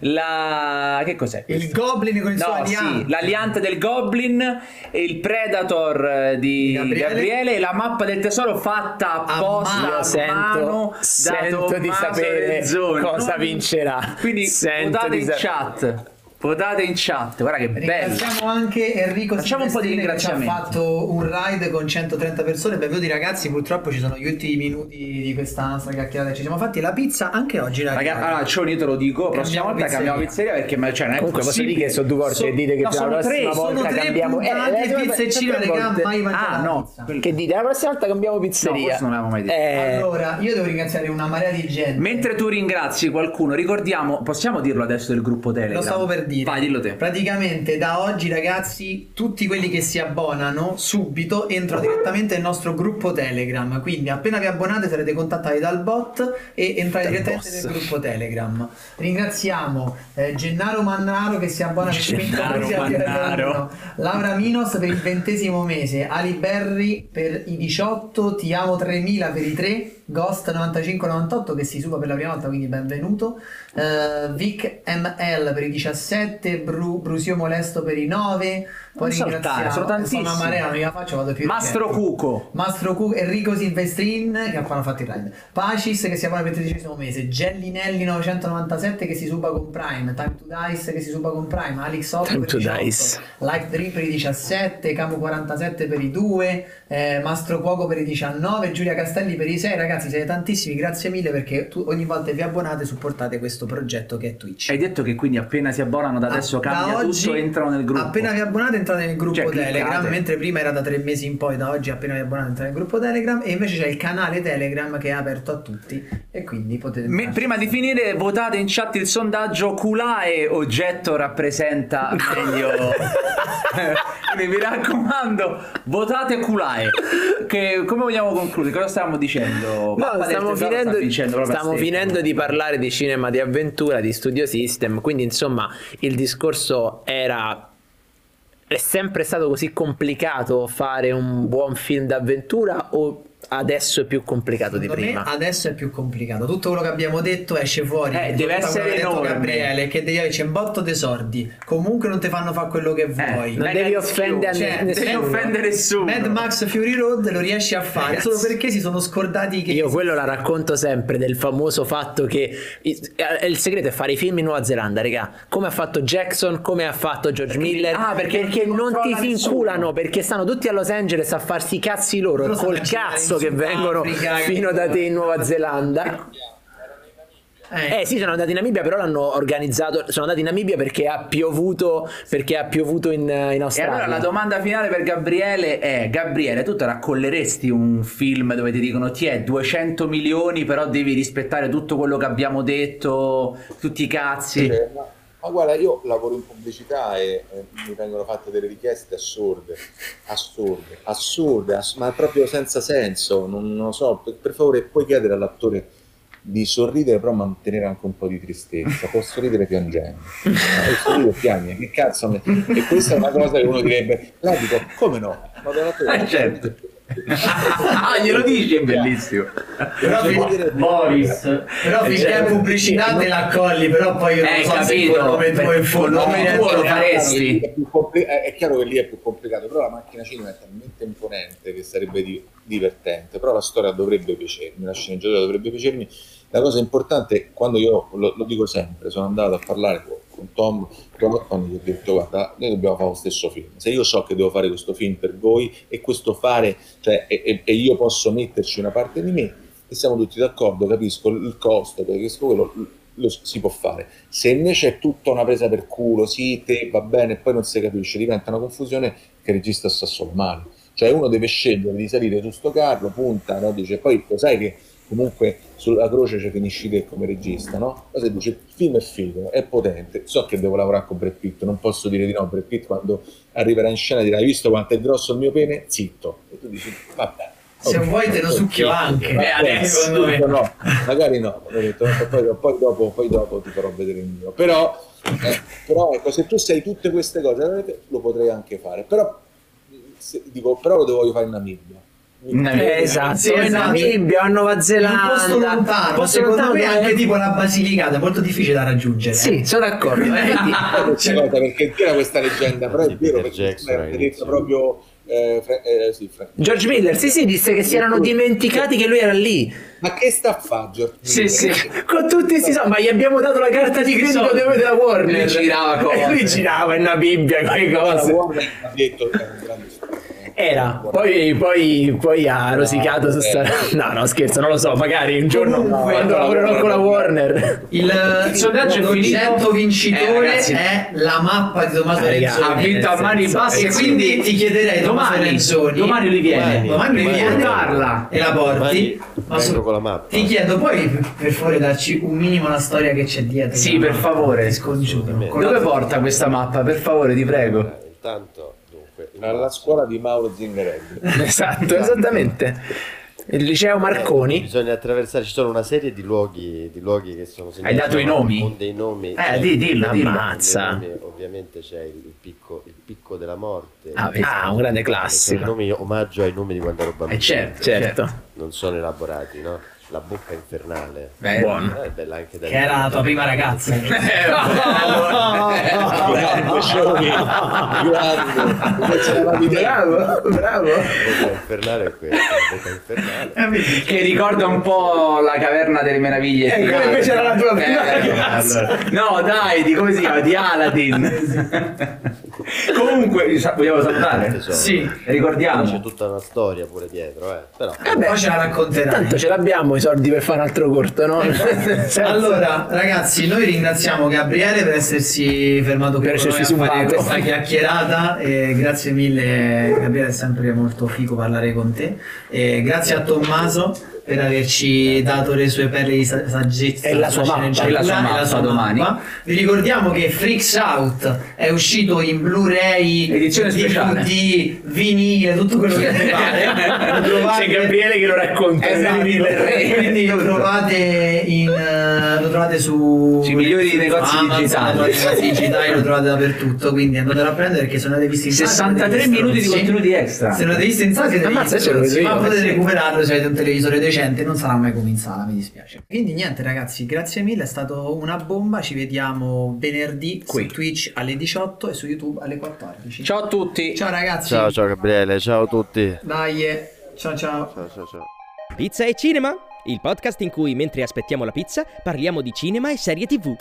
La che cos'è? Il questo? Goblin con il suo No, aliante. sì, l'aliante del Goblin, il Predator eh, di Gabriele. Gabriele, e la mappa del tesoro fatta apposta a sento, mano da sento di sapere Rezzoni. cosa vincerà. Quindi Sento votate di in chat. Votate in chat. Guarda che bello. Ringraziamo anche Enrico Facciamo un po' di Silvestrini che ci ha fatto un ride con 130 persone. Benvenuti ragazzi, purtroppo ci sono gli ultimi minuti di questa nostra chiacchierata che ci siamo fatti. La pizza anche oggi ragazzi. Raga, allora, Cioni, io te lo dico, prossima Cambiamo volta pizzeria. cambiamo pizzeria perché ma- cioè, non è Comunque posso possibile. dire che sono due volte So- e dite che no, la prossima tre, volta sono tre cambiamo eh, pizza e sono cinema tre che volte. mai mangiato Ah, la no. Che dite? La prossima volta cambiamo pizzeria. No, forse non l'avevamo mai detto. Eh, Allora, io devo ringraziare una marea di gente. Mentre tu ringrazi qualcuno, ricordiamo, possiamo dirlo adesso del gruppo Telegram? Lo stavo per dire. Vai, dillo te. Praticamente da oggi, ragazzi, tutti quelli che si abbonano subito entrano direttamente nel nostro gruppo Telegram. Quindi, appena vi abbonate, sarete contattati dal bot e entrate direttamente boss. nel gruppo Telegram. Ringraziamo eh, Gennaro Mannaro che si abbona per i 20 Gennaro mesi al Mannaro. Laura Minos per il ventesimo mese, Ali Berri per i 18, Ti amo 3000 per i 3, Ghost 9598 che si suba per la prima volta, quindi benvenuto. Eh, Vic ML per i 17, Bru- Brusio Molesto per i 9. Poi Non saltare, sono tantissimi. Sono a marea, non gliela faccio, vado più Mastro. Cuco. Mastro Cu, Enrico Silvestrin che appena fatto il ride. Pacis che si abbona per il tredicesimo mese. Gellinelli 997 che si suba con Prime. Time to Dice che si suba con Prime. Alex 8 Time to i 18. Dice. Life Dream per i 17. Camu 47 per i 2. eh, Mastro Cuoco per i 19. Giulia Castelli per i 6. Ragazzi, siete tantissimi. Grazie mille perché tu, ogni volta vi abbonate e supportate questo progetto che è Twitch. Hai detto che quindi appena si abbonano da adesso Ah, cambia da oggi, tutto entrano nel gruppo. Appena vi abbonate entrate nel gruppo Cioè, cliccate. Telegram, mentre prima era da tre mesi in poi, da oggi appena vi abbonate entrate nel gruppo Telegram e invece c'è il canale Telegram che è aperto a tutti e quindi potete... Me- prima di finire, votate in chat il sondaggio Culae oggetto rappresenta meglio. Quindi mi raccomando, votate Culae. Che, come vogliamo concludere? Cosa stavamo dicendo? No, stiamo finendo, a stiamo finendo di parlare di cinema di avventura, di studio system, quindi insomma il discorso era... È sempre stato così complicato fare un buon film d'avventura o adesso è più complicato di Secondo me prima? adesso è più complicato. Tutto quello che abbiamo detto esce fuori. Eh, deve quello essere che ha detto enorme. Gabriele, che devi c'è un botto di sordi. Comunque non ti fanno fare quello che vuoi. non Mega devi offendere Cioè, nessuno. Devi offendere nessuno. Mad Max Fury Road lo riesci a fare Ragazzi. solo perché si sono scordati che Io quello la racconto sempre del famoso fatto che il, eh, il segreto è fare i film in Nuova Zelanda, regà. Come ha fatto Jackson, come ha fatto George Miller. ah, perché non ti non ti finculano, perché stanno tutti a Los Angeles a farsi i cazzi loro Loro col cazzo girare che vengono fino che- da te in Nuova Zelanda. Eh, Eh sì, sono andati in Namibia, però l'hanno organizzato. Sono andati in Namibia perché ha piovuto, perché ha piovuto in, in E Australia. allora la domanda finale per Gabriele è: Gabriele, tu te raccolleresti un film dove ti dicono ti è 200 milioni, però devi rispettare tutto quello che abbiamo detto, tutti i cazzi? Eh, ma, ma guarda, io lavoro in pubblicità e eh, mi vengono fatte delle richieste assurde, assurde, assurde, ass- ma proprio senza senso. Non, non lo so, per, per favore, puoi chiedere all'attore di sorridere, però mantenere anche un po' di tristezza. Può sorridere piangendo. Ma io sorrido e piangi, che cazzo? me- E questa è una cosa che uno direbbe, là dico, come no? Ma l'attore Eh, certo. Ah, glielo dici, è bellissimo. Però, fin- Boris. però finché Cioè, è pubblicità te l'accolli, però poi io non Eh, so se capito, col nome tuo in fondo. nome tuo lo faresti. È, compli- è- è chiaro che lì è più complicato, però la macchina cinema è talmente imponente che sarebbe di- divertente, però la storia dovrebbe piacermi, la sceneggiatura dovrebbe piacermi. La cosa importante, quando io lo, lo dico sempre, sono andato a parlare con, con Tom Cotton, gli ho detto guarda, noi dobbiamo fare lo stesso film, se io so che devo fare questo film per voi e questo fare, cioè, e, e- e io posso metterci una parte di me, e siamo tutti d'accordo, capisco il costo, capisco quello, lo si può fare. Se invece è tutta una presa per culo, sì, te va bene, e poi non si capisce, diventa una confusione che il regista sta solo male. Cioè uno deve scegliere di salire su sto carro, punta, no? dice poi lo sai che comunque sulla croce ci finisci te come regista, no? Poi se dice il film è figo, è potente, so che devo lavorare con Brad Pitt, non posso dire di no, Brad Pitt quando arriverà in scena dirà hai visto quanto è grosso il mio pene? Zitto. E tu dici vabbè. Se ok. vuoi te lo succhio anche. Eh, adesso, secondo me. no, magari no, detto, poi, poi dopo, poi dopo ti farò vedere il mio. Però, eh, però ecco, se tu sei tutte queste cose, lo potrei anche fare. Però, se- dico, però lo devo fare in Namibia. Eh, esatto, Sì, in esatto. Namibia, a Nuova In un Zelanda. posto lontano, Posto secondo lontano, me eh. anche tipo la Basilicata è molto difficile da raggiungere. Sì, sono d'accordo. eh. Cosa, perché era questa leggenda, però è vero perché Jackson detto proprio eh, Fra- eh, sì, Fra- George Miller, sì, sì, disse che si erano dimenticati che lui era lì. Ma che sta a fare Giorgio? Sì, sì. Con tutti questi soldi, ma gli abbiamo dato la carta di credito della Warner. Lui girava cose. E lui girava in una Bibbia con le La cose. Warner ha detto che è un grande. Era, poi, poi, poi ha rosicato su sta... No, no, scherzo, non lo so, magari un giorno Comunque, quando no, lavorerò no, con la no. Warner. Il, sondaggio è l'oggetto finito. vincitore Eh, è la mappa di Tommaso Eh, Renzoni. Ha vinto a mani basse E quindi ti chiederei domani, Renzoni. domani lui viene. Domani lui viene parla. e la porti. Ma vengo con la mappa. Ti chiedo poi per- per favore darci un minimo la storia che c'è dietro. Sì, per favore. Scongiuro. Dove porta questa mappa? Per favore, ti prego. Eh, Intanto, Alla scuola di Mauro Zingarelli. Esatto, esattamente. Il liceo Marconi. Bisogna attraversare, ci sono una serie di luoghi, di luoghi che sono segnati dato i nomi? Con dei nomi. Eh, di- dillo, dillo. Ammazza. Nomi, ovviamente c'è il, il picco, il picco della morte. Ah, ah, un grande classico. nomi omaggio ai nomi di quando ero bambino. Eh, certo, Certo. Non sono elaborati, no? La bocca infernale. Beh, Buono. Eh, È bella anche da Che era la tua prima ragazza. Scioli, grande. Bravo, bravo. La bocca infernale è questa, la bocca infernale. Che ricorda un po' la caverna delle meraviglie. Eh, come invece era la tua prima Eh, ragazza. No, dai, di come si chiama? Di Aladdin. Comunque, vogliamo salutare? Tesoro. Sì. C'è Ricordiamo. tutta una storia pure dietro, eh. Però Vabbè, Poi ce la racconterai. Tanto ce l'abbiamo i soldi per fare un altro corto, no? Allora, ragazzi, noi ringraziamo Gabriele per essersi fermato qui Per con noi a essersi fare questa chiacchierata. E grazie mille, Gabriele, è sempre molto figo parlare con te. E grazie a Tommaso per averci dato le sue perle di sa- saggezza. E la sua mappa, e la sua mappa domani. Vi ricordiamo che Freaks Out è uscito in Blu-ray, Edizione speciale. DVD, vinile, tutto quello che trovate- C'è Gabriele che lo racconta. Esatto, quindi lo trovate, in, eh, lo trovate su Sui migliori su negozi Amazon, digitali. lo trovate digitali lo trovate dappertutto quindi andatelo a prendere perché se non avete visto in sala, 63 avete visto, minuti di sì. contenuti extra. se non avete visto in sala siete Ammazza, vedo stronzi, ma potete sì. recuperarlo se avete un televisore decente non sarà mai come in sala mi dispiace quindi niente ragazzi grazie mille è stato una bomba ci vediamo venerdì Qui. su Twitch alle 18 e su YouTube alle 14 Ciao a tutti. ciao ragazzi ciao ciao Gabriele, ciao a tutti. dai eh. ciao ciao Ciao ciao ciao. Pizza e cinema? Il podcast in cui mentre aspettiamo la pizza parliamo di cinema e serie tv.